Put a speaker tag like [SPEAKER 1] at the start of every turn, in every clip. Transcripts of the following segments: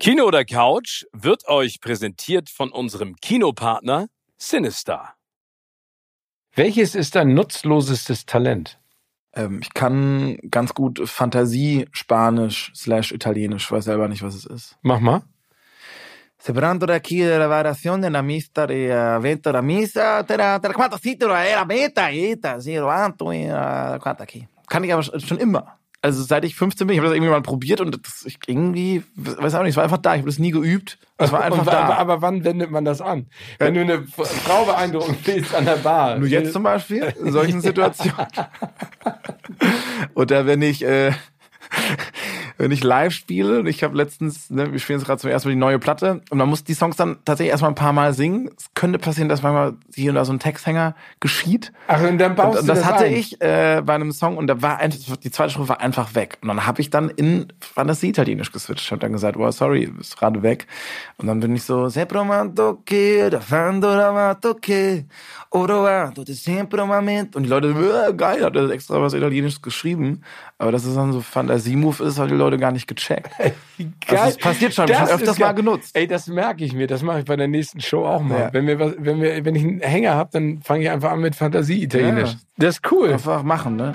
[SPEAKER 1] Kino oder Couch wird euch präsentiert von unserem Kinopartner Sinister.
[SPEAKER 2] Welches ist dein nutzlosestes Talent?
[SPEAKER 3] Ähm, ich kann ganz gut Fantasie, Spanisch, slash Italienisch, weiß selber nicht, was es ist.
[SPEAKER 2] Mach mal.
[SPEAKER 3] Separando aquí de la variación de la mista de la misa, de la, la quanta titolo era beta, eta, zero, anto, quanta aquí. Kann ich aber schon immer. Also seit ich 15 bin, ich habe das irgendwie mal probiert und das, ich irgendwie, weiß auch nicht, es war einfach da. Ich habe das nie geübt. Es war einfach
[SPEAKER 2] Und,
[SPEAKER 3] da.
[SPEAKER 2] aber, aber wann wendet man das an? Wenn du eine Frau beeindrucken willst an der Bar.
[SPEAKER 3] Nur jetzt zum Beispiel, in solchen Situationen. Oder wenn ich, äh, wenn ich live spiele, und ich habe letztens, ne, wir spielen jetzt gerade zum ersten Mal die neue Platte, und man muss die Songs dann tatsächlich erstmal ein paar Mal singen. Es könnte passieren, dass manchmal hier und da so ein Texthänger geschieht.
[SPEAKER 2] Ach, und dann baust
[SPEAKER 3] Und,
[SPEAKER 2] du
[SPEAKER 3] das hatte
[SPEAKER 2] ein.
[SPEAKER 3] ich äh, bei einem Song und da war einfach, die zweite Strophe war einfach weg. Und dann habe ich dann in Fantasie Italienisch geswitcht. Ich habe dann gesagt, oh, sorry, ist gerade weg. Und dann bin ich so, sempre che, da fando lavato che, oro sempre moment. Und die Leute, äh, geil, hat er extra was Italienisches geschrieben. Aber dass es dann so Fantasie-Move ist, haben die Leute gar nicht gecheckt.
[SPEAKER 2] Geil.
[SPEAKER 3] das passiert schon,
[SPEAKER 2] Das
[SPEAKER 3] schon
[SPEAKER 2] ist
[SPEAKER 3] öfters mal genutzt.
[SPEAKER 2] Ey, das merke ich mir. Das mache ich bei der nächsten Show auch mal.
[SPEAKER 3] Ja.
[SPEAKER 2] Wenn, wir was, wenn, wir, wenn ich einen Hänger habe, dann fange ich einfach an mit Fantasie-Italienisch.
[SPEAKER 3] Ja.
[SPEAKER 2] Das ist cool.
[SPEAKER 3] Einfach machen, ne?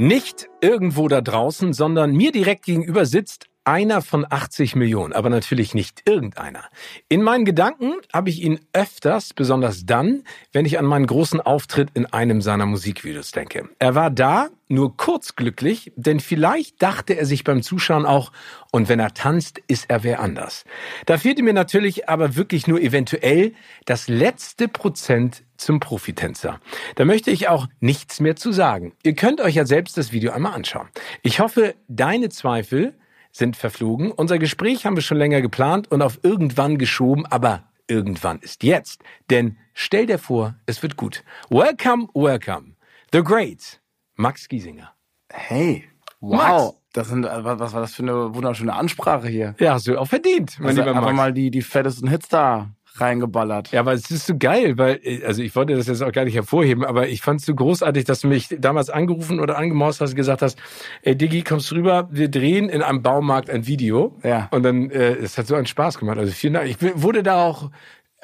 [SPEAKER 1] Nicht irgendwo da draußen, sondern mir direkt gegenüber sitzt einer von 80 Millionen, aber natürlich nicht irgendeiner. In meinen Gedanken habe ich ihn öfters, besonders dann, wenn ich an meinen großen Auftritt in einem seiner Musikvideos denke. Er war da, nur kurz glücklich, denn vielleicht dachte er sich beim Zuschauen auch, und wenn er tanzt, ist er wer anders. Da fehlte mir natürlich aber wirklich nur eventuell das letzte Prozent zum Profitänzer. Da möchte ich auch nichts mehr zu sagen. Ihr könnt euch ja selbst das Video einmal anschauen. Ich hoffe, deine Zweifel sind verflogen. Unser Gespräch haben wir schon länger geplant und auf irgendwann geschoben, aber irgendwann ist jetzt. Denn stell dir vor, es wird gut. Welcome, welcome. The Great. Max Giesinger.
[SPEAKER 3] Hey, wow.
[SPEAKER 2] Max.
[SPEAKER 3] Das sind, äh, was war das für eine wunderschöne Ansprache hier?
[SPEAKER 2] Ja, hast du auch verdient, mein
[SPEAKER 3] Also
[SPEAKER 2] lieber
[SPEAKER 3] einfach
[SPEAKER 2] Max.
[SPEAKER 3] mal die, die fettesten Hits da reingeballert.
[SPEAKER 2] Ja, aber es ist so geil, weil, äh, also ich wollte das jetzt auch gar nicht hervorheben, aber ich fand es so großartig, dass du mich damals angerufen oder angemaust hast und gesagt hast, ey Diggi, kommst rüber, wir drehen in einem Baumarkt ein Video.
[SPEAKER 3] Ja.
[SPEAKER 2] Und dann, äh, es hat so einen Spaß gemacht. Also vielen Dank. Ich wurde da auch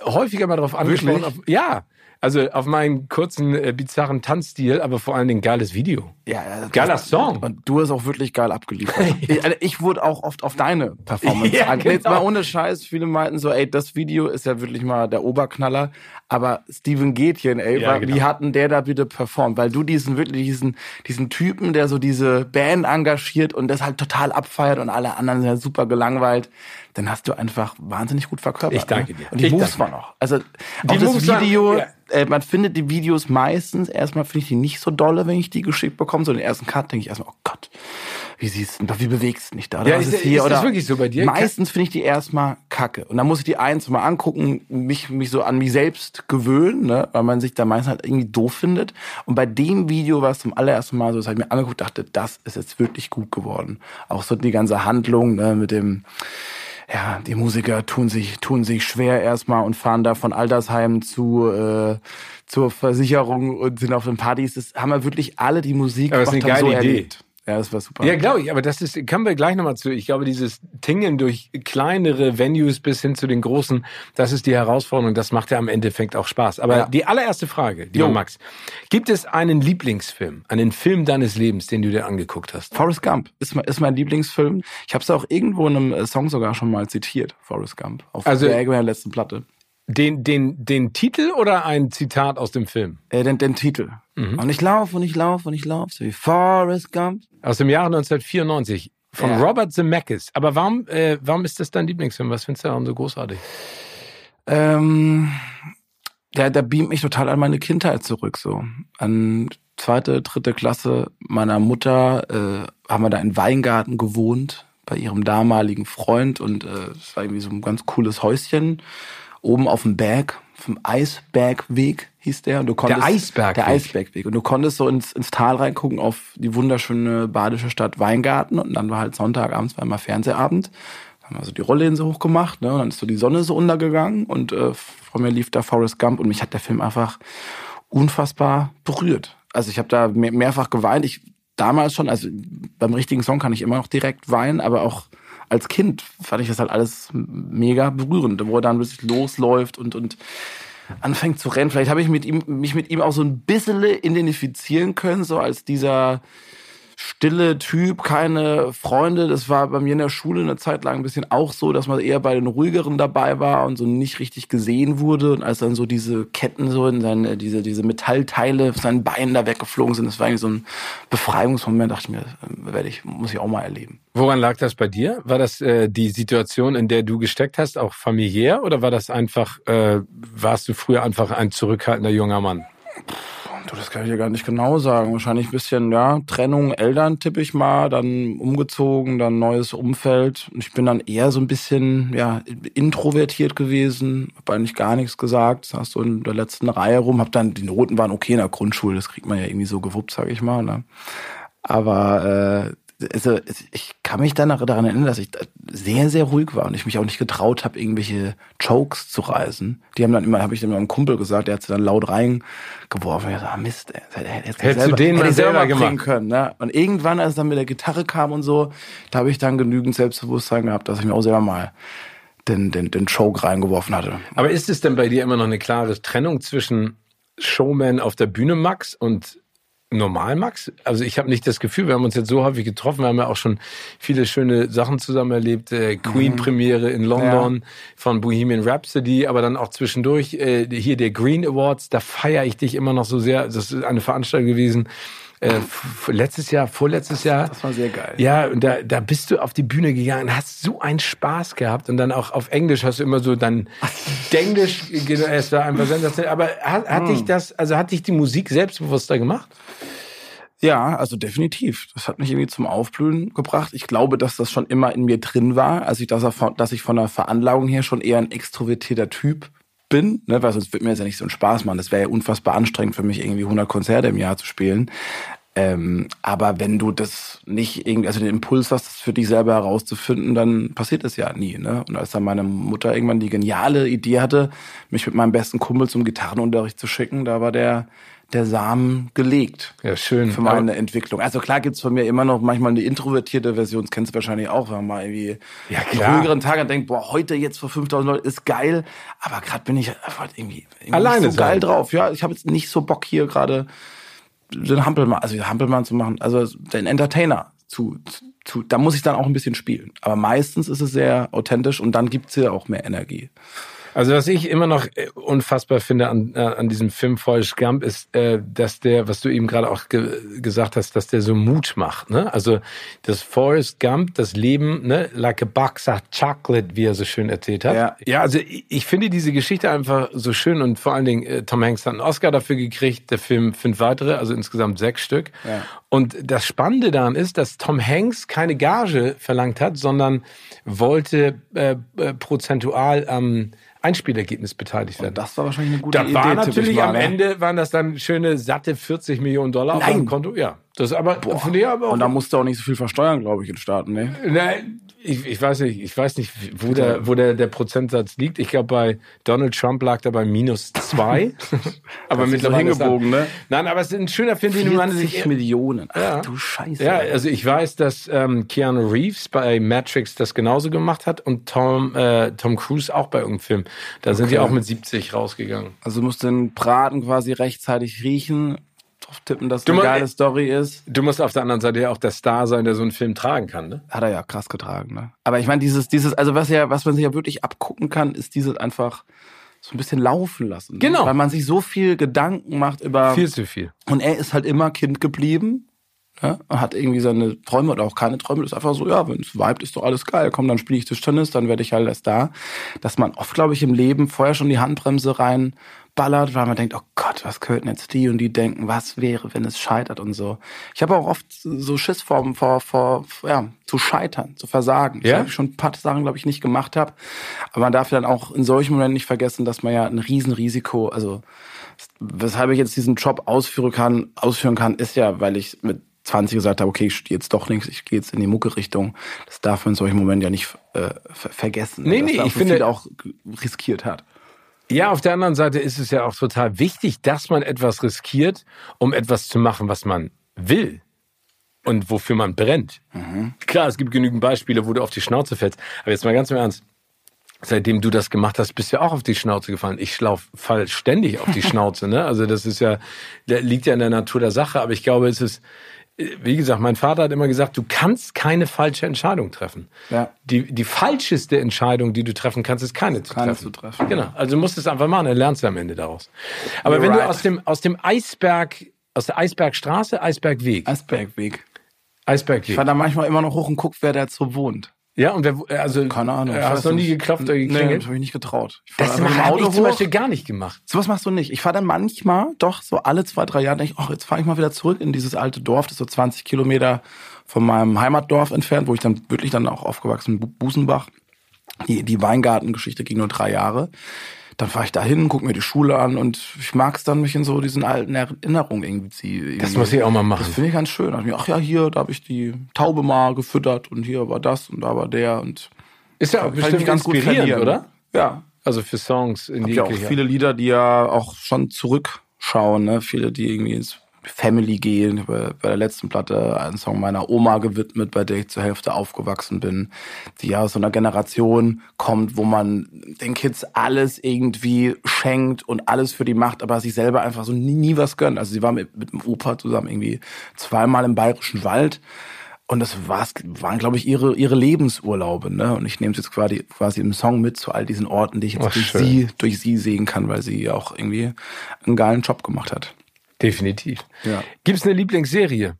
[SPEAKER 2] häufiger mal drauf angesprochen.
[SPEAKER 3] Wirklich?
[SPEAKER 2] Ja. Also auf meinen kurzen, äh, bizarren Tanzstil, aber vor allen Dingen geiles Video.
[SPEAKER 3] Ja, ja,
[SPEAKER 2] Geiler Song.
[SPEAKER 3] Und du hast auch wirklich geil abgeliefert. ich, also ich wurde auch oft auf deine Performance
[SPEAKER 2] Ja,
[SPEAKER 3] an. Jetzt
[SPEAKER 2] genau.
[SPEAKER 3] mal ohne Scheiß. Viele meinten so, ey, das Video ist ja wirklich mal der Oberknaller. Aber Steven Gätchen, ey,
[SPEAKER 2] Ja,
[SPEAKER 3] war,
[SPEAKER 2] genau.
[SPEAKER 3] wie hatten der da bitte performt? Weil du diesen wirklich diesen, diesen Typen, der so diese Band engagiert und das halt total abfeiert und alle anderen sind ja super gelangweilt, dann hast du einfach wahnsinnig gut verkörpert.
[SPEAKER 2] Ich danke
[SPEAKER 3] ne?
[SPEAKER 2] dir.
[SPEAKER 3] Und die
[SPEAKER 2] Ich
[SPEAKER 3] Moves
[SPEAKER 2] danke
[SPEAKER 3] waren auch. Also
[SPEAKER 2] Die
[SPEAKER 3] auch das
[SPEAKER 2] Moves waren-
[SPEAKER 3] Video,
[SPEAKER 2] ja.
[SPEAKER 3] Äh, man findet die Videos meistens, erstmal finde ich die nicht so dolle, wenn ich die geschickt bekomme. So den ersten Cut denke ich erstmal, oh Gott, wie siehst du, wie bewegst du dich da? Oder
[SPEAKER 2] Ja, ist-
[SPEAKER 3] ist, hier?
[SPEAKER 2] ist das wirklich so bei dir?
[SPEAKER 3] Meistens finde ich die erstmal kacke. Und dann muss ich die eins mal angucken, mich, mich so an mich selbst gewöhnen, ne? weil man sich da meistens halt irgendwie doof findet. Und bei dem Video war es zum allerersten Mal so, das habe ich mir angeguckt, dachte, das ist jetzt wirklich gut geworden. Auch so die ganze Handlung ne, mit dem, ja, die Musiker tun sich, tun sich schwer erstmal und fahren da von Altersheimen zu, äh, zur Versicherung und sind auf den Partys. Das haben wir wirklich alle die Musik
[SPEAKER 2] Aber das ist eine geile
[SPEAKER 3] so
[SPEAKER 2] Idee.
[SPEAKER 3] erlebt. Ja, das war super.
[SPEAKER 2] Ja, glaube ich, aber das ist, kommen wir gleich nochmal zu. Ich glaube, dieses Tingeln durch kleinere Venues bis hin zu den großen, das ist die Herausforderung. Das macht ja am Endeffekt auch Spaß. Aber
[SPEAKER 3] Ja.
[SPEAKER 2] die allererste Frage, lieber
[SPEAKER 3] Jo.
[SPEAKER 2] Max. Gibt es einen Lieblingsfilm, einen Film deines Lebens, den du dir angeguckt hast?
[SPEAKER 3] Forrest Gump ist mein, ist mein Lieblingsfilm. Ich habe es auch irgendwo in einem äh, Song sogar schon mal zitiert, Forrest Gump, auf
[SPEAKER 2] Also-
[SPEAKER 3] der letzten Platte.
[SPEAKER 2] Den, den, den Titel oder ein Zitat aus dem Film?
[SPEAKER 3] Äh, den, den Titel.
[SPEAKER 2] Mhm.
[SPEAKER 3] Und ich lauf und ich lauf und ich lauf, so wie Forrest Gump.
[SPEAKER 2] Aus dem Jahre 1994 von
[SPEAKER 3] Ja.
[SPEAKER 2] Robert Zemeckis. Aber warum, äh, warum ist das dein Lieblingsfilm? Was findest du daran so großartig?
[SPEAKER 3] Ähm, der, der beamt mich total an meine Kindheit zurück, so. An zweite, dritte Klasse meiner Mutter äh, haben wir da in Weingarten gewohnt bei ihrem damaligen Freund und äh, es äh, war irgendwie so ein ganz cooles Häuschen oben auf dem Berg, vom Eisbergweg hieß der. Und du konntest,
[SPEAKER 2] der Eisbergweg.
[SPEAKER 3] Der Eisbergweg. Und du konntest so ins, ins Tal reingucken auf die wunderschöne badische Stadt Weingarten. Und dann war halt Sonntagabends, war immer Fernsehabend. Dann haben wir so die Rollläden so hochgemacht, ne? Und dann ist so die Sonne so untergegangen und äh, vor mir lief da Forrest Gump und mich hat der Film einfach unfassbar berührt. Also ich habe da mehr, mehrfach geweint. Ich damals schon, also beim richtigen Song kann ich immer noch direkt weinen, aber auch als Kind fand ich das halt alles mega berührend, wo er dann wirklich losläuft und, und anfängt zu rennen. Vielleicht habe ich mit ihm, mich mit ihm auch so ein bisschen identifizieren können, so als dieser stille Typ, keine Freunde. Das war bei mir in der Schule eine Zeit lang ein bisschen auch so, dass man eher bei den ruhigeren dabei war und so nicht richtig gesehen wurde. Und als dann so diese Ketten so in seine, diese, diese Metallteile auf seinen Beinen da weggeflogen sind, das war irgendwie so ein Befreiungsmoment, dachte ich mir, werde ich, muss ich auch mal erleben.
[SPEAKER 2] Woran lag das bei dir? War das äh, die Situation, in der du gesteckt hast, auch familiär, oder war das einfach, äh, warst du früher einfach ein zurückhaltender junger Mann?
[SPEAKER 3] Du, das kann ich dir gar nicht genau sagen. Wahrscheinlich ein bisschen, ja, Trennung, Eltern tippe ich mal, dann umgezogen, dann neues Umfeld. Ich bin dann eher so ein bisschen, ja, introvertiert gewesen, habe eigentlich gar nichts gesagt, saß so in der letzten Reihe rum, hab dann, die Noten waren okay in der Grundschule, das kriegt man ja irgendwie so gewuppt, sag ich mal, ne? Aber, äh, also ich kann mich dann daran erinnern, dass ich sehr, sehr ruhig war und ich mich auch nicht getraut habe, irgendwelche Chokes zu reißen. Die haben dann immer, habe ich dann meinem Kumpel gesagt, der hat sie dann laut reingeworfen. Ich dachte, ah, Mist,
[SPEAKER 2] hättest selber, du den mal selber, selber gemacht
[SPEAKER 3] können. Ne? Und irgendwann, als es dann mit der Gitarre kam und so, da habe ich dann genügend Selbstbewusstsein gehabt, dass ich mir auch selber mal den, den, den Choke reingeworfen hatte.
[SPEAKER 2] Aber ist es denn bei dir immer noch eine klare Trennung zwischen Showman auf der Bühne Max und normal, Max? Also ich habe nicht das Gefühl, wir haben uns jetzt so häufig getroffen, wir haben ja auch schon viele schöne Sachen zusammen erlebt. Äh, Queen-Premiere in London ja. von Bohemian Rhapsody, aber dann auch zwischendurch äh, hier der Green Awards, da feiere ich dich immer noch so sehr. Das ist eine Veranstaltung gewesen. Äh, letztes Jahr, vorletztes Jahr.
[SPEAKER 3] Das war sehr geil.
[SPEAKER 2] Ja, und da, da bist du auf die Bühne gegangen, hast so einen Spaß gehabt und dann auch auf Englisch hast du immer so dann Denglisch, es war einfach sensationell. Aber hat, hat hm. dich das, also hat dich die Musik selbstbewusster gemacht?
[SPEAKER 3] Ja, also definitiv. Das hat mich irgendwie zum Aufblühen gebracht. Ich glaube, dass das schon immer in mir drin war, als ich das, dass ich von der Veranlagung her schon eher ein extrovertierter Typ bin, ne, weil sonst würde mir das ja nicht so einen Spaß machen. Das wäre ja unfassbar anstrengend für mich, irgendwie 100 Konzerte im Jahr zu spielen. Ähm, aber wenn du das nicht irgendwie, also den Impuls hast, das für dich selber herauszufinden, dann passiert das ja nie. Ne? Und als dann meine Mutter irgendwann die geniale Idee hatte, mich mit meinem besten Kumpel zum Gitarrenunterricht zu schicken, da war der der Samen gelegt.
[SPEAKER 2] Ja, schön.
[SPEAKER 3] Für meine Aber Entwicklung. Also klar gibt's von mir immer noch manchmal eine introvertierte Version, das kennst du wahrscheinlich auch, wenn man mal irgendwie
[SPEAKER 2] ja, klar. einen
[SPEAKER 3] ruhigeren Tag denkt, boah, heute jetzt vor 5000 Leuten ist geil, aber gerade bin ich einfach irgendwie, irgendwie
[SPEAKER 2] Alleine
[SPEAKER 3] so geil drauf. Ja, ich habe jetzt nicht so Bock hier gerade den Hampelmann, also den Hampelmann zu machen, also den Entertainer zu, zu, da muss ich dann auch ein bisschen spielen. Aber meistens ist es sehr authentisch und dann gibt's ja auch mehr Energie.
[SPEAKER 2] Also was ich immer noch äh, unfassbar finde an, äh, an diesem Film Forrest Gump ist, äh, dass der, was du eben gerade auch ge gesagt hast, dass der so Mut macht. Ne? Also das Forrest Gump, das Leben, ne, like a box of chocolate, wie er so schön erzählt hat. Ja, ja also ich, ich finde diese Geschichte einfach so schön und vor allen Dingen äh, Tom Hanks hat einen Oscar dafür gekriegt, der Film fünf weitere, also insgesamt sechs Stück. Ja. Und das Spannende daran ist, dass Tom Hanks keine Gage verlangt hat, sondern wollte äh, äh, prozentual am ähm, Einspielergebnis beteiligt werden. Und
[SPEAKER 3] das war wahrscheinlich eine gute
[SPEAKER 2] da
[SPEAKER 3] Idee.
[SPEAKER 2] War natürlich am ne? Ende waren das dann schöne satte 40 Millionen Dollar
[SPEAKER 3] Nein. auf dem
[SPEAKER 2] Konto. Ja, das aber,
[SPEAKER 3] Boah. aber auch und da musst du auch nicht so viel versteuern, glaube ich, in Staaten, ne?
[SPEAKER 2] Nein, ich, ich weiß nicht, ich weiß nicht, wo der, wo der, der Prozentsatz liegt. Ich glaube, bei Donald Trump lag da bei minus zwei.
[SPEAKER 3] aber mittlerweile so hingebogen, ne?
[SPEAKER 2] Nein, aber es ist ein schöner Film, den man
[SPEAKER 3] sich Millionen. Ach, ja. du Scheiße.
[SPEAKER 2] Ja, also ich weiß, dass ähm, Keanu Reeves bei Matrix das genauso gemacht hat und Tom, äh, Tom Cruise auch bei irgendeinem Film. Da sind die auch mit 70 rausgegangen.
[SPEAKER 3] Also du musst den Braten quasi rechtzeitig riechen drauf tippen, dass du eine geile Story ist.
[SPEAKER 2] Du musst auf der anderen Seite ja auch der Star sein, der so einen Film tragen kann, ne?
[SPEAKER 3] Hat er ja krass getragen, ne? Aber ich meine, dieses, dieses, also was ja, was man sich ja wirklich abgucken kann, ist dieses einfach so ein bisschen laufen lassen. Ne?
[SPEAKER 2] Genau.
[SPEAKER 3] Weil man sich so viel Gedanken macht über.
[SPEAKER 2] Viel zu viel.
[SPEAKER 3] Und er ist halt immer Kind geblieben. Ja, hat irgendwie seine Träume oder auch keine Träume. Das ist einfach so, ja, wenn es vibet, ist doch alles geil. Komm, dann spiele ich Tischtennis, dann werde ich halt erst da. Dass man oft, glaube ich, im Leben vorher schon die Handbremse reinballert, weil man denkt, oh Gott, was könnten jetzt die und die denken, was wäre, wenn es scheitert und so. Ich habe auch oft so Schiss vor, vor, vor, ja, zu scheitern, zu versagen.
[SPEAKER 2] Ja?
[SPEAKER 3] Ich schon ein paar Sachen, glaube ich, nicht gemacht habe. Aber man darf dann auch in solchen Momenten nicht vergessen, dass man ja ein Riesenrisiko, also weshalb ich jetzt diesen Job ausführen kann, ausführen kann, ist ja, weil ich mit 20 gesagt habe, okay, ich studiere jetzt doch nichts, ich gehe jetzt in die Mucke-Richtung. Das darf man in solchen Momenten ja nicht äh, ver vergessen.
[SPEAKER 2] Nee,
[SPEAKER 3] dass
[SPEAKER 2] nee, ich finde-
[SPEAKER 3] auch riskiert hat.
[SPEAKER 2] Ja, auf der anderen Seite ist es ja auch total wichtig, dass man etwas riskiert, um etwas zu machen, was man will und wofür man brennt. Klar, es gibt genügend Beispiele, wo du auf die Schnauze fällst. Aber jetzt mal ganz im Ernst. Seitdem du das gemacht hast, bist du ja auch auf die Schnauze gefallen. Ich schlauf, fall ständig auf die Schnauze, ne? Also das ist ja, liegt ja in der Natur der Sache. Aber ich glaube, es ist, wie gesagt, mein Vater hat immer gesagt, du kannst keine falsche Entscheidung treffen.
[SPEAKER 3] Ja.
[SPEAKER 2] Die, die falscheste Entscheidung, die du treffen kannst, ist keine zu
[SPEAKER 3] Keine
[SPEAKER 2] treffen.
[SPEAKER 3] zu treffen.
[SPEAKER 2] Genau. Also du musst es einfach machen, dann lernst du am Ende daraus. Aber
[SPEAKER 3] You're
[SPEAKER 2] wenn du
[SPEAKER 3] right.
[SPEAKER 2] aus dem, aus dem Eisberg, aus der Eisbergstraße, Eisbergweg,
[SPEAKER 3] Eisbergweg. Ich
[SPEAKER 2] Eisbergweg.
[SPEAKER 3] fahre da manchmal immer noch hoch und guck, wer da so wohnt.
[SPEAKER 2] Ja, und wer, also,
[SPEAKER 3] Keine Ahnung.
[SPEAKER 2] äh,
[SPEAKER 3] ich
[SPEAKER 2] Hast du noch nie geklopft oder
[SPEAKER 3] Nee,
[SPEAKER 2] geklingelt?
[SPEAKER 3] das habe ich nicht getraut. Ich
[SPEAKER 2] das habe ich zum. Beispiel gar nicht gemacht.
[SPEAKER 3] Sowas machst du nicht. Ich fahre dann manchmal, doch so alle zwei, drei Jahre, denke ich, ach, jetzt fahre ich mal wieder zurück in dieses alte Dorf, das ist so 20 Kilometer von meinem Heimatdorf entfernt, wo ich dann wirklich dann auch aufgewachsen bin, Bu- Busenbach. Die, die Weingartengeschichte ging nur drei Jahre. Dann fahre ich da hin, gucke mir die Schule an und ich mag es dann, mich in so diesen alten Erinnerungen irgendwie. irgendwie
[SPEAKER 2] Das muss ich auch mal machen.
[SPEAKER 3] Das finde ich ganz schön. Mir, Ach ja, hier, da habe ich die Taube mal gefüttert und hier war das und da war der und
[SPEAKER 2] Ist ja auch bestimmt
[SPEAKER 3] ganz gut verlieren.
[SPEAKER 2] oder?
[SPEAKER 3] Ja,
[SPEAKER 2] Also für Songs in
[SPEAKER 3] Hab
[SPEAKER 2] die
[SPEAKER 3] ja auch viele Lieder, die ja auch schon zurückschauen, ne? Viele, die irgendwie ins Family gehen. Bei, bei der letzten Platte einen Song meiner Oma gewidmet, bei der ich zur Hälfte aufgewachsen bin, die ja aus so einer Generation kommt, wo man den Kids alles irgendwie schenkt und alles für die macht, aber sich selber einfach so nie, nie was gönnt. Also sie war mit, mit dem Opa zusammen irgendwie zweimal im Bayerischen Wald. Und das war's, waren, glaube ich, ihre, ihre Lebensurlaube. Ne? Und ich nehme es jetzt quasi, quasi im Song mit zu all diesen Orten, die ich jetzt
[SPEAKER 2] Ach,
[SPEAKER 3] durch
[SPEAKER 2] schön.
[SPEAKER 3] sie, durch sie sehen kann, weil sie auch irgendwie einen geilen Job gemacht hat.
[SPEAKER 2] Definitiv.
[SPEAKER 3] Ja.
[SPEAKER 2] Gibt's eine Lieblingsserie?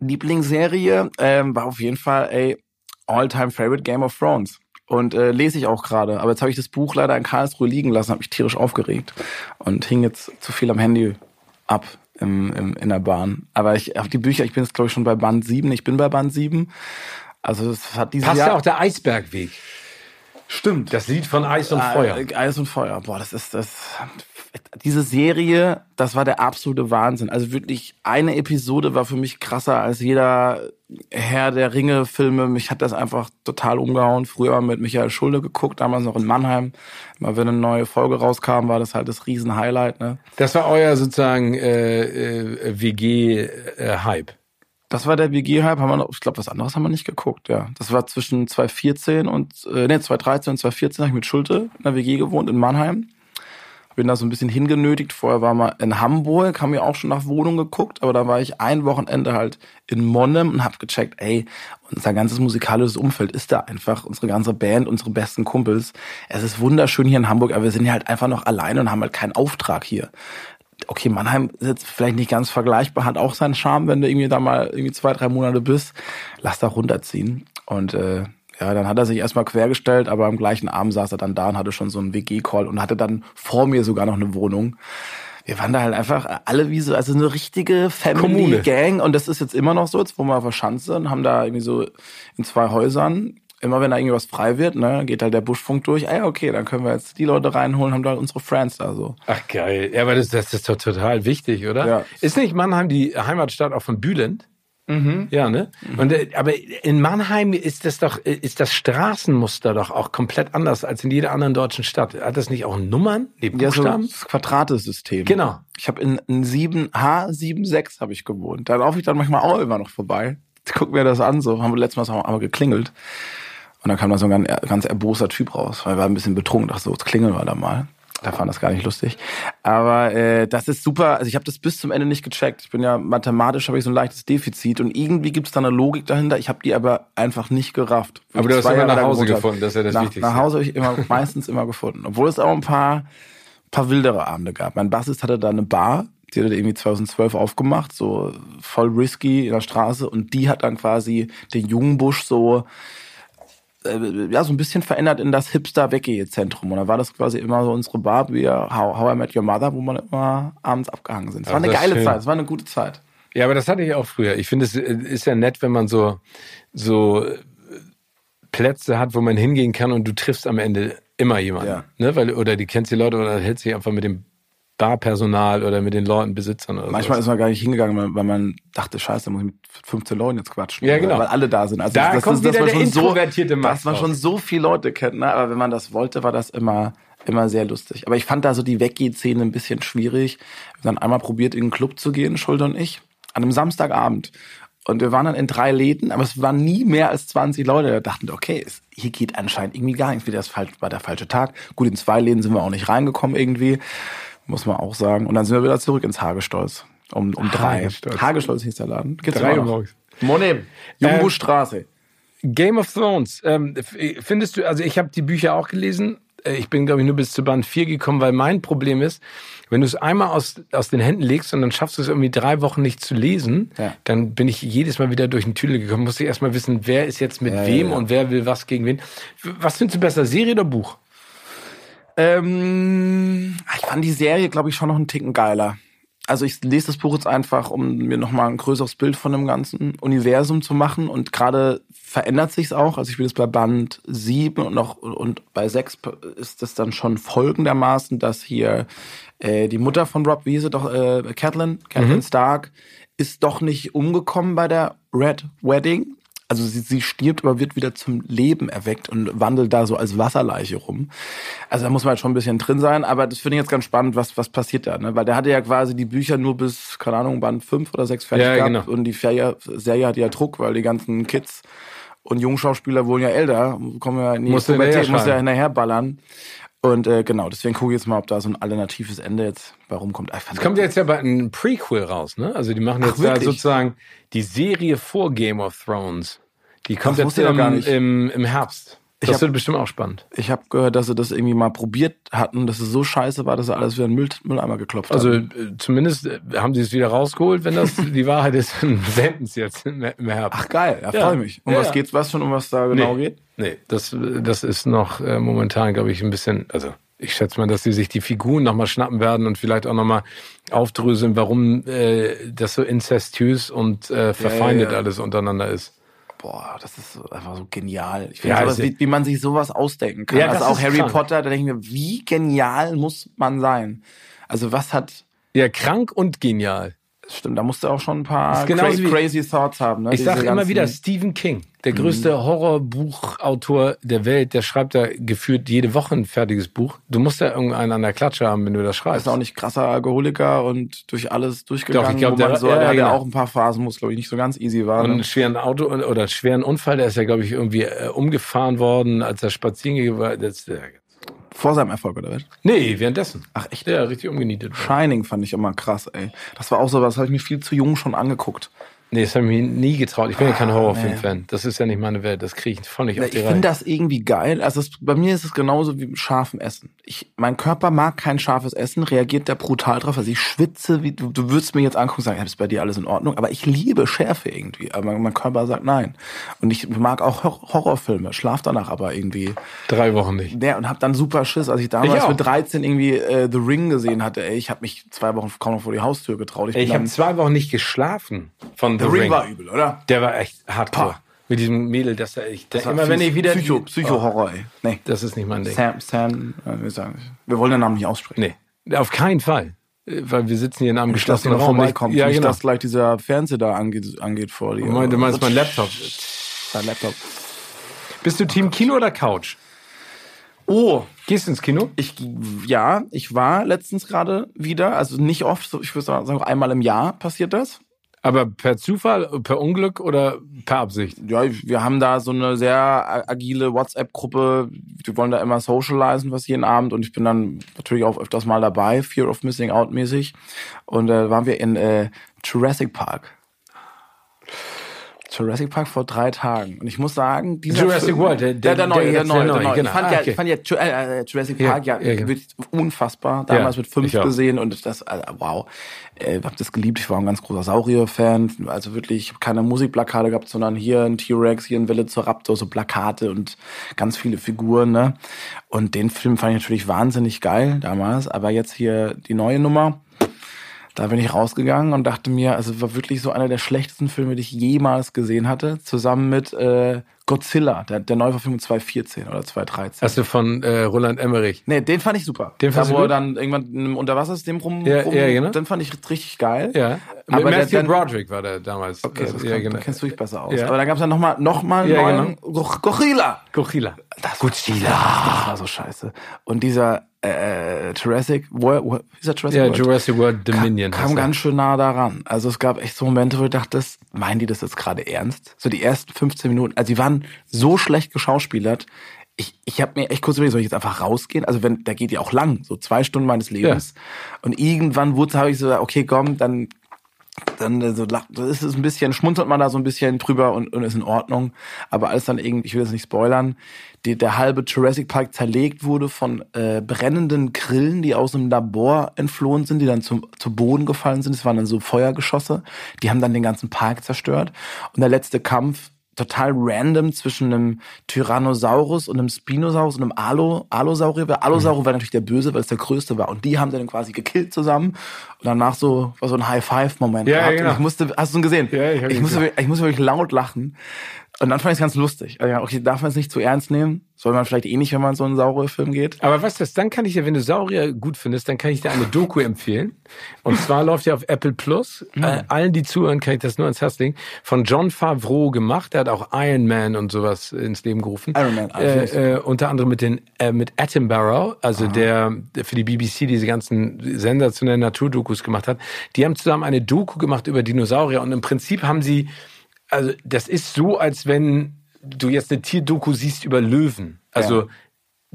[SPEAKER 3] Lieblingsserie ähm, war auf jeden Fall, ey, All-Time Favorite Game of Thrones. Und äh, lese ich auch gerade. Aber jetzt habe ich das Buch leider in Karlsruhe liegen lassen, habe mich tierisch aufgeregt und hing jetzt zu viel am Handy ab im, im, in der Bahn. Aber ich auf die Bücher, ich bin jetzt glaube ich schon bei Band 7. Ich bin bei Band 7. Also es hat dieses
[SPEAKER 2] Passt
[SPEAKER 3] Jahr
[SPEAKER 2] ja auch der Eisbergweg.
[SPEAKER 3] stimmt.
[SPEAKER 2] Das Lied von Eis und Feuer.
[SPEAKER 3] Äh, Eis und Feuer. Boah, das ist das. Diese Serie, das war der absolute Wahnsinn. Also wirklich, eine Episode war für mich krasser als jeder Herr der Ringe-Filme. Mich hat das einfach total umgehauen. Früher mit Michael Schulde geguckt, damals noch in Mannheim. Immer wenn eine neue Folge rauskam, war das halt das Riesen-Highlight. Ne?
[SPEAKER 2] Das war euer sozusagen äh, äh, WG-Hype.
[SPEAKER 3] Das war der WG-Hype. Haben wir noch, ich glaube, was anderes haben wir nicht geguckt. Ja, das war zwischen 2014 und äh, nee, 2013 und 2014 habe ich mit Schulte in der WG gewohnt in Mannheim. Bin da so ein bisschen hingenötigt. Vorher war mal in Hamburg, haben wir auch schon nach Wohnung geguckt, aber da war ich ein Wochenende halt in Monnem und hab gecheckt, ey, unser ganzes musikalisches Umfeld ist da einfach, unsere ganze Band, unsere besten Kumpels. Es ist wunderschön hier in Hamburg, aber wir sind ja halt einfach noch alleine und haben halt keinen Auftrag hier okay, Mannheim ist jetzt vielleicht nicht ganz vergleichbar, hat auch seinen Charme, wenn du irgendwie da mal irgendwie zwei, drei Monate bist. Lass da runterziehen. Und äh, ja, dann hat er sich erstmal quergestellt, aber am gleichen Abend saß er dann da und hatte schon so einen WG-Call und hatte dann vor mir sogar noch eine Wohnung. Wir waren da halt einfach alle wie so, also eine richtige. Family-Gang und das ist jetzt immer noch so, jetzt wohnen wir auf der Schanze und haben da irgendwie so in zwei Häusern immer wenn da irgendwas frei wird, ne, geht halt der Buschfunk durch, ey, okay, dann können wir jetzt die Leute reinholen, haben da unsere Friends da so.
[SPEAKER 2] Ach geil. Ja, aber das, das ist doch total wichtig, oder?
[SPEAKER 3] Ja.
[SPEAKER 2] Ist nicht Mannheim die Heimatstadt auch von Bülent?
[SPEAKER 3] Mhm.
[SPEAKER 2] Ja, ne? Und, äh, aber in Mannheim ist das doch, äh, ist das Straßenmuster doch auch komplett anders als in jeder anderen deutschen Stadt. Hat das nicht auch Nummern? Nee,
[SPEAKER 3] Ja, so
[SPEAKER 2] Buchstaben?
[SPEAKER 3] das Quadratesystem.
[SPEAKER 2] Genau.
[SPEAKER 3] Ich habe in, in 7 H76 habe ich gewohnt. Da laufe ich dann manchmal auch immer noch vorbei. Guck mir das an, so haben wir letztes Mal wir geklingelt. Und dann kam da so ein ganz, ganz erboster Typ raus, weil er war ein bisschen betrunken, dachte so, jetzt klingeln wir da mal. Da fand das gar nicht lustig. Aber äh, das ist super. Also ich habe das bis zum Ende nicht gecheckt. Ich bin ja mathematisch habe ich so ein leichtes Defizit und irgendwie gibt es da eine Logik dahinter. Ich habe die aber einfach nicht gerafft.
[SPEAKER 2] Aber du hast immer
[SPEAKER 3] Jahre
[SPEAKER 2] nach Hause gefunden, das ist ja das
[SPEAKER 3] nach,
[SPEAKER 2] Wichtigste.
[SPEAKER 3] Nach Hause habe ich immer meistens immer gefunden, obwohl es auch ein paar paar wildere Abende gab. Mein Bassist hatte da eine Bar, Die hat irgendwie 2012 aufgemacht, so voll risky in der Straße. Und die hat dann quasi den Jungbusch so äh, ja, so ein bisschen verändert in das Hipster-Weggehe-Zentrum. Und da war das quasi immer so unsere Bar wie How, How I Met Your Mother, wo man immer abends abgehangen sind. Es war eine geile schön. Zeit, es war eine gute Zeit.
[SPEAKER 2] Ja, aber das hatte ich auch früher. Ich finde, es ist ja nett, wenn man so, so Plätze hat, wo man hingehen kann und du triffst am Ende immer jemanden. Ja. Ne? Weil, oder die kennst die Leute oder hältst dich einfach mit dem Barpersonal oder mit den Leuten, Besitzern oder
[SPEAKER 3] Manchmal sowas. ist man gar nicht hingegangen, weil man dachte, scheiße, da muss ich mit 15 Leuten jetzt quatschen.
[SPEAKER 2] Ja, genau.
[SPEAKER 3] Weil alle da sind. Also
[SPEAKER 2] da
[SPEAKER 3] das,
[SPEAKER 2] kommt
[SPEAKER 3] das,
[SPEAKER 2] wieder der
[SPEAKER 3] introvertierte so, Dass man schon so viele Leute kennt, ne? aber wenn man das wollte, war das immer immer sehr lustig. Aber ich fand da so die Weggeh-Szene ein bisschen schwierig. Wir haben dann einmal probiert, in den Club zu gehen, Schulter und ich, an einem Samstagabend. Und wir waren dann in drei Läden, aber es waren nie mehr als 20 Leute. Da dachten, okay, es, hier geht anscheinend irgendwie gar nichts. Wieder das war der falsche Tag. Gut, in zwei Läden sind wir auch nicht reingekommen irgendwie muss man auch sagen. Und dann sind wir wieder zurück ins Hagestolz. Um, um drei.
[SPEAKER 2] Hagestolz.
[SPEAKER 3] Hagestolz hieß der Laden.
[SPEAKER 2] Gibt's drei Uhr morgens.
[SPEAKER 3] Monet. Jungbuschstraße. Ähm,
[SPEAKER 2] Game of Thrones. Ähm, findest du, also ich habe die Bücher auch gelesen. Äh, ich bin, glaube ich, nur bis zu Band 4 gekommen, weil mein Problem ist, wenn du es einmal aus, aus den Händen legst und dann schaffst du es irgendwie drei Wochen nicht zu lesen, ja. dann bin ich jedes Mal wieder durch den Tüdel gekommen. Muss ich erstmal wissen, wer ist jetzt mit ja, wem ja, und wer will was gegen wen. Was findest du besser, Serie oder Buch?
[SPEAKER 3] Ähm, ich fand die Serie, glaube ich, schon noch einen Ticken geiler. Also ich lese das Buch jetzt einfach, um mir nochmal ein größeres Bild von dem ganzen Universum zu machen. Und gerade verändert sich's auch. Also ich bin jetzt bei Band 7 und noch und bei 6 ist das dann schon folgendermaßen, dass hier äh, die Mutter von Rob Wiese, doch äh, Catelyn, Catelyn mhm. Stark, ist doch nicht umgekommen bei der Red Wedding, also sie, sie stirbt, aber wird wieder zum Leben erweckt und wandelt da so als Wasserleiche rum. Also da muss man halt schon ein bisschen drin sein, aber das finde ich jetzt ganz spannend, was, was passiert da, ne? Weil der hatte ja quasi die Bücher nur bis, keine Ahnung, Band fünf oder sechs fertig ja, gehabt genau. und die Serie, Serie hat ja Druck, weil die ganzen Kids und Jungschauspieler wurden ja älter, kommen ja in die
[SPEAKER 2] muss Pubertät,
[SPEAKER 3] muss ja hinterher ballern. Und äh, genau, deswegen gucke ich jetzt mal, ob da so ein alternatives Ende jetzt bei rumkommt.
[SPEAKER 2] Es kommt jetzt ja bei einem Prequel raus, ne? Also die machen jetzt Ach, da sozusagen die Serie vor Game of Thrones. Die kommt das jetzt im. Im, im Herbst. Das hab, wird bestimmt auch spannend.
[SPEAKER 3] Ich habe gehört, dass sie das irgendwie mal probiert hatten, dass es so scheiße war, dass sie alles wieder in den Müll, Mülleimer geklopft
[SPEAKER 2] also,
[SPEAKER 3] haben.
[SPEAKER 2] Also äh, zumindest äh, haben sie es wieder rausgeholt. Wenn das die Wahrheit ist, dann senden sie jetzt im Herbst.
[SPEAKER 3] Ach geil, ja, ja. freue mich. Um ja, was geht's was schon, um was da genau
[SPEAKER 2] nee,
[SPEAKER 3] geht?
[SPEAKER 2] Nee, das, das ist noch äh, momentan, glaube ich, ein bisschen, also ich schätze mal, dass sie sich die Figuren nochmal schnappen werden und vielleicht auch nochmal aufdröseln, warum äh, das so inzestiös und äh, verfeindet ja, alles untereinander ist
[SPEAKER 3] boah, das ist einfach so genial. Ich finde ja, sowas, wie, wie, man sich sowas ausdenken kann. Ja, also auch Harry krank. Potter, da denke ich mir, wie genial muss man sein? Also was hat...
[SPEAKER 2] Ja, krank und genial.
[SPEAKER 3] Stimmt, da musst du auch schon ein paar crazy, crazy Thoughts haben. Ne?
[SPEAKER 2] Ich sage immer wieder Stephen King, der mhm. größte mhm. Horrorbuchautor der Welt, der schreibt da geführt jede Woche ein fertiges Buch. Du musst ja irgendeinen an der Klatsche haben, wenn du das schreibst.
[SPEAKER 3] Ist auch nicht krasser Alkoholiker und durch alles durchgegangen. Doch, ich glaube, der, so, ja, der hat ja genau. auch ein paar Phasen, wo es glaube ich nicht so ganz easy war.
[SPEAKER 2] Und ne? einen schweren Auto oder einen schweren Unfall, der ist ja glaube ich irgendwie äh, umgefahren worden, als er spazieren ging. Das, äh,
[SPEAKER 3] vor seinem Erfolg, oder was?
[SPEAKER 2] Nee, währenddessen.
[SPEAKER 3] Ach echt?
[SPEAKER 2] Ja, richtig umgenietet.
[SPEAKER 3] Shining fand ich immer krass, ey. Das war auch so was, habe ich mir viel zu jung schon angeguckt.
[SPEAKER 2] Nee, das habe ich mir nie getraut. Ich bin ja kein ah, Horrorfilm-Fan. Das ist ja nicht meine Welt. Das kriege ich voll nicht auf
[SPEAKER 3] die Ich finde das irgendwie geil. Also es, bei mir ist es genauso wie mit scharfem Essen. Ich, mein Körper mag kein scharfes Essen, reagiert da brutal drauf. Also ich schwitze, wie du, du würdest mir jetzt angucken und sagen, ja, ist bei dir alles in Ordnung. Aber ich liebe Schärfe irgendwie. Aber mein, mein Körper sagt nein. Und ich mag auch Horrorfilme, schlaf danach aber irgendwie.
[SPEAKER 2] Drei Wochen nicht.
[SPEAKER 3] Ja, und hab dann super Schiss, als ich damals ich mit 13 irgendwie äh, The Ring gesehen hatte. Ey, ich habe mich zwei Wochen kaum noch vor die Haustür getraut.
[SPEAKER 2] Ich, ich habe zwei Wochen nicht geschlafen von The, The Ring. Ring
[SPEAKER 3] war übel, oder?
[SPEAKER 2] Der war echt hardcore. Pah. Mit diesem Mädel, das er ich,
[SPEAKER 3] das immer wenn ich wieder Psycho, Psycho Horror, ey.
[SPEAKER 2] Nee, das ist nicht mein Ding.
[SPEAKER 3] Sam, Sam, äh, wir sagen, wir wollen den Namen nicht aussprechen.
[SPEAKER 2] Nee, auf keinen Fall. Äh, weil wir sitzen hier in einem nicht, geschlossenen Raum.
[SPEAKER 3] Vorbeikommt. Ja, nicht, genau. dass gleich dieser Fernseher da angeht, angeht vor dir.
[SPEAKER 2] Du meinst mein Laptop?
[SPEAKER 3] Dein Laptop.
[SPEAKER 2] Bist du Team Kino oder Couch?
[SPEAKER 3] Oh,
[SPEAKER 2] gehst du ins Kino?
[SPEAKER 3] Ich ja, ich war letztens gerade wieder, also nicht oft, ich würde sagen einmal im Jahr passiert das.
[SPEAKER 2] Aber per Zufall, per Unglück oder per Absicht?
[SPEAKER 3] Ja, wir haben da so eine sehr agile WhatsApp-Gruppe. Wir wollen da immer socialisen, was jeden Abend. Und ich bin dann natürlich auch öfters mal dabei, Fear of Missing Out mäßig. Und da äh, waren wir in äh, Jurassic Park. Jurassic Park vor drei Tagen. Und ich muss sagen,
[SPEAKER 2] dieser Jurassic
[SPEAKER 3] Film,
[SPEAKER 2] World,
[SPEAKER 3] der, der, der, neue, der, neue, der neue.
[SPEAKER 2] Genau.
[SPEAKER 3] Ich fand,
[SPEAKER 2] ah,
[SPEAKER 3] ja,
[SPEAKER 2] okay.
[SPEAKER 3] ich fand ja äh, Jurassic Park ja,
[SPEAKER 2] ja, ja
[SPEAKER 3] wirklich unfassbar. Damals mit fünf gesehen und das, also, wow. Äh, hab das geliebt. Ich war ein ganz großer Saurier-Fan. Also wirklich, ich habe keine Musikplakate gehabt, sondern hier ein T-Rex, hier ein Velociraptor, so Plakate und ganz viele Figuren. Ne? Und den Film fand ich natürlich wahnsinnig geil damals. Aber jetzt hier die neue Nummer da bin ich rausgegangen und dachte mir, also war wirklich so einer der schlechtesten Filme, die ich jemals gesehen hatte, zusammen mit äh, Godzilla, der, der Neuverfilmung 2014 oder 2013.
[SPEAKER 2] Hast du von äh, Roland Emmerich?
[SPEAKER 3] Nee, den fand ich super.
[SPEAKER 2] Den fand
[SPEAKER 3] da, wo er dann irgendwann in einem Unterwassersystem rum,
[SPEAKER 2] ja,
[SPEAKER 3] rum
[SPEAKER 2] ja, genau.
[SPEAKER 3] den fand ich richtig geil.
[SPEAKER 2] Ja.
[SPEAKER 3] Aber
[SPEAKER 2] Matthew
[SPEAKER 3] der,
[SPEAKER 2] Broderick war der damals.
[SPEAKER 3] Okay, das,
[SPEAKER 2] ja,
[SPEAKER 3] kann,
[SPEAKER 2] genau.
[SPEAKER 3] kennst du dich besser aus.
[SPEAKER 2] Ja.
[SPEAKER 3] Aber dann gab es dann nochmal noch mal
[SPEAKER 2] Ja,
[SPEAKER 3] neuen
[SPEAKER 2] genau.
[SPEAKER 3] Go- Gorilla.
[SPEAKER 2] Godzilla.
[SPEAKER 3] Das, Godzilla. Das war so scheiße. Und dieser äh, Jurassic, wo, wo, wie ist der Jurassic
[SPEAKER 2] Ja,
[SPEAKER 3] World?
[SPEAKER 2] Jurassic World Dominion.
[SPEAKER 3] kam, kam ganz schön nah daran. Also es gab echt so Momente, wo ich dachte, das, meinen die das jetzt gerade ernst? So die ersten 15 Minuten, also die waren so schlecht geschauspielert. Ich, ich habe mir echt kurz überlegt, soll ich jetzt einfach rausgehen? Also wenn, der geht ja auch lang, so zwei Stunden meines Lebens. Und irgendwann wurde, habe ich so, okay, komm, dann dann äh, so das ist ein bisschen, schmunzelt man da so ein bisschen drüber und, und ist in Ordnung. Aber alles dann irgendwie, ich will das nicht spoilern, die, der halbe Jurassic Park zerlegt wurde von äh, brennenden Grillen, die aus einem Labor entflohen sind, die dann zum, zu Boden gefallen sind. Das waren dann so Feuergeschosse. Die haben dann den ganzen Park zerstört. Und der letzte Kampf total random zwischen einem Tyrannosaurus und einem Spinosaurus und einem Alo, Allosaurier. Der Allosaurier war natürlich der Böse, weil es der größte war. Und die haben dann quasi gekillt zusammen. Und danach so, war so ein High-Five-Moment
[SPEAKER 2] Ja,
[SPEAKER 3] gehabt.
[SPEAKER 2] genau.
[SPEAKER 3] Und ich musste, hast du ihn gesehen?
[SPEAKER 2] Ja, ich
[SPEAKER 3] ich musste, ich musste wirklich laut lachen. Und dann fand ich es ganz lustig. Also, okay, darf man es nicht zu ernst nehmen? Soll man vielleicht eh nicht, wenn man in so einen Saurierfilm geht?
[SPEAKER 2] Aber weißt du, dann kann ich dir, wenn du Saurier gut findest, dann kann ich dir eine Doku empfehlen. Und zwar läuft ja auf Apple Plus. Äh, allen, die zuhören, kann ich das nur ans Herz legen. Von John Favreau gemacht. Der hat auch Iron Man und sowas ins Leben gerufen.
[SPEAKER 3] Iron Man,
[SPEAKER 2] äh, äh, unter anderem mit den äh, mit Attenborough, also der, der für die BBC diese ganzen sensationellen Naturdokus gemacht hat. Die haben zusammen eine Doku gemacht über Dinosaurier und im Prinzip haben sie also das ist so, als wenn du jetzt eine Tierdoku siehst über Löwen. Also
[SPEAKER 3] Ja.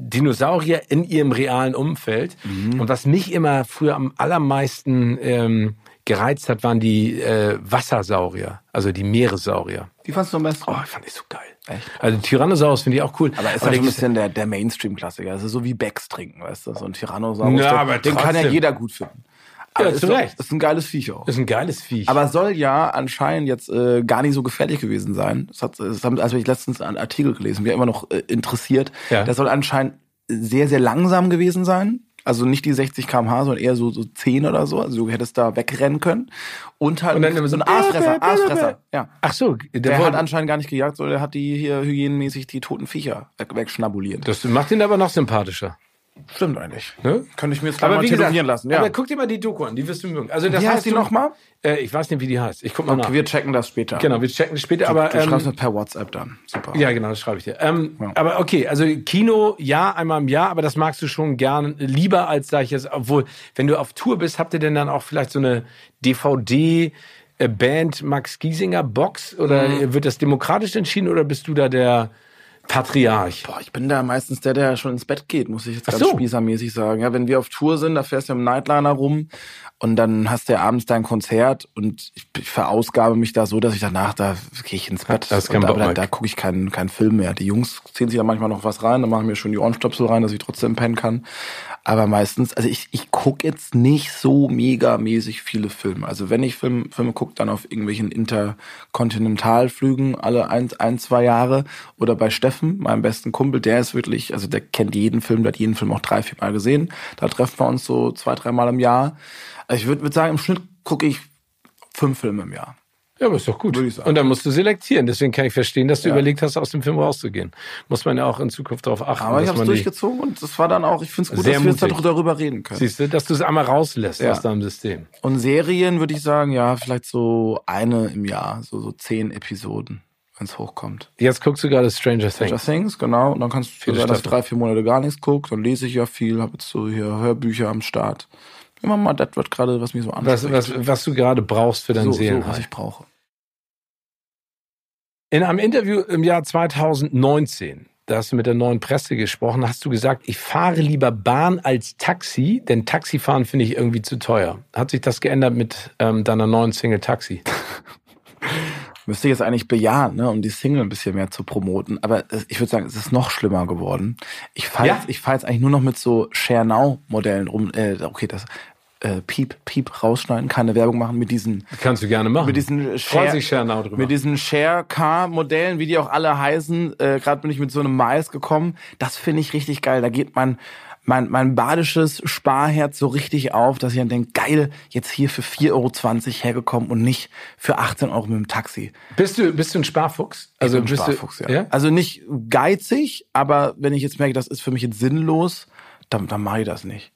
[SPEAKER 2] Dinosaurier in ihrem realen Umfeld. Und was mich immer früher am allermeisten ähm, gereizt hat, waren die äh, Wassersaurier, also die Meeressaurier.
[SPEAKER 3] Die fandst du am besten?
[SPEAKER 2] Oh, ich fand die so geil.
[SPEAKER 3] Echt?
[SPEAKER 2] Also Tyrannosaurus finde ich auch cool.
[SPEAKER 3] Aber ist halt so ein
[SPEAKER 2] ich-
[SPEAKER 3] bisschen der, der Mainstream-Klassiker. Also so wie Becks trinken, weißt du? So ein Tyrannosaurus.
[SPEAKER 2] Ja, aber
[SPEAKER 3] den kann ja
[SPEAKER 2] trotzdem.
[SPEAKER 3] jeder gut finden. Aber
[SPEAKER 2] Ja,
[SPEAKER 3] ist doch-. Ist ein geiles Viech auch.
[SPEAKER 2] ist ein geiles Viech.
[SPEAKER 3] Aber soll ja anscheinend jetzt äh, gar nicht so gefährlich gewesen sein. Das, hat, das haben, also ich letztens einen Artikel gelesen, mir immer noch äh, interessiert.
[SPEAKER 2] Ja.
[SPEAKER 3] Das soll anscheinend sehr, sehr langsam gewesen sein. Also nicht die 60 km/h, sondern eher so, so 10 oder so. Also du hättest da wegrennen können. Und halt
[SPEAKER 2] Und dann so
[SPEAKER 3] ein Aasfresser. Aasfresser, ja.
[SPEAKER 2] Ach so, der,
[SPEAKER 3] Der hat anscheinend gar nicht gejagt, sondern der hat die hier hygienenmäßig die toten Viecher weg, wegschnabuliert.
[SPEAKER 2] das macht ihn aber noch sympathischer.
[SPEAKER 3] Stimmt eigentlich.
[SPEAKER 2] Ne?
[SPEAKER 3] Könnte ich mir jetzt
[SPEAKER 2] Aber
[SPEAKER 3] mal tätowieren lassen. Ja.
[SPEAKER 2] aber guck dir mal die Doku an, die wirst du mögen. Also das
[SPEAKER 3] Wie heißt die
[SPEAKER 2] du-
[SPEAKER 3] nochmal?
[SPEAKER 2] Äh, ich weiß nicht, wie die heißt. Ich guck mal nach.
[SPEAKER 3] Okay, wir checken das später.
[SPEAKER 2] Genau, wir checken das später. Aber
[SPEAKER 3] du schreibst
[SPEAKER 2] ähm,
[SPEAKER 3] mir per WhatsApp dann. Super.
[SPEAKER 2] ja, genau, das schreibe ich dir. Ähm,
[SPEAKER 3] Ja.
[SPEAKER 2] Aber okay, also Kino, ja, einmal im Jahr, aber das magst du schon gern lieber als sag ich jetzt. Obwohl, wenn du auf Tour bist, habt ihr denn dann auch vielleicht so eine DVD? äh, Band Max Giesinger Box oder
[SPEAKER 3] Mhm.
[SPEAKER 2] wird das demokratisch entschieden oder bist du da der Patriarch?
[SPEAKER 3] Boah, ich bin da meistens der, der schon ins Bett geht, muss ich jetzt
[SPEAKER 2] Ach
[SPEAKER 3] ganz
[SPEAKER 2] so.
[SPEAKER 3] spießermäßig sagen. Ja, wenn wir auf Tour sind, da fährst du im Nightliner rum und dann hast du ja abends dein Konzert und ich, ich verausgabe mich da so, dass ich danach, da gehe ich ins Bett.
[SPEAKER 2] Da hast keinen
[SPEAKER 3] und da, da gucke ich keinen keinen Film mehr. Die Jungs ziehen sich da manchmal noch was rein, dann machen mir schon die Ohrenstöpsel rein, dass ich trotzdem pennen kann. Aber meistens, also ich, ich gucke jetzt nicht so megamäßig viele Filme. Also wenn ich Film, Filme gucke, dann auf irgendwelchen Interkontinentalflügen alle ein, ein, zwei Jahre. Oder bei Steffen, meinem besten Kumpel, der ist wirklich, also der kennt jeden Film, der hat jeden Film auch drei, vier Mal gesehen. Da treffen wir uns so zwei, dreimal im Jahr. Also ich würde würd sagen, im Schnitt gucke ich fünf Filme im Jahr.
[SPEAKER 2] Ja, aber ist doch gut. Und dann musst du selektieren. Deswegen kann ich verstehen, dass du
[SPEAKER 3] Ja.
[SPEAKER 2] überlegt hast, aus dem Film rauszugehen. Muss man ja auch in Zukunft darauf achten.
[SPEAKER 3] Aber ich habe es durchgezogen und das war dann auch, ich finde es gut, dass wir jetzt
[SPEAKER 2] mutig.
[SPEAKER 3] darüber reden können.
[SPEAKER 2] Siehst du, dass du es einmal rauslässt
[SPEAKER 3] Ja.
[SPEAKER 2] aus deinem System.
[SPEAKER 3] Und Serien würde ich sagen, ja, vielleicht so eine im Jahr, so, so zehn Episoden, wenn es hochkommt.
[SPEAKER 2] Jetzt guckst du gerade Stranger
[SPEAKER 3] Stranger
[SPEAKER 2] Things.
[SPEAKER 3] Things, genau. Und dann kannst du sein, dass
[SPEAKER 2] Staffel.
[SPEAKER 3] drei, vier Monate gar nichts gucke. Dann lese ich ja viel, habe jetzt so hier Hörbücher am Start. Immer mal, das wird gerade, was mich so
[SPEAKER 2] Was,
[SPEAKER 3] anspricht.
[SPEAKER 2] was, was du gerade brauchst für dein
[SPEAKER 3] so, so,
[SPEAKER 2] Seelenheil.
[SPEAKER 3] was ich brauche.
[SPEAKER 2] In einem Interview im Jahr 2019, da hast du mit der neuen Presse gesprochen, hast du gesagt, ich fahre lieber Bahn als Taxi, denn Taxifahren finde ich irgendwie zu teuer. Hat sich das geändert mit ähm, deiner neuen Single Taxi?
[SPEAKER 3] müsste jetzt eigentlich bejahen, ne, um die Single ein bisschen mehr zu promoten. Aber ich würde sagen, es ist noch schlimmer geworden. Ich fahre ja. jetzt, ich fahr jetzt eigentlich nur noch mit so Share Now Modellen rum. Äh, okay, das äh, Piep, Piep rausschneiden, keine Werbung machen mit diesen.
[SPEAKER 2] Kannst du gerne machen.
[SPEAKER 3] Mit diesen
[SPEAKER 2] Share, Share Now drüber.
[SPEAKER 3] Mit diesen Share Car Modellen, wie die auch alle heißen. Äh, Gerade bin ich mit so einem Mais gekommen. Das finde ich richtig geil. Da geht man mein, mein badisches Sparherz so richtig auf, dass ich dann denke, geil, jetzt hier für 4,20 Euro hergekommen und nicht für 18 Euro mit dem Taxi.
[SPEAKER 2] Bist du, bist du ein Sparfuchs?
[SPEAKER 3] Also ich bin ein Sparfuchs, du, ja. ja. Also nicht geizig, aber wenn ich jetzt merke, das ist für mich jetzt sinnlos, dann, dann mache ich das nicht.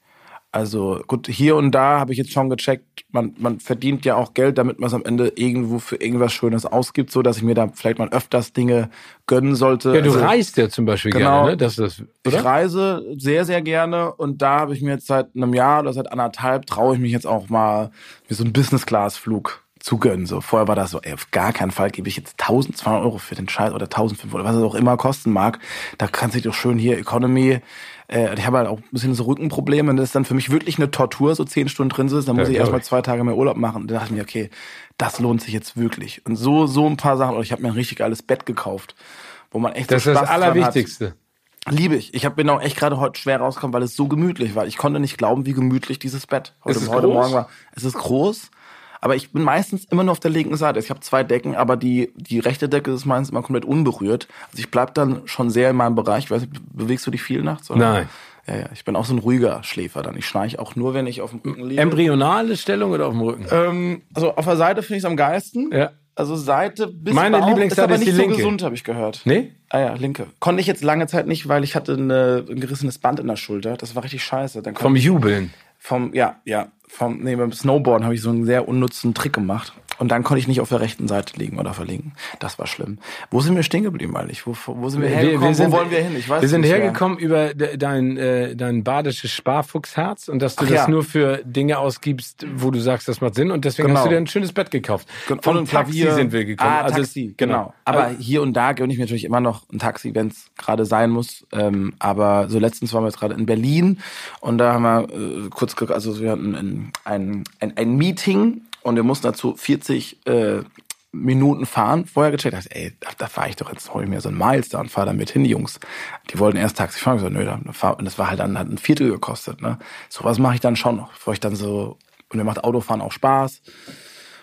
[SPEAKER 3] Also gut, hier und da habe ich jetzt schon gecheckt, man, man verdient ja auch Geld, damit man es am Ende irgendwo für irgendwas Schönes ausgibt, so dass ich mir da vielleicht mal öfters Dinge gönnen sollte.
[SPEAKER 2] Ja, du also, reist ja zum Beispiel genau, gerne, ne? Das ist,
[SPEAKER 3] oder? Ich reise sehr, sehr gerne und da habe ich mir jetzt seit einem Jahr oder seit anderthalb traue ich mich jetzt auch mal mir so einen Business-Class-Flug zu gönnen. So vorher war das so, ey, auf gar keinen Fall gebe ich jetzt 1200 Euro für den Scheiß oder 1500, was es auch immer kosten mag. Da kannst du dich doch schön hier Economy äh, ich habe halt auch ein bisschen so Rückenprobleme und das ist dann für mich wirklich eine Tortur, so zehn Stunden drin zu Dann muss ja, ich erstmal zwei Tage mehr Urlaub machen. Und da dachte ich mir, okay, das lohnt sich jetzt wirklich. Und so, so ein paar Sachen. Oder ich habe mir ein richtig geiles Bett gekauft, wo man echt
[SPEAKER 2] Das
[SPEAKER 3] so
[SPEAKER 2] ist das Allerwichtigste.
[SPEAKER 3] Liebe ich. Ich hab, bin auch echt gerade heute schwer rausgekommen, weil es so gemütlich war. Ich konnte nicht glauben, wie gemütlich dieses Bett heute, heute Morgen war. Es ist groß. Aber ich bin meistens immer nur auf der linken Seite. Ich habe zwei Decken, aber die, die rechte Decke ist meistens immer komplett unberührt. Also ich bleib dann schon sehr in meinem Bereich. Ich weiß nicht, bewegst du dich viel nachts?
[SPEAKER 2] Oder? Nein.
[SPEAKER 3] Ja, ja, ich bin auch so ein ruhiger Schläfer dann. Ich schnarche auch nur, wenn ich auf dem Rücken liege.
[SPEAKER 2] Embryonale Stellung oder auf dem Rücken?
[SPEAKER 3] Ähm, also auf der Seite finde ich es am geilsten.
[SPEAKER 2] Ja.
[SPEAKER 3] Also Seite bis
[SPEAKER 2] Meine Bauch Lieblingsseite ist, aber
[SPEAKER 3] ist
[SPEAKER 2] die
[SPEAKER 3] nicht
[SPEAKER 2] linke.
[SPEAKER 3] so gesund, habe ich gehört.
[SPEAKER 2] Nee?
[SPEAKER 3] Ah ja, linke. Konnte ich jetzt lange Zeit nicht, weil ich hatte eine, ein gerissenes Band in der Schulter. Das war richtig scheiße. Dann
[SPEAKER 2] Vom Jubeln?
[SPEAKER 3] Vom, ja, ja. Vom, nee, beim Snowboarden habe ich so einen sehr unnützen Trick gemacht. Und dann konnte ich nicht auf der rechten Seite liegen oder verlinken. Das war schlimm. Wo sind wir stehen geblieben eigentlich? Wo, wo sind wir, wir hergekommen? Wir sind, wo wollen wir hin?
[SPEAKER 2] Ich weiß wir sind hergekommen mehr. über dein, äh, dein badisches Sparfuchsherz und dass du Ach das ja. nur für Dinge ausgibst, wo du sagst, das macht Sinn. Und deswegen genau. hast du dir ein schönes Bett gekauft.
[SPEAKER 3] Von und Taxi Klavier.
[SPEAKER 2] sind wir gekommen.
[SPEAKER 3] Ah, also Taxi, genau. genau. Aber also, hier und da gönne ich mir natürlich immer noch ein Taxi, wenn es gerade sein muss. Ähm, aber so letztens waren wir jetzt gerade in Berlin und da haben wir äh, kurz, also wir hatten ein, ein, ein, ein Meeting und wir mussten dazu 40 äh, Minuten fahren. Vorher gecheckt, dachte, ey, da, da fahre ich doch jetzt, hol ich mir so einen Miles da und fahre dann mit hin, die Jungs. Die wollten erst Taxi fahren. Ich so, nö, dann fahr, und das war halt dann hat ein Viertel gekostet. Ne? Sowas mache ich dann schon noch, bevor ich dann so, und mir macht Autofahren auch Spaß.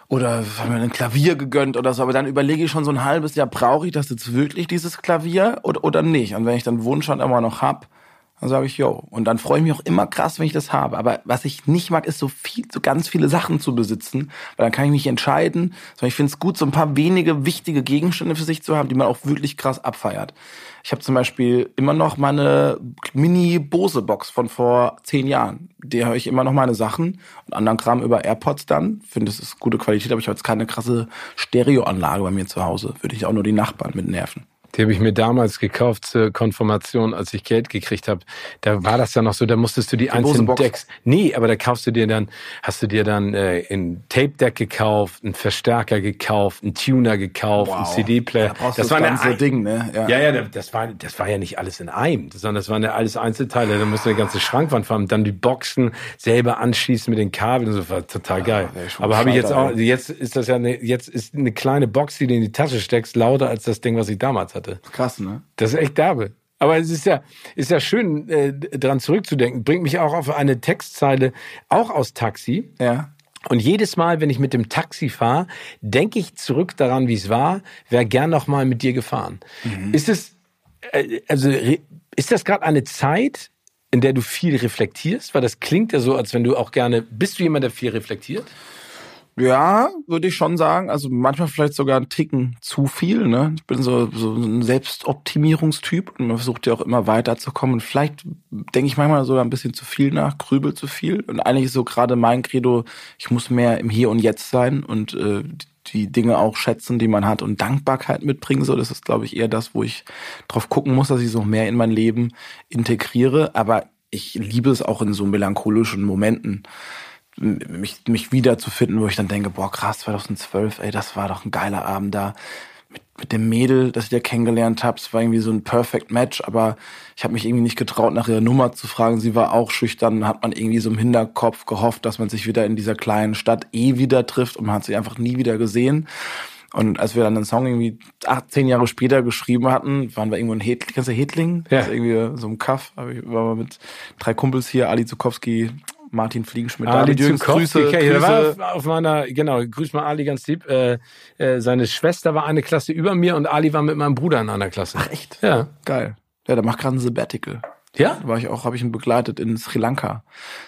[SPEAKER 3] Oder haben mir ein Klavier gegönnt oder so, aber dann überlege ich schon so ein halbes Jahr, brauche ich das jetzt wirklich, dieses Klavier oder, oder nicht? Und wenn ich dann Wunsch immer noch hab, dann sage ich, yo. Und dann freue ich mich auch immer krass, wenn ich das habe. Aber was ich nicht mag, ist so viel, so ganz viele Sachen zu besitzen, weil dann kann ich mich entscheiden. Sondern ich finde es gut, so ein paar wenige wichtige Gegenstände für sich zu haben, die man auch wirklich krass abfeiert. Ich habe zum Beispiel immer noch meine Mini-Bose-Box von vor zehn Jahren. Die höre ich immer noch meine Sachen und anderen Kram über AirPods dann. Finde, es ist gute Qualität, aber ich habe jetzt keine krasse Stereoanlage bei mir zu Hause. Würde ich auch nur die Nachbarn mit nerven.
[SPEAKER 2] Die habe ich mir damals gekauft zur Konfirmation, als ich Geld gekriegt habe. Da war das ja noch so, da musstest du die, die einzelnen Decks. Nee, aber da kaufst du dir dann, hast du dir dann äh, ein Tape Deck gekauft, einen Verstärker gekauft, einen Tuner gekauft, wow. einen CD-Player.
[SPEAKER 3] Da das war das ganze Ding, ne?
[SPEAKER 2] Ja. ja, ja, das war, das war ja nicht alles in einem, sondern das waren ja alles Einzelteile. Da musst du eine ganze Schrankwand fahren, dann die Boxen selber anschließen mit den Kabeln. Das war total geil. Ja, aber habe ich jetzt auch, jetzt ist das ja eine, jetzt ist eine kleine Box, die du in die Tasche steckst, lauter als das Ding, was ich damals hatte hatte.
[SPEAKER 3] Krass, ne?
[SPEAKER 2] Das ist echt derbe. Aber es ist ja, ist ja schön, äh, dran zurückzudenken. Bringt mich auch auf eine Textzeile, auch aus Taxi.
[SPEAKER 3] Ja.
[SPEAKER 2] Und jedes Mal, wenn ich mit dem Taxi fahre, denke ich zurück daran, wie es war, wäre gern noch mal mit dir gefahren. Mhm. Ist es, äh, also, ist das gerade eine Zeit, in der du viel reflektierst? Weil das klingt ja so, als wenn du auch gerne, bist du jemand, der viel reflektiert?
[SPEAKER 3] Ja, würde ich schon sagen. Also manchmal vielleicht sogar ein Ticken zu viel. Ne? Ich bin so, so ein Selbstoptimierungstyp und man versucht ja auch immer weiterzukommen. Und vielleicht denke ich manchmal sogar ein bisschen zu viel nach, grübel zu viel. Und eigentlich ist so gerade mein Credo, ich muss mehr im Hier und Jetzt sein und äh, die Dinge auch schätzen, die man hat und Dankbarkeit mitbringen. So, das ist, glaube ich, eher das, wo ich drauf gucken muss, dass ich so mehr in mein Leben integriere. Aber ich liebe es auch in so melancholischen Momenten mich, mich wiederzufinden, wo ich dann denke, boah, krass, 2012, ey, das war doch ein geiler Abend da. Mit, mit dem Mädel, das ich da kennengelernt habe, es war irgendwie so ein Perfect Match, aber ich habe mich irgendwie nicht getraut, nach ihrer Nummer zu fragen. Sie war auch schüchtern, hat man irgendwie so im Hinterkopf gehofft, dass man sich wieder in dieser kleinen Stadt eh wieder trifft und man hat sie einfach nie wieder gesehen. Und als wir dann den Song irgendwie acht, zehn Jahre später geschrieben hatten, waren wir irgendwo in Hedling, kennst du Hedling?
[SPEAKER 2] Ja.
[SPEAKER 3] Das ist irgendwie so ein Kaff, ich, waren wir mit drei Kumpels hier, Ali Zukowski, Martin Fliegenschmidt,
[SPEAKER 2] Ali
[SPEAKER 3] David Jürgens, Grüße,
[SPEAKER 2] okay, der
[SPEAKER 3] Grüße.
[SPEAKER 2] war auf, meiner, genau, grüß mal Ali ganz lieb. Äh, äh, seine Schwester war eine Klasse über mir und Ali war mit meinem Bruder in einer Klasse.
[SPEAKER 3] Ach echt?
[SPEAKER 2] Ja.
[SPEAKER 3] Geil. Ja, der macht gerade ein Sabbatical.
[SPEAKER 2] Ja?
[SPEAKER 3] Da war ich auch, habe ich ihn begleitet in Sri Lanka.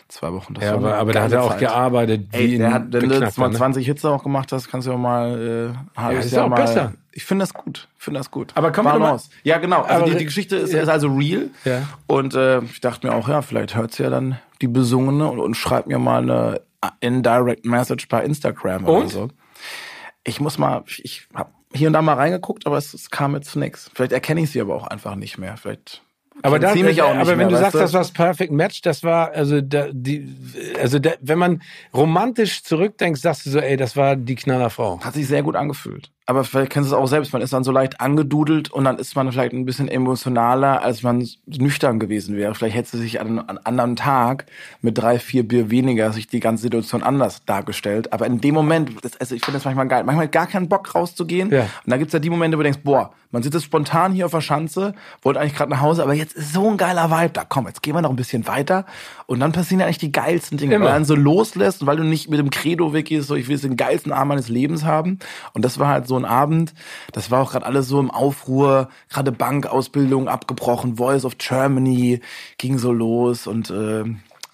[SPEAKER 3] Zwei Wochen. Das
[SPEAKER 2] Ja, aber, aber da hat er auch
[SPEAKER 3] Zeit.
[SPEAKER 2] gearbeitet.
[SPEAKER 3] Ey,
[SPEAKER 2] wie
[SPEAKER 3] der hat, wenn du jetzt mal
[SPEAKER 2] ne?
[SPEAKER 3] 20 Hits auch gemacht hast, kannst du auch mal äh, halbes
[SPEAKER 2] ist
[SPEAKER 3] Jahr
[SPEAKER 2] auch
[SPEAKER 3] mal.
[SPEAKER 2] besser.
[SPEAKER 3] Ich finde das gut. Ich finde das gut.
[SPEAKER 2] Aber doch mal-
[SPEAKER 3] raus. Ja, genau. Also
[SPEAKER 2] Aber-
[SPEAKER 3] die, die Geschichte ist,
[SPEAKER 2] Ja.
[SPEAKER 3] ist also real.
[SPEAKER 2] Ja.
[SPEAKER 3] Und äh, ich dachte mir auch, ja, vielleicht hört sie ja dann die Besungene und, und schreibt mir mal eine indirect Message bei Instagram oder
[SPEAKER 2] Und?
[SPEAKER 3] so. Ich muss mal, ich habe hier und da mal reingeguckt, aber es, es kam jetzt zu nichts. Vielleicht erkenne ich sie aber auch einfach nicht mehr. Vielleicht
[SPEAKER 2] Aber, da,
[SPEAKER 3] nicht
[SPEAKER 2] aber wenn
[SPEAKER 3] mehr,
[SPEAKER 2] du sagst, das war das Perfect Match, das war, also, da, die, also da, wenn man romantisch zurückdenkt, sagst du so, ey, das war die Knallerfrau.
[SPEAKER 3] Hat sich sehr gut angefühlt. Aber vielleicht kennst du es auch selbst. Man ist dann so leicht angedudelt und dann ist man vielleicht ein bisschen emotionaler, als man nüchtern gewesen wäre. Vielleicht hätte sie sich an einem anderen Tag mit drei, vier Bier weniger sich die ganze Situation anders dargestellt. Aber in dem Moment, das, also ich finde das manchmal geil, manchmal gar keinen Bock rauszugehen.
[SPEAKER 2] Ja.
[SPEAKER 3] Und da gibt's ja die Momente, wo du denkst, boah, man sitzt jetzt spontan hier auf der Schanze, wollte eigentlich gerade nach Hause, aber jetzt ist so ein geiler Vibe da. Komm, jetzt gehen wir noch ein bisschen weiter. Und dann passieren ja eigentlich die geilsten Dinge.
[SPEAKER 2] Immer.
[SPEAKER 3] Weil dann so loslässt und weil du nicht mit dem Credo weggehst, so ich will jetzt den geilsten Abend meines Lebens haben. Und das war halt so ein Abend, das war auch gerade alles so im Aufruhr, gerade Bankausbildung abgebrochen, Voice of Germany ging so los und äh,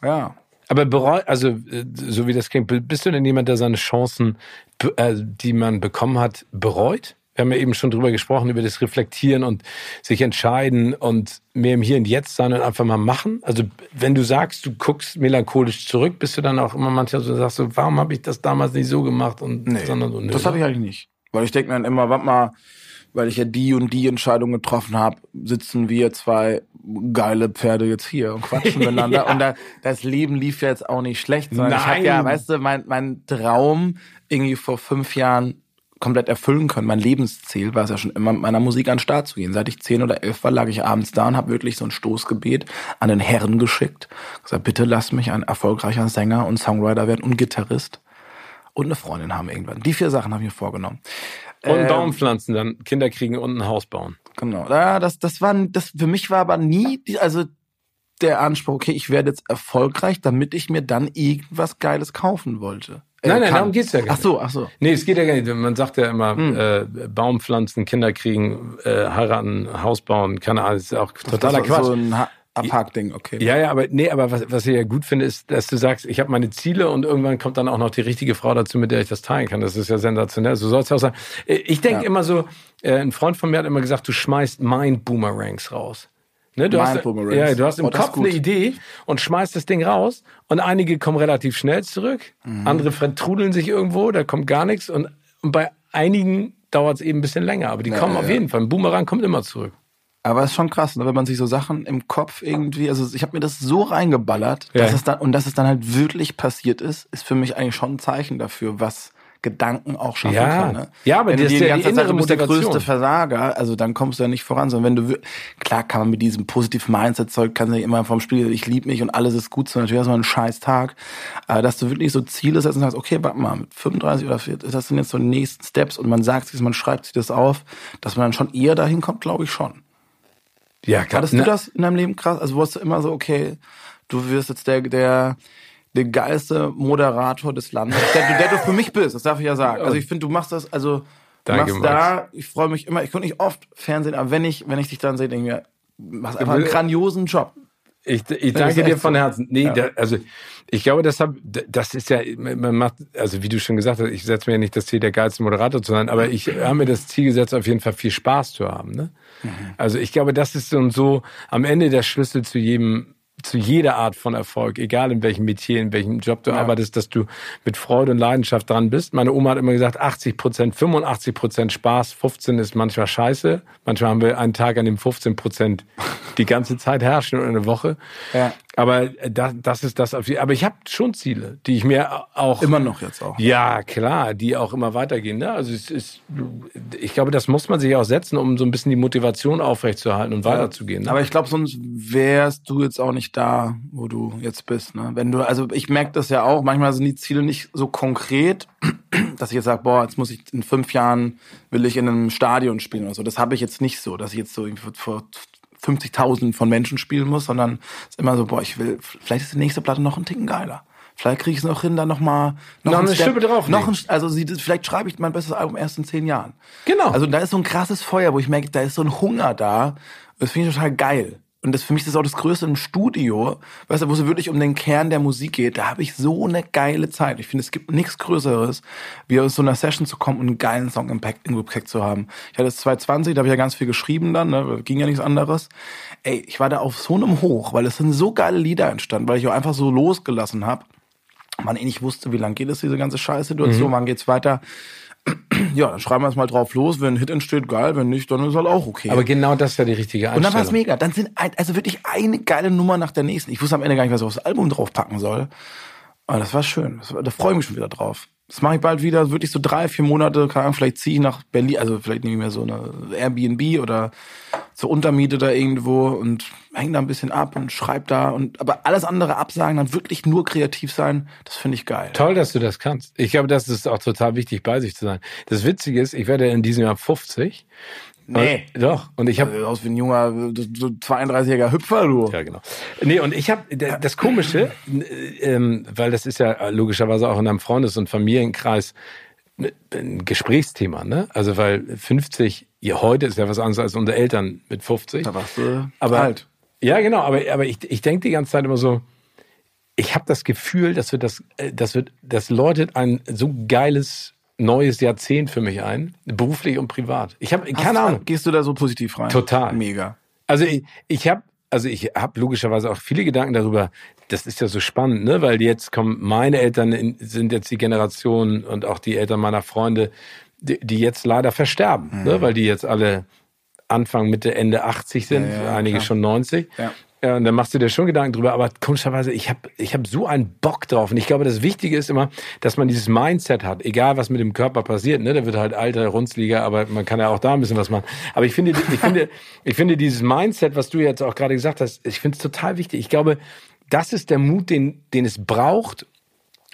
[SPEAKER 3] ja.
[SPEAKER 2] Aber bereu, also, äh, so wie das klingt, bist du denn jemand, der seine Chancen, äh, die man bekommen hat, bereut? Wir haben ja eben schon drüber gesprochen, über das Reflektieren und sich entscheiden und mehr im Hier und Jetzt sein und einfach mal machen. Also, wenn du sagst, du guckst melancholisch zurück, bist du dann auch immer manchmal so, sagst so, warum habe ich das damals nicht so gemacht und, sondern so, nö.
[SPEAKER 3] Das habe ich eigentlich nicht. Weil ich denke mir dann immer, warte mal, weil ich ja die und die Entscheidung getroffen habe, sitzen wir zwei geile Pferde jetzt hier und quatschen miteinander.
[SPEAKER 2] Ja.
[SPEAKER 3] Und da, das Leben lief ja jetzt auch nicht schlecht, sondern ich habe
[SPEAKER 2] Nein.
[SPEAKER 3] ja, weißt du, mein, mein Traum irgendwie vor fünf Jahren komplett erfüllen können. Mein Lebensziel war es ja schon immer, mit meiner Musik an den Start zu gehen. Seit ich zehn oder elf war, lag ich abends da und habe wirklich so ein Stoßgebet an den Herren geschickt. Gesagt, bitte lass mich ein erfolgreicher Sänger und Songwriter werden und Gitarrist und eine Freundin haben irgendwann. Die vier Sachen habe ich mir vorgenommen.
[SPEAKER 2] Und
[SPEAKER 3] Ähm,
[SPEAKER 2] Baum pflanzen, dann Kinder kriegen und ein Haus bauen.
[SPEAKER 3] Genau. Ja, das, das war, das für mich war aber nie, die, also der Anspruch, okay, ich werde jetzt erfolgreich, damit ich mir dann irgendwas Geiles kaufen wollte. Äh,
[SPEAKER 2] Nein, nein,
[SPEAKER 3] kann.
[SPEAKER 2] darum geht's ja gar
[SPEAKER 3] Ach so, ach so.
[SPEAKER 2] Nee, es geht ja gar nicht. Man sagt ja immer,
[SPEAKER 3] Hm.
[SPEAKER 2] äh, Baum pflanzen, Kinder kriegen, äh, heiraten, Haus bauen, keine Ahnung, das ist auch totaler
[SPEAKER 3] das war
[SPEAKER 2] Quatsch.
[SPEAKER 3] So ein Ha- Abhackding, okay.
[SPEAKER 2] ja, ja, aber nee, aber was, was ich ja gut finde, ist, dass du sagst, ich habe meine Ziele und irgendwann kommt dann auch noch die richtige Frau dazu, mit der ich das teilen kann. Das ist ja sensationell. So soll es ja auch sein. Äh, Ich denke
[SPEAKER 3] Ja.
[SPEAKER 2] immer so, äh, ein Freund von mir hat immer gesagt, du schmeißt Mind-Boomerangs raus. Ne, du hast, ja, du hast im
[SPEAKER 3] Oh,
[SPEAKER 2] Kopf eine. Idee und schmeißt das Ding raus und einige kommen relativ schnell zurück,
[SPEAKER 3] Mhm.
[SPEAKER 2] andere vertrudeln sich irgendwo, da kommt gar nichts und, und bei einigen dauert es eben ein bisschen länger, aber die kommen auf
[SPEAKER 3] ja.
[SPEAKER 2] jeden Fall. Ein Boomerang kommt immer zurück.
[SPEAKER 3] Aber es ist schon krass, ne, wenn man sich so Sachen im Kopf irgendwie, also ich habe mir das so reingeballert,
[SPEAKER 2] Ja.
[SPEAKER 3] dass es dann und dass es dann halt wirklich passiert ist, ist für mich eigentlich schon ein Zeichen dafür, was Gedanken auch schaffen
[SPEAKER 2] Ja.
[SPEAKER 3] kann. Ne?
[SPEAKER 2] Ja, aber
[SPEAKER 3] wenn du dir die ganze Zeit du bist der größte Versager, also dann kommst du ja nicht voran, sondern wenn du klar kann man mit diesem positiv Mindset Zeug kann sich immer vom Spiel, ich liebe mich und alles ist gut, so natürlich hast du mal einen scheiß Tag, aber dass du wirklich so Ziele setzt und sagst, okay, warte mal, mit 35 oder 40, das sind jetzt so die nächsten Steps und man sagt sich, man schreibt sich das auf, dass man dann schon eher dahin kommt, glaube ich schon.
[SPEAKER 2] Ja, klar.
[SPEAKER 3] Hattest du das in deinem Leben krass? Also wurdest du immer so, okay, du wirst jetzt der, der, der geilste Moderator des Landes, der, du- der du für mich bist, das darf ich ja sagen. Also ich finde, du machst das, also du
[SPEAKER 2] Danke,
[SPEAKER 3] machst da, ich freue mich immer, ich gucke nicht oft Fernsehen, aber wenn ich, wenn ich dich dann sehe, denke ich mir, du machst einfach einen grandiosen Job.
[SPEAKER 2] Ich, ich danke dir von. Herzen. Nee,
[SPEAKER 3] Ja.
[SPEAKER 2] da, also ich glaube, deshalb, das ist ja, man macht, also wie du schon gesagt hast, ich setze mir ja nicht das Ziel, der geilste Moderator zu sein, aber ich habe mir das Ziel gesetzt, auf jeden Fall viel Spaß zu haben. Ne? Also ich glaube, das ist so und so am Ende der Schlüssel zu jedem zu jeder Art von Erfolg, egal in welchem Metier, in welchem Job du arbeitest, dass du mit Freude und Leidenschaft dran bist. Meine Oma hat immer gesagt, 80 Prozent, 85 Prozent Spaß, 15 ist manchmal scheiße. Manchmal haben wir einen Tag, an dem 15 Prozent die ganze Zeit herrschen oder eine Woche.
[SPEAKER 3] Ja.
[SPEAKER 2] Aber das, das ist das. Aber ich habe schon Ziele, die ich mir auch
[SPEAKER 3] Immer noch jetzt auch.
[SPEAKER 2] ja, klar, die auch immer weitergehen. Ne? Also es ist, ich glaube, das muss man sich auch setzen, um so ein bisschen die Motivation aufrechtzuerhalten und weiterzugehen. Ne?
[SPEAKER 3] Aber ich glaube, sonst wärst du jetzt auch nicht da, wo du jetzt bist. Ne? Wenn du, also ich merke das ja auch, manchmal sind die Ziele nicht so konkret. dass ich jetzt sage, boah, jetzt muss ich in fünf Jahren will ich in einem Stadion spielen oder so. Das habe ich jetzt nicht so, dass ich jetzt so vor 50.000 von Menschen spielen muss, sondern es ist immer so, boah, ich will, vielleicht ist die nächste Platte noch ein Ticken geiler. Vielleicht kriege ich es noch hin, da noch mal
[SPEAKER 2] noch, noch eine Step, Stimme drauf.
[SPEAKER 3] Noch ein, also vielleicht schreibe ich mein bestes Album erst in zehn Jahren.
[SPEAKER 2] Genau.
[SPEAKER 3] Also da ist so ein krasses Feuer, wo ich merke, da ist so ein Hunger da. Das finde ich total geil und das für mich ist auch das Größte im Studio, weißt du, wo es wirklich um den Kern der Musik geht, da habe ich so eine geile Zeit. Ich finde, es gibt nichts Größeres, wie aus so einer Session zu kommen und einen geilen Song im Gepäck zu haben. Ich hatte das 2020, da habe ich ja ganz viel geschrieben dann, ne? ging ja nichts anderes. Ey, ich war da auf so einem Hoch, weil es sind so geile Lieder entstanden, weil ich auch einfach so losgelassen habe. Man eh nicht wusste, wie lange geht es, diese ganze Scheißsituation, mhm. wann geht's weiter ja, dann schreiben wir es mal drauf los. Wenn ein Hit entsteht, geil. Wenn nicht, dann ist halt auch okay.
[SPEAKER 2] Aber genau das ist ja die richtige Einstellung.
[SPEAKER 3] Und dann war es mega. Dann sind ein, also wirklich eine geile Nummer nach der nächsten. Ich wusste am Ende gar nicht, was ich aufs Album draufpacken soll. Aber das war schön. Das war, da freue ich mich schon wieder drauf. Das mache ich bald wieder, wirklich so drei, vier Monate, keine Ahnung, vielleicht ziehe ich nach Berlin, also vielleicht nehme ich mir so eine Airbnb oder zur Untermiete da irgendwo und hänge da ein bisschen ab und schreibe da und aber alles andere absagen, dann wirklich nur kreativ sein, das finde ich geil.
[SPEAKER 2] Toll, dass du das kannst. Ich glaube, das ist auch total wichtig, bei sich zu sein. Das Witzige ist, ich werde in diesem Jahr 50
[SPEAKER 3] Nee.
[SPEAKER 2] Und, doch. Und ich habe
[SPEAKER 3] also, aus wie ein junger so 32-jähriger Hüpfer, du.
[SPEAKER 2] Ja, genau. Nee, und ich habe das Komische, ähm, weil das ist ja logischerweise auch in einem Freundes- und Familienkreis ein Gesprächsthema, ne? Also weil 50, ja, heute ist ja was anderes als unsere Eltern mit 50.
[SPEAKER 3] Da warst du
[SPEAKER 2] aber, alt. Ja, genau, aber, aber ich, ich denke die ganze Zeit immer so, ich habe das Gefühl, dass wir das, äh, das wird, das läutet ein so geiles neues Jahrzehnt für mich ein, beruflich und privat. Ich habe keine Ahnung.
[SPEAKER 3] Gehst du da so positiv rein?
[SPEAKER 2] Total.
[SPEAKER 3] Mega.
[SPEAKER 2] Also ich, ich habe also ich habe logischerweise auch viele Gedanken darüber. Das ist ja so spannend, ne? Weil jetzt kommen meine Eltern in, sind jetzt die Generation und auch die Eltern meiner Freunde, die, die jetzt leider versterben, mhm. ne? Weil die jetzt alle Anfang Mitte Ende 80 sind, ja, ja, einige klar. schon 90. Ja. Ja, und dann machst du dir schon Gedanken drüber, aber komischerweise, ich habe ich hab so einen Bock drauf. Und ich glaube, das Wichtige ist immer, dass man dieses Mindset hat, egal was mit dem Körper passiert, ne? Der wird halt alter, runzliger, aber man kann ja auch da ein bisschen was machen. Aber ich finde, ich finde, ich finde dieses Mindset, was du jetzt auch gerade gesagt hast, ich finde es total wichtig. Ich glaube, das ist der Mut, den, den es braucht,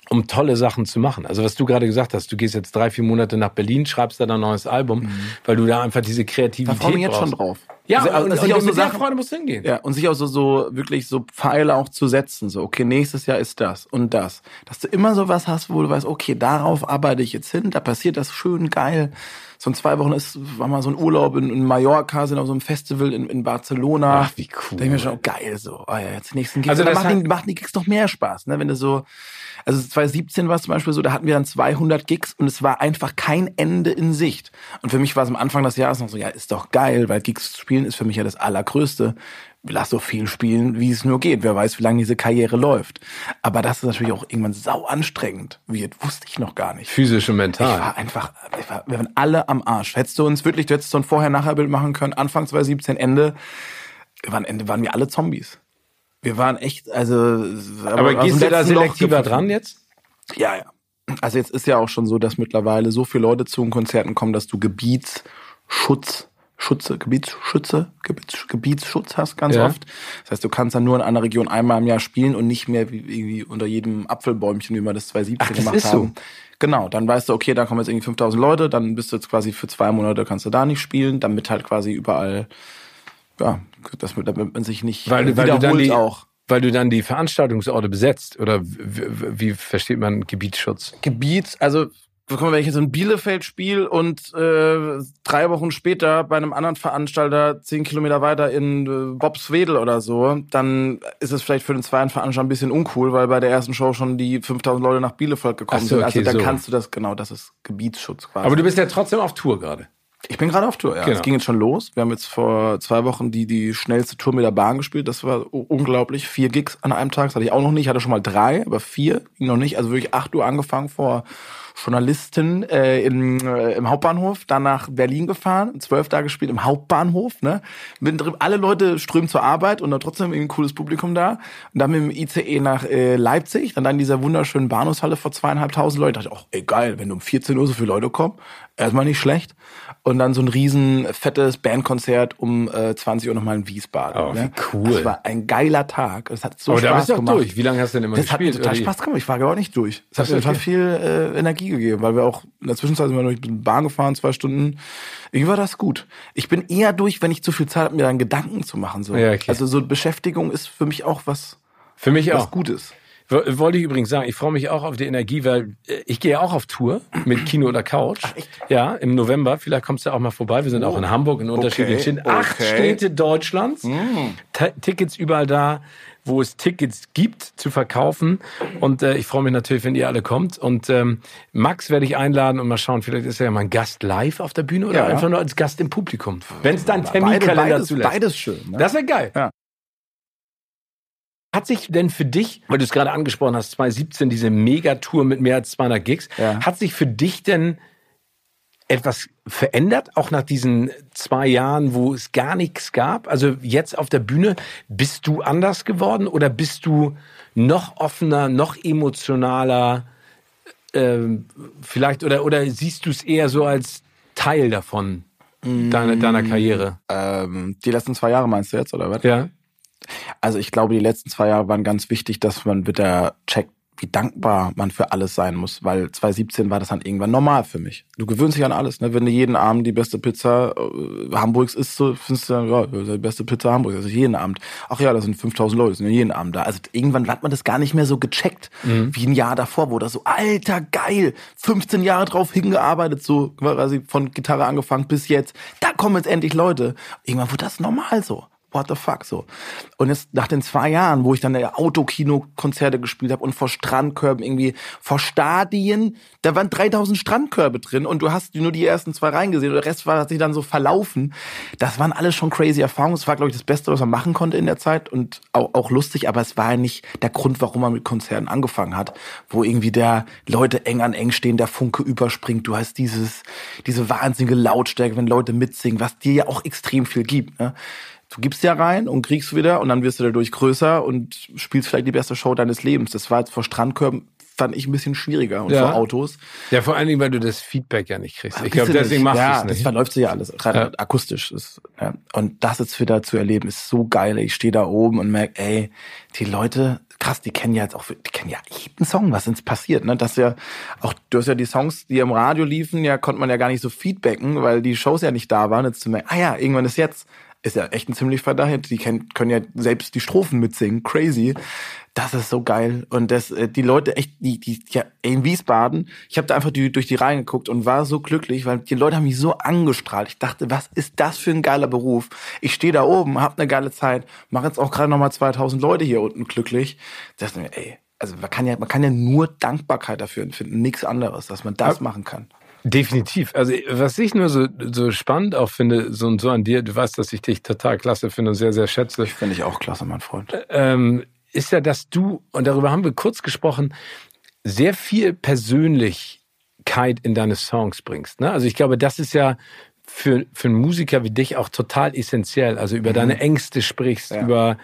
[SPEAKER 2] um tolle Sachen zu machen. Also was du gerade gesagt hast, du gehst jetzt drei, vier Monate nach Berlin, schreibst da dein neues Album, mhm. weil du da einfach diese Kreativität
[SPEAKER 3] Da ich mich jetzt schon drauf.
[SPEAKER 2] Ja, also, und, und,
[SPEAKER 3] und mit so Sachen, Freude musst hingehen. Ja, und sich auch so, so wirklich so Pfeile auch zu setzen, so okay, nächstes Jahr ist das und das. Dass du immer so was hast, wo du weißt, okay, darauf arbeite ich jetzt hin, da passiert das schön geil. So in zwei Wochen ist, war mal so ein Urlaub in, in Mallorca, sind auf so einem Festival in, in Barcelona.
[SPEAKER 2] Ach, wie cool.
[SPEAKER 3] Da denke ich mir schon, oh, geil, so. Oh ja, jetzt die nächsten Gigs. Also das machen, die, machen die Gigs noch mehr Spaß, ne, wenn du so, also 2017 war es zum Beispiel so, da hatten wir dann 200 Gigs und es war einfach kein Ende in Sicht. Und für mich war es am Anfang des Jahres noch so, ja, ist doch geil, weil Gigs spielen ist für mich ja das Allergrößte. Lass so viel spielen, wie es nur geht. Wer weiß, wie lange diese Karriere läuft. Aber das ist natürlich auch irgendwann sau anstrengend wird. Wusste ich noch gar nicht.
[SPEAKER 2] Physisch und mental.
[SPEAKER 3] Ich war einfach, ich war, wir waren alle am Arsch. Hättest du uns wirklich, du hättest so ein Vorher-Nachher-Bild machen können, Anfang 2017, Ende, waren, Ende waren wir alle Zombies. Wir waren echt, also.
[SPEAKER 2] Aber, aber gehst du da selektiver dran jetzt?
[SPEAKER 3] Ja, ja. Also jetzt ist ja auch schon so, dass mittlerweile so viele Leute zu den Konzerten kommen, dass du Gebietsschutz Schutze, Gebietsschütze, Gebiets, Gebietsschutz hast ganz ja. oft. Das heißt, du kannst dann nur in einer Region einmal im Jahr spielen und nicht mehr wie, irgendwie unter jedem Apfelbäumchen, wie wir das 2017 Ach, das gemacht ist haben. So. Genau, dann weißt du, okay, da kommen jetzt irgendwie 5000 Leute, dann bist du jetzt quasi für zwei Monate kannst du da nicht spielen, damit halt quasi überall ja, das, damit man sich nicht
[SPEAKER 2] weil, weil du dann die, auch. Weil du dann die Veranstaltungsorte besetzt oder wie, wie versteht man Gebietsschutz?
[SPEAKER 3] Gebiet, also guck mal, wenn ich jetzt in Bielefeld spiele und äh, drei Wochen später bei einem anderen Veranstalter zehn Kilometer weiter in äh, Bobswedel oder so, dann ist es vielleicht für den zweiten Veranstalter ein bisschen uncool, weil bei der ersten Show schon die 5000 Leute nach Bielefeld gekommen so, okay, sind. Also da so. kannst du das, genau, das ist Gebietsschutz quasi.
[SPEAKER 2] Aber du bist ja trotzdem auf Tour gerade.
[SPEAKER 3] Ich bin gerade auf Tour, ja. Genau. Es ging jetzt schon los. Wir haben jetzt vor zwei Wochen die, die schnellste Tour mit der Bahn gespielt. Das war unglaublich. Vier Gigs an einem Tag. Das hatte ich auch noch nicht. Ich hatte schon mal drei, aber vier ging noch nicht. Also wirklich acht Uhr angefangen vor Journalistin äh, im, äh, im Hauptbahnhof, dann nach Berlin gefahren, zwölf Tage gespielt im Hauptbahnhof, ne? Mittendrin, alle Leute strömen zur Arbeit und dann trotzdem ein cooles Publikum da. Und dann mit dem ICE nach äh, Leipzig, dann in dieser wunderschönen Bahnhofshalle vor zweieinhalbtausend Leuten. Da dachte ich, oh, ey, geil, wenn um 14 Uhr so viele Leute kommen, erstmal nicht schlecht und dann so ein riesen fettes Bandkonzert um äh, 20 Uhr nochmal in Wiesbaden.
[SPEAKER 2] Oh, ne? wie cool.
[SPEAKER 3] Das war ein geiler Tag. Es hat so
[SPEAKER 2] Aber
[SPEAKER 3] Spaß
[SPEAKER 2] da bist
[SPEAKER 3] du auch
[SPEAKER 2] durch. Wie lange hast du denn immer
[SPEAKER 3] das
[SPEAKER 2] gespielt?
[SPEAKER 3] Das hat total Spaß gemacht. Ich war gar nicht durch. Es hat mir total viel äh, Energie gegeben, weil wir auch in der Zwischenzeit sind wir durch die Bahn gefahren, zwei Stunden. Irgendwie war das gut. Ich bin eher durch, wenn ich zu viel Zeit habe, mir dann Gedanken zu machen. So. Ja, okay. Also so Beschäftigung ist für mich auch was,
[SPEAKER 2] für mich
[SPEAKER 3] was
[SPEAKER 2] auch.
[SPEAKER 3] Gutes.
[SPEAKER 2] Wollte ich übrigens sagen, ich freue mich auch auf die Energie, weil äh, ich gehe auch auf Tour mit Kino oder Couch. Ach, echt? Ja, im November. Vielleicht kommst du auch mal vorbei. Wir sind oh. auch in Hamburg in unterschiedlichen okay. acht okay. Städte Deutschlands. Mm. Tickets überall da, wo es Tickets gibt zu verkaufen. Und äh, ich freue mich natürlich, wenn ihr alle kommt. Und ähm, Max werde ich einladen und mal schauen, vielleicht ist er ja mal ein Gast live auf der Bühne oder ja. einfach nur als Gast im Publikum. Wenn es dein Terminkalender zulässt.
[SPEAKER 3] Beides schön.
[SPEAKER 2] Ne? Das wäre geil. Ja. Hat sich denn für dich, weil du es gerade angesprochen hast, 2017, diese Megatour mit mehr als 200 Gigs, ja. hat sich für dich denn etwas verändert, auch nach diesen zwei Jahren, wo es gar nichts gab? Also jetzt auf der Bühne, bist du anders geworden oder bist du noch offener, noch emotionaler? Ähm, vielleicht oder oder siehst du es eher so als Teil davon deiner, deiner Karriere?
[SPEAKER 3] Ähm, die letzten zwei Jahre meinst du jetzt oder was?
[SPEAKER 2] Ja.
[SPEAKER 3] Also ich glaube, die letzten zwei Jahre waren ganz wichtig, dass man wieder checkt, wie dankbar man für alles sein muss, weil 2017 war das dann irgendwann normal für mich. Du gewöhnst dich an alles, ne? Wenn du jeden Abend die beste Pizza äh, Hamburgs isst, so findest du dann, ja, die beste Pizza Hamburgs, also jeden Abend. Ach ja, das sind 5000 Leute, sind ja jeden Abend da. Also irgendwann hat man das gar nicht mehr so gecheckt, mhm. wie ein Jahr davor, wo das so, alter, geil, 15 Jahre drauf hingearbeitet, so quasi von Gitarre angefangen bis jetzt, da kommen jetzt endlich Leute. Irgendwann wurde das normal so what the fuck so. Und jetzt nach den zwei Jahren, wo ich dann Autokino-Konzerte gespielt habe und vor Strandkörben irgendwie, vor Stadien, da waren 3000 Strandkörbe drin und du hast nur die ersten zwei reingesehen und der Rest war hat sich dann so verlaufen. Das waren alles schon crazy Erfahrungen. Das war, glaube ich, das Beste, was man machen konnte in der Zeit und auch, auch lustig, aber es war ja nicht der Grund, warum man mit Konzerten angefangen hat, wo irgendwie der Leute eng an eng stehen, der Funke überspringt. Du hast dieses, diese wahnsinnige Lautstärke, wenn Leute mitsingen, was dir ja auch extrem viel gibt. Ne? Du gibst ja rein und kriegst wieder und dann wirst du dadurch größer und spielst vielleicht die beste Show deines Lebens. Das war jetzt vor Strandkörben fand ich ein bisschen schwieriger und ja. vor Autos.
[SPEAKER 2] Ja, vor allen Dingen, weil du das Feedback ja nicht kriegst. Ich glaube, deswegen machst ja, du es nicht.
[SPEAKER 3] das verläuft sich ja alles, ja. akustisch. Das, ja. Und das jetzt wieder zu erleben, ist so geil. Ich stehe da oben und merke, ey, die Leute, krass, die kennen ja jetzt auch, die kennen ja jeden Song, was ist passiert, ne? Das ja auch, du hast ja die Songs, die im Radio liefen, ja, konnte man ja gar nicht so feedbacken, weil die Shows ja nicht da waren. Jetzt zu merken, ah ja, irgendwann ist jetzt ist ja echt ein ziemlich Verdacht. Die können, können ja selbst die Strophen mitsingen. Crazy. Das ist so geil. Und das, äh, die Leute echt, die, die, ja, in Wiesbaden, ich habe da einfach die, durch die Reihen geguckt und war so glücklich, weil die Leute haben mich so angestrahlt. Ich dachte, was ist das für ein geiler Beruf? Ich stehe da oben, hab eine geile Zeit, mache jetzt auch gerade nochmal 2000 Leute hier unten glücklich. Das ist mir, ey, also man kann ja, man kann ja nur Dankbarkeit dafür empfinden, nichts anderes, dass man das machen kann.
[SPEAKER 2] Definitiv. Also was ich nur so, so spannend auch finde, so und so an dir, du weißt, dass ich dich total klasse finde und sehr, sehr schätze.
[SPEAKER 3] Ich finde ich auch klasse, mein Freund.
[SPEAKER 2] Ähm, ist ja, dass du, und darüber haben wir kurz gesprochen, sehr viel Persönlichkeit in deine Songs bringst. Ne? Also ich glaube, das ist ja für, für einen Musiker wie dich auch total essentiell. Also über mhm. deine Ängste sprichst, ja. über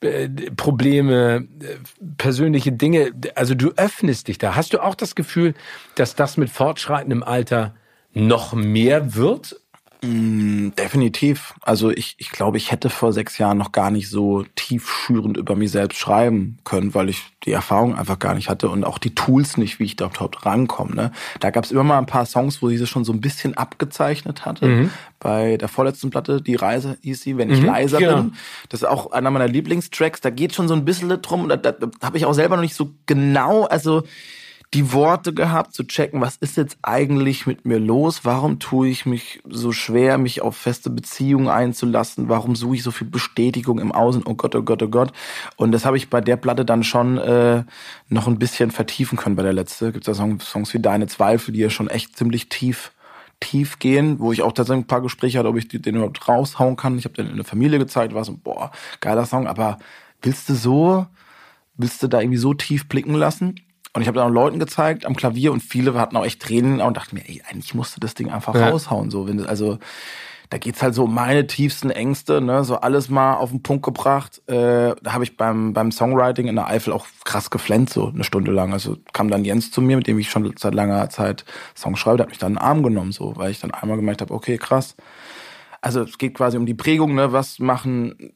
[SPEAKER 2] äh, Probleme, äh, persönliche Dinge. Also du öffnest dich da. Hast du auch das Gefühl, dass das mit fortschreitendem Alter noch mehr wird?
[SPEAKER 3] Mm, definitiv. Also ich, ich glaube, ich hätte vor sechs Jahren noch gar nicht so tiefschürend über mich selbst schreiben können, weil ich die Erfahrung einfach gar nicht hatte und auch die Tools nicht, wie ich da überhaupt rankomme. Ne? Da gab es immer mal ein paar Songs, wo sie schon so ein bisschen abgezeichnet hatte. Mhm. Bei der vorletzten Platte, Die Reise hieß sie, wenn ich mhm, leiser genau. bin. Das ist auch einer meiner Lieblingstracks. Da geht schon so ein bisschen drum und da, da, da habe ich auch selber noch nicht so genau, also die Worte gehabt, zu checken, was ist jetzt eigentlich mit mir los? Warum tue ich mich so schwer, mich auf feste Beziehungen einzulassen? Warum suche ich so viel Bestätigung im Außen? Oh Gott, oh Gott, oh Gott. Und das habe ich bei der Platte dann schon äh, noch ein bisschen vertiefen können bei der letzte. Gibt es da Songs wie Deine Zweifel, die ja schon echt ziemlich tief tief gehen, wo ich auch tatsächlich ein paar Gespräche hatte, ob ich den überhaupt raushauen kann. Ich habe den in der Familie gezeigt, war so, boah, geiler Song, aber willst du so, willst du da irgendwie so tief blicken lassen? Und ich habe dann auch Leuten gezeigt am Klavier und viele hatten auch echt Tränen und dachten mir, ey, eigentlich musste das Ding einfach ja. raushauen. So, wenn das, also da geht's halt so um meine tiefsten Ängste, ne, so alles mal auf den Punkt gebracht. Äh, da habe ich beim beim Songwriting in der Eifel auch krass geflennt, so eine Stunde lang. Also kam dann Jens zu mir, mit dem ich schon seit langer Zeit Songs schreibe, der hat mich dann in den Arm genommen, so, weil ich dann einmal gemerkt habe, okay, krass. Also es geht quasi um die Prägung, ne? Was machen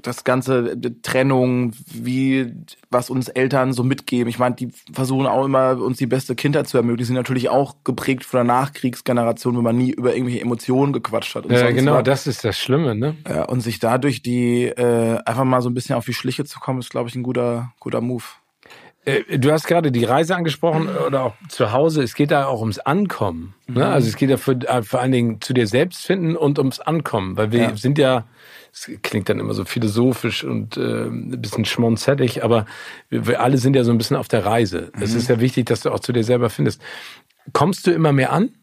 [SPEAKER 3] das ganze Trennung, wie was uns Eltern so mitgeben. Ich meine, die versuchen auch immer uns die beste Kindheit zu ermöglichen, sind natürlich auch geprägt von der Nachkriegsgeneration, wo man nie über irgendwelche Emotionen gequatscht hat.
[SPEAKER 2] ja, genau, was. das ist das Schlimme, ne?
[SPEAKER 3] Ja, und sich dadurch die äh, einfach mal so ein bisschen auf die Schliche zu kommen, ist, glaube ich, ein guter, guter Move.
[SPEAKER 2] Äh, du hast gerade die Reise angesprochen oder auch zu Hause. Es geht da auch ums Ankommen. Ne? Mhm. Also es geht ja für, äh, vor allen Dingen zu dir selbst finden und ums Ankommen, weil wir ja. sind ja, es klingt dann immer so philosophisch und äh, ein bisschen schmonzettig, aber wir, wir, alle sind ja so ein bisschen auf der Reise. Mhm. Es ist ja wichtig, dass du auch zu dir selber findest. Kommst du immer mehr an?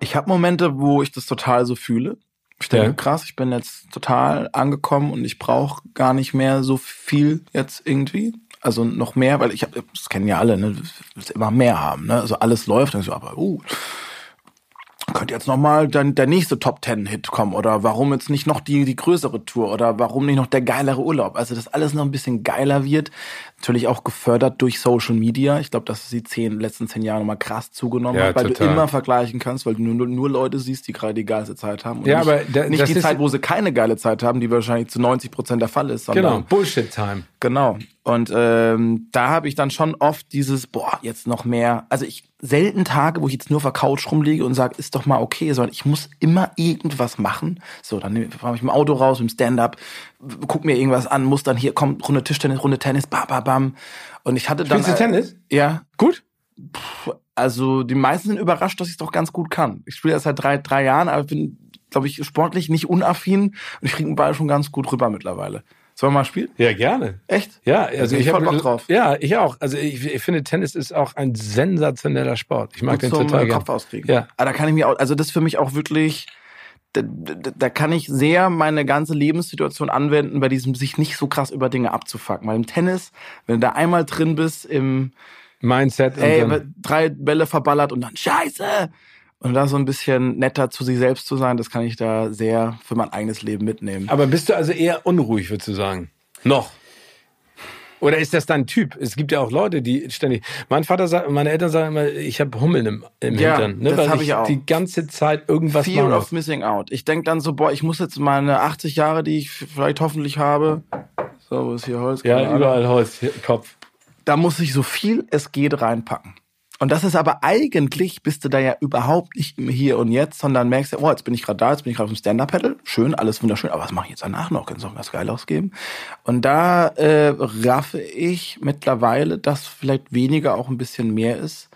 [SPEAKER 3] Ich habe Momente, wo ich das total so fühle. Ich denke, ja. krass, ich bin jetzt total angekommen und ich brauche gar nicht mehr so viel jetzt irgendwie. Also noch mehr, weil ich habe, das kennen ja alle, ne, immer mehr haben, ne? Also alles läuft, dann so, aber uh, könnte jetzt nochmal der, der nächste Top Ten Hit kommen oder warum jetzt nicht noch die, die größere Tour oder warum nicht noch der geilere Urlaub. Also dass alles noch ein bisschen geiler wird. Natürlich auch gefördert durch Social Media. Ich glaube, dass die zehn, letzten zehn Jahre nochmal krass zugenommen ja, hat, weil total. du immer vergleichen kannst, weil du nur, nur Leute siehst, die gerade die geilste Zeit haben. Und
[SPEAKER 2] ja,
[SPEAKER 3] nicht,
[SPEAKER 2] aber
[SPEAKER 3] da, nicht die Zeit, wo sie keine geile Zeit haben, die wahrscheinlich zu 90 Prozent der Fall ist.
[SPEAKER 2] Genau, Bullshit-Time.
[SPEAKER 3] Genau. Und ähm, da habe ich dann schon oft dieses, boah, jetzt noch mehr. Also ich selten Tage, wo ich jetzt nur auf der Couch rumliege und sage, ist doch mal okay, sondern ich muss immer irgendwas machen. So, dann fahre ich mit dem Auto raus, mit dem Stand-up, guck mir irgendwas an, muss dann hier, kommt Runde Tischtennis, Runde Tennis, bam, bam, bam. Und ich hatte dann.
[SPEAKER 2] Spielst du Tennis?
[SPEAKER 3] Ja.
[SPEAKER 2] Gut?
[SPEAKER 3] Also die meisten sind überrascht, dass ich es doch ganz gut kann. Ich spiele erst seit drei, drei Jahren, aber bin, glaube ich, sportlich nicht unaffin und ich kriege den Ball schon ganz gut rüber mittlerweile. Sollen wir mal spielen?
[SPEAKER 2] Ja, gerne.
[SPEAKER 3] Echt?
[SPEAKER 2] Ja, also ich, ich habe Bock drauf. Ja, ich auch. Also ich, ich, finde Tennis ist auch ein sensationeller Sport. Ich mag Gut den zum total
[SPEAKER 3] Kopf auskriegen. Ja. Aber da kann ich mir auch, also das ist für mich auch wirklich da, da, da kann ich sehr meine ganze Lebenssituation anwenden, bei diesem sich nicht so krass über Dinge abzufacken. Weil im Tennis, wenn du da einmal drin bist im
[SPEAKER 2] Mindset,
[SPEAKER 3] ey, drei Bälle verballert und dann Scheiße, und da so ein bisschen netter zu sich selbst zu sein, das kann ich da sehr für mein eigenes Leben mitnehmen.
[SPEAKER 2] Aber bist du also eher unruhig, würdest du sagen? Noch? Oder ist das dein Typ? Es gibt ja auch Leute, die ständig. Mein Vater sagt, meine Eltern sagen immer, ich habe Hummeln im, im ja, Hintern. Ne? Das habe ich, ich auch. Die ganze Zeit irgendwas
[SPEAKER 3] Fear machen. of missing out. Ich denk dann so, boah, ich muss jetzt meine 80 Jahre, die ich vielleicht hoffentlich habe. So, wo ist hier Holz?
[SPEAKER 2] Ja, überall Holz, Kopf.
[SPEAKER 3] Da muss ich so viel es geht reinpacken. Und das ist aber eigentlich, bist du da ja überhaupt nicht im Hier und Jetzt, sondern merkst ja, oh, jetzt bin ich gerade da, jetzt bin ich gerade auf dem Stand-Up-Pedal. Schön, alles wunderschön, aber was mache ich jetzt danach noch? Kann es noch was geil ausgeben? Und da äh, raffe ich mittlerweile, dass vielleicht weniger auch ein bisschen mehr ist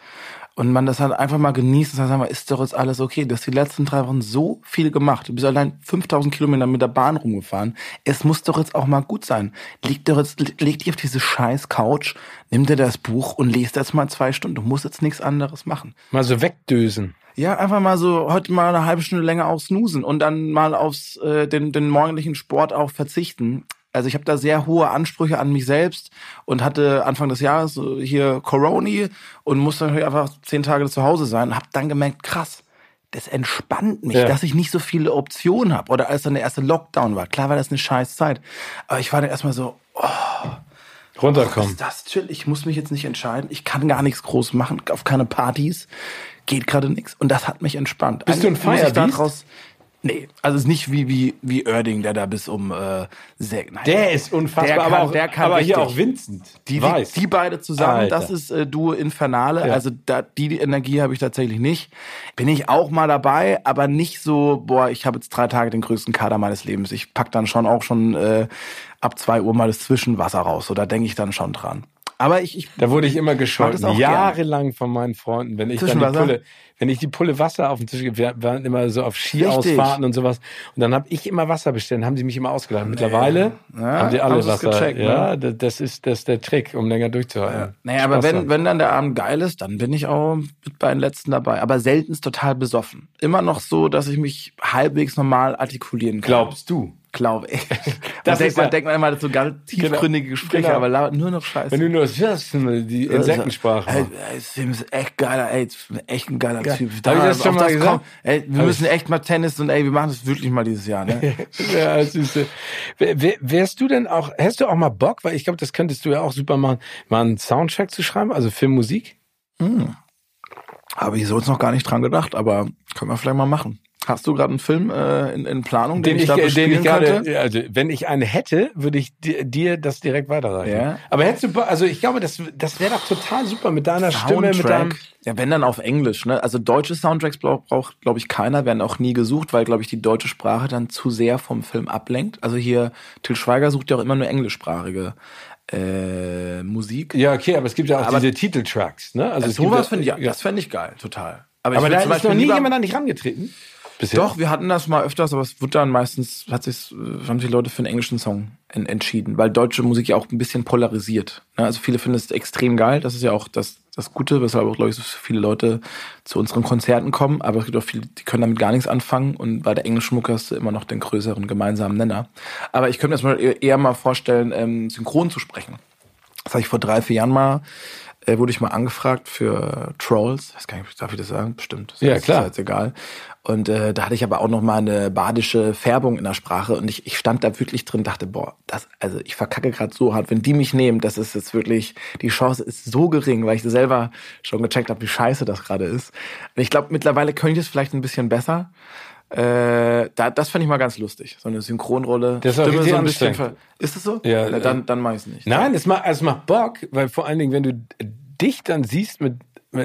[SPEAKER 3] und man das halt einfach mal genießt und sagt, mal, ist doch jetzt alles okay. Du hast die letzten drei Wochen so viel gemacht. Du bist allein 5000 Kilometer mit der Bahn rumgefahren. Es muss doch jetzt auch mal gut sein. Leg doch jetzt, leg dich auf diese scheiß Couch, nimm dir das Buch und lest jetzt mal zwei Stunden. Du musst jetzt nichts anderes machen.
[SPEAKER 2] Mal so wegdösen.
[SPEAKER 3] Ja, einfach mal so heute mal eine halbe Stunde länger aufs Snoosen und dann mal aufs äh, den, den morgendlichen Sport auch verzichten. Also ich habe da sehr hohe Ansprüche an mich selbst und hatte Anfang des Jahres hier Corona und musste natürlich einfach zehn Tage zu Hause sein und habe dann gemerkt, krass, das entspannt mich, ja. dass ich nicht so viele Optionen habe. Oder als dann der erste Lockdown war, klar war das eine scheiß Zeit, aber ich war dann erstmal so, oh,
[SPEAKER 2] runterkommen.
[SPEAKER 3] Oh, ist das chill? Ich muss mich jetzt nicht entscheiden. Ich kann gar nichts groß machen, auf keine Partys, geht gerade nichts. Und das hat mich entspannt.
[SPEAKER 2] Bist Eigentlich du ein Feierbiest?
[SPEAKER 3] Nee, also es ist nicht wie wie wie Oerding, der da bis um äh,
[SPEAKER 2] sehr, nein, Der ist unfassbar, der kann, aber auch der kann aber hier auch Vincent.
[SPEAKER 3] Die, die, die beide zusammen, Alter. das ist äh, Duo Infernale, ja. also da, die Energie habe ich tatsächlich nicht. Bin ich auch mal dabei, aber nicht so, boah, ich habe jetzt drei Tage den größten Kader meines Lebens. Ich pack dann schon auch schon äh, ab zwei Uhr mal das Zwischenwasser raus, so da denke ich dann schon dran. Aber ich, ich
[SPEAKER 2] da wurde ich immer gescholten, jahrelang von meinen Freunden, wenn ich dann die Pulle, wenn ich die Pulle Wasser auf den Tisch gebe, wir waren immer so auf Skiausfahrten und sowas. Und dann habe ich immer Wasser bestellt, dann haben sie mich immer ausgeladen. Mittlerweile ja, haben sie alle Wasser. Gecheckt, ja, ne? das ist das ist der Trick, um länger durchzuhalten. Ja.
[SPEAKER 3] Naja, aber wenn, wenn dann der Abend geil ist, dann bin ich auch mit bei den letzten dabei. Aber selten total besoffen. Immer noch so, dass ich mich halbwegs normal artikulieren kann.
[SPEAKER 2] Glaubst du?
[SPEAKER 3] Glaube ich. Das denkt, man, denkt man immer, das so ganz genau. tiefgründige Gespräche, genau. aber nur noch Scheiße.
[SPEAKER 2] Wenn du nur das die Insektensprache.
[SPEAKER 3] Ey, ey, ist echt geiler, ey, echt ein geiler
[SPEAKER 2] ja.
[SPEAKER 3] Typ.
[SPEAKER 2] Da, Hab ich das schon mal das gesagt? Kommt,
[SPEAKER 3] ey, wir Hab müssen ich... echt mal Tennis und ey, wir machen das wirklich mal dieses Jahr, ne?
[SPEAKER 2] ja, süße. Wärst du denn auch, hast du auch mal Bock, weil ich glaube, das könntest du ja auch super machen, mal einen Soundtrack zu schreiben, also Filmmusik?
[SPEAKER 3] Hm. Habe ich so jetzt noch gar nicht dran gedacht, aber können wir vielleicht mal machen. Hast du gerade einen Film äh, in, in Planung,
[SPEAKER 2] den, den ich, ich den ich gerade, also wenn ich einen hätte, würde ich dir das direkt weiterreichen. Ja. Aber hättest du, also ich glaube, das, das wäre doch total super mit deiner Soundtrack. Stimme, mit deinem.
[SPEAKER 3] Ja, wenn dann auf Englisch, ne? Also deutsche Soundtracks braucht, braucht glaube ich, keiner, werden auch nie gesucht, weil, glaube ich, die deutsche Sprache dann zu sehr vom Film ablenkt. Also hier, Till Schweiger sucht ja auch immer nur englischsprachige äh, Musik.
[SPEAKER 2] Ja, okay, aber es gibt ja auch aber diese Titeltracks, ne?
[SPEAKER 3] Also, also sowas finde ich, ja, das fände ich geil, total.
[SPEAKER 2] Aber, aber da ist noch nie jemand an dich rangetreten.
[SPEAKER 3] Bisher? Doch, wir hatten das mal öfters, aber es wird dann meistens, hat sich, haben sich Leute für einen englischen Song en entschieden, weil deutsche Musik ja auch ein bisschen polarisiert. Ne? Also viele finden es extrem geil, das ist ja auch das, das Gute, weshalb auch, glaube ich, so viele Leute zu unseren Konzerten kommen, aber es gibt auch viele, die können damit gar nichts anfangen und bei der englischen Mucke hast du immer noch den größeren gemeinsamen Nenner. Aber ich könnte mir das mal eher mal vorstellen, ähm, synchron zu sprechen. Das habe ich vor drei, vier Jahren mal äh, wurde ich mal angefragt für Trolls. Ich weiß gar nicht, darf ich das sagen? Bestimmt. Das
[SPEAKER 2] ja, klar.
[SPEAKER 3] Ist jetzt egal. Und äh, da hatte ich aber auch noch mal eine badische Färbung in der Sprache und ich, ich stand da wirklich drin, dachte, boah, das, also ich verkacke gerade so hart, wenn die mich nehmen, das ist jetzt wirklich, die Chance ist so gering, weil ich selber schon gecheckt habe, wie scheiße das gerade ist. Und ich glaube, mittlerweile könnte ich es vielleicht ein bisschen besser. Äh, da, das fände ich mal ganz lustig. So eine Synchronrolle.
[SPEAKER 2] Das ist Stimme so ein
[SPEAKER 3] bisschen Ist das so?
[SPEAKER 2] Ja.
[SPEAKER 3] Na, dann dann mache ich es nicht.
[SPEAKER 2] Nein, es macht, es macht Bock, weil vor allen Dingen, wenn du dich dann siehst mit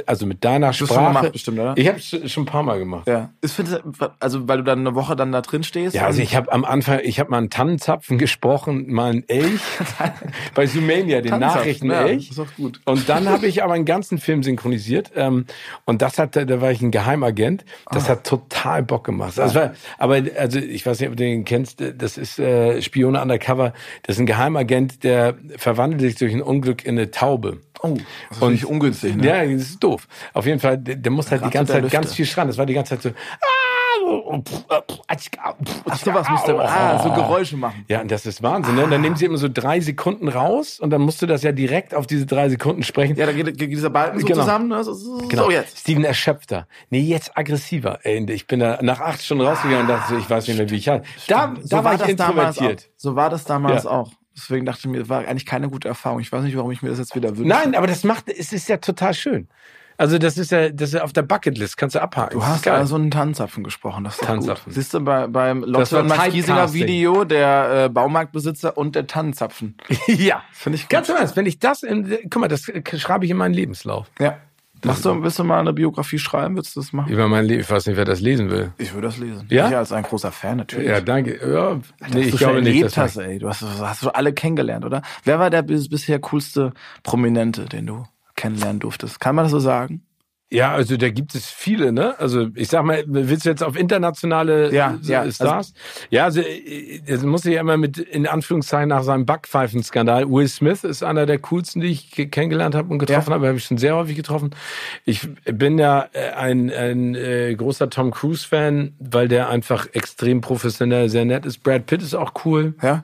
[SPEAKER 2] also mit deiner Sprache.
[SPEAKER 3] Gemacht, bestimmt, oder?
[SPEAKER 2] Ich habe es schon ein paar Mal gemacht.
[SPEAKER 3] Ja. Ist, findest, also weil du dann eine Woche dann da drin stehst.
[SPEAKER 2] Ja, also ich habe am Anfang, ich habe mal einen Tannenzapfen gesprochen, mal einen Elch bei Sumania, den Nachrichten-Elch.
[SPEAKER 3] Ja, ist auch gut.
[SPEAKER 2] Und dann habe ich aber einen ganzen Film synchronisiert. Ähm, und das hat, da war ich ein Geheimagent. Das oh. hat total Bock gemacht. Das war, aber also ich weiß nicht, ob du den kennst. Das ist äh, Spione undercover. Das ist ein Geheimagent, der verwandelt sich durch ein Unglück in eine Taube.
[SPEAKER 3] Oh, das ist und, ungünstig, ne?
[SPEAKER 2] Ja, das ist doof. Auf jeden Fall, der, der muss halt die ganze Zeit ganz viel schreien. Das war die ganze Zeit so.
[SPEAKER 3] Ach so, was musst du, ah, so Geräusche machen.
[SPEAKER 2] Ja, und das ist Wahnsinn. Ne? Und dann nehmen sie immer so drei Sekunden raus und dann musst du das ja direkt auf diese drei Sekunden sprechen.
[SPEAKER 3] Ja, da geht, geht dieser Balken so genau. zusammen. Ne? So, so,
[SPEAKER 2] genau. jetzt. Steven erschöpfter. Nee, jetzt aggressiver. Ey, ich bin da nach acht Stunden rausgegangen und dachte so, ich weiß nicht mehr, wie ich halt. Da, so da war, war ich introvertiert.
[SPEAKER 3] So war das damals ja. auch. Deswegen dachte ich mir, das war eigentlich keine gute Erfahrung. Ich weiß nicht, warum ich mir das jetzt wieder wünsche.
[SPEAKER 2] Nein, aber das macht, es ist ja total schön. Also das ist ja, das ist ja auf der Bucketlist, kannst du abhaken.
[SPEAKER 3] Du hast also einen Tanzapfen gesprochen, das ist
[SPEAKER 2] Tanzapfen.
[SPEAKER 3] Gut. Siehst du bei, beim Lotte und Max Giesinger Video, der äh, Baumarktbesitzer und der Tannenzapfen.
[SPEAKER 2] ja. Finde ich gut. Ganz ernst, wenn ich das, in, guck mal, das schreibe ich in meinen Lebenslauf.
[SPEAKER 3] Ja. Machst du, willst du mal eine Biografie schreiben? Würdest du das machen?
[SPEAKER 2] Über mein Leben. Ich weiß nicht, wer das lesen will.
[SPEAKER 3] Ich würde das lesen.
[SPEAKER 2] Ja?
[SPEAKER 3] Ich als ein großer Fan natürlich.
[SPEAKER 2] Ja, danke. Ja,
[SPEAKER 3] nee, ich glaube nicht. Dass hast, ey. Du hast, hast du alle kennengelernt, oder? Wer war der bisher coolste Prominente, den du kennenlernen durftest? Kann man das so sagen?
[SPEAKER 2] Ja, also da gibt es viele, ne? Also ich sag mal, willst du jetzt auf internationale
[SPEAKER 3] ja, ja,
[SPEAKER 2] Stars? Also, ja, also das muss ich ja immer mit in Anführungszeichen nach seinem Backpfeifen-Skandal. Will Smith ist einer der coolsten, die ich kennengelernt habe und getroffen ja. habe, habe ich schon sehr häufig getroffen. Ich bin ja äh, ein, ein äh, großer Tom Cruise-Fan, weil der einfach extrem professionell, sehr nett ist. Brad Pitt ist auch cool.
[SPEAKER 3] Ja.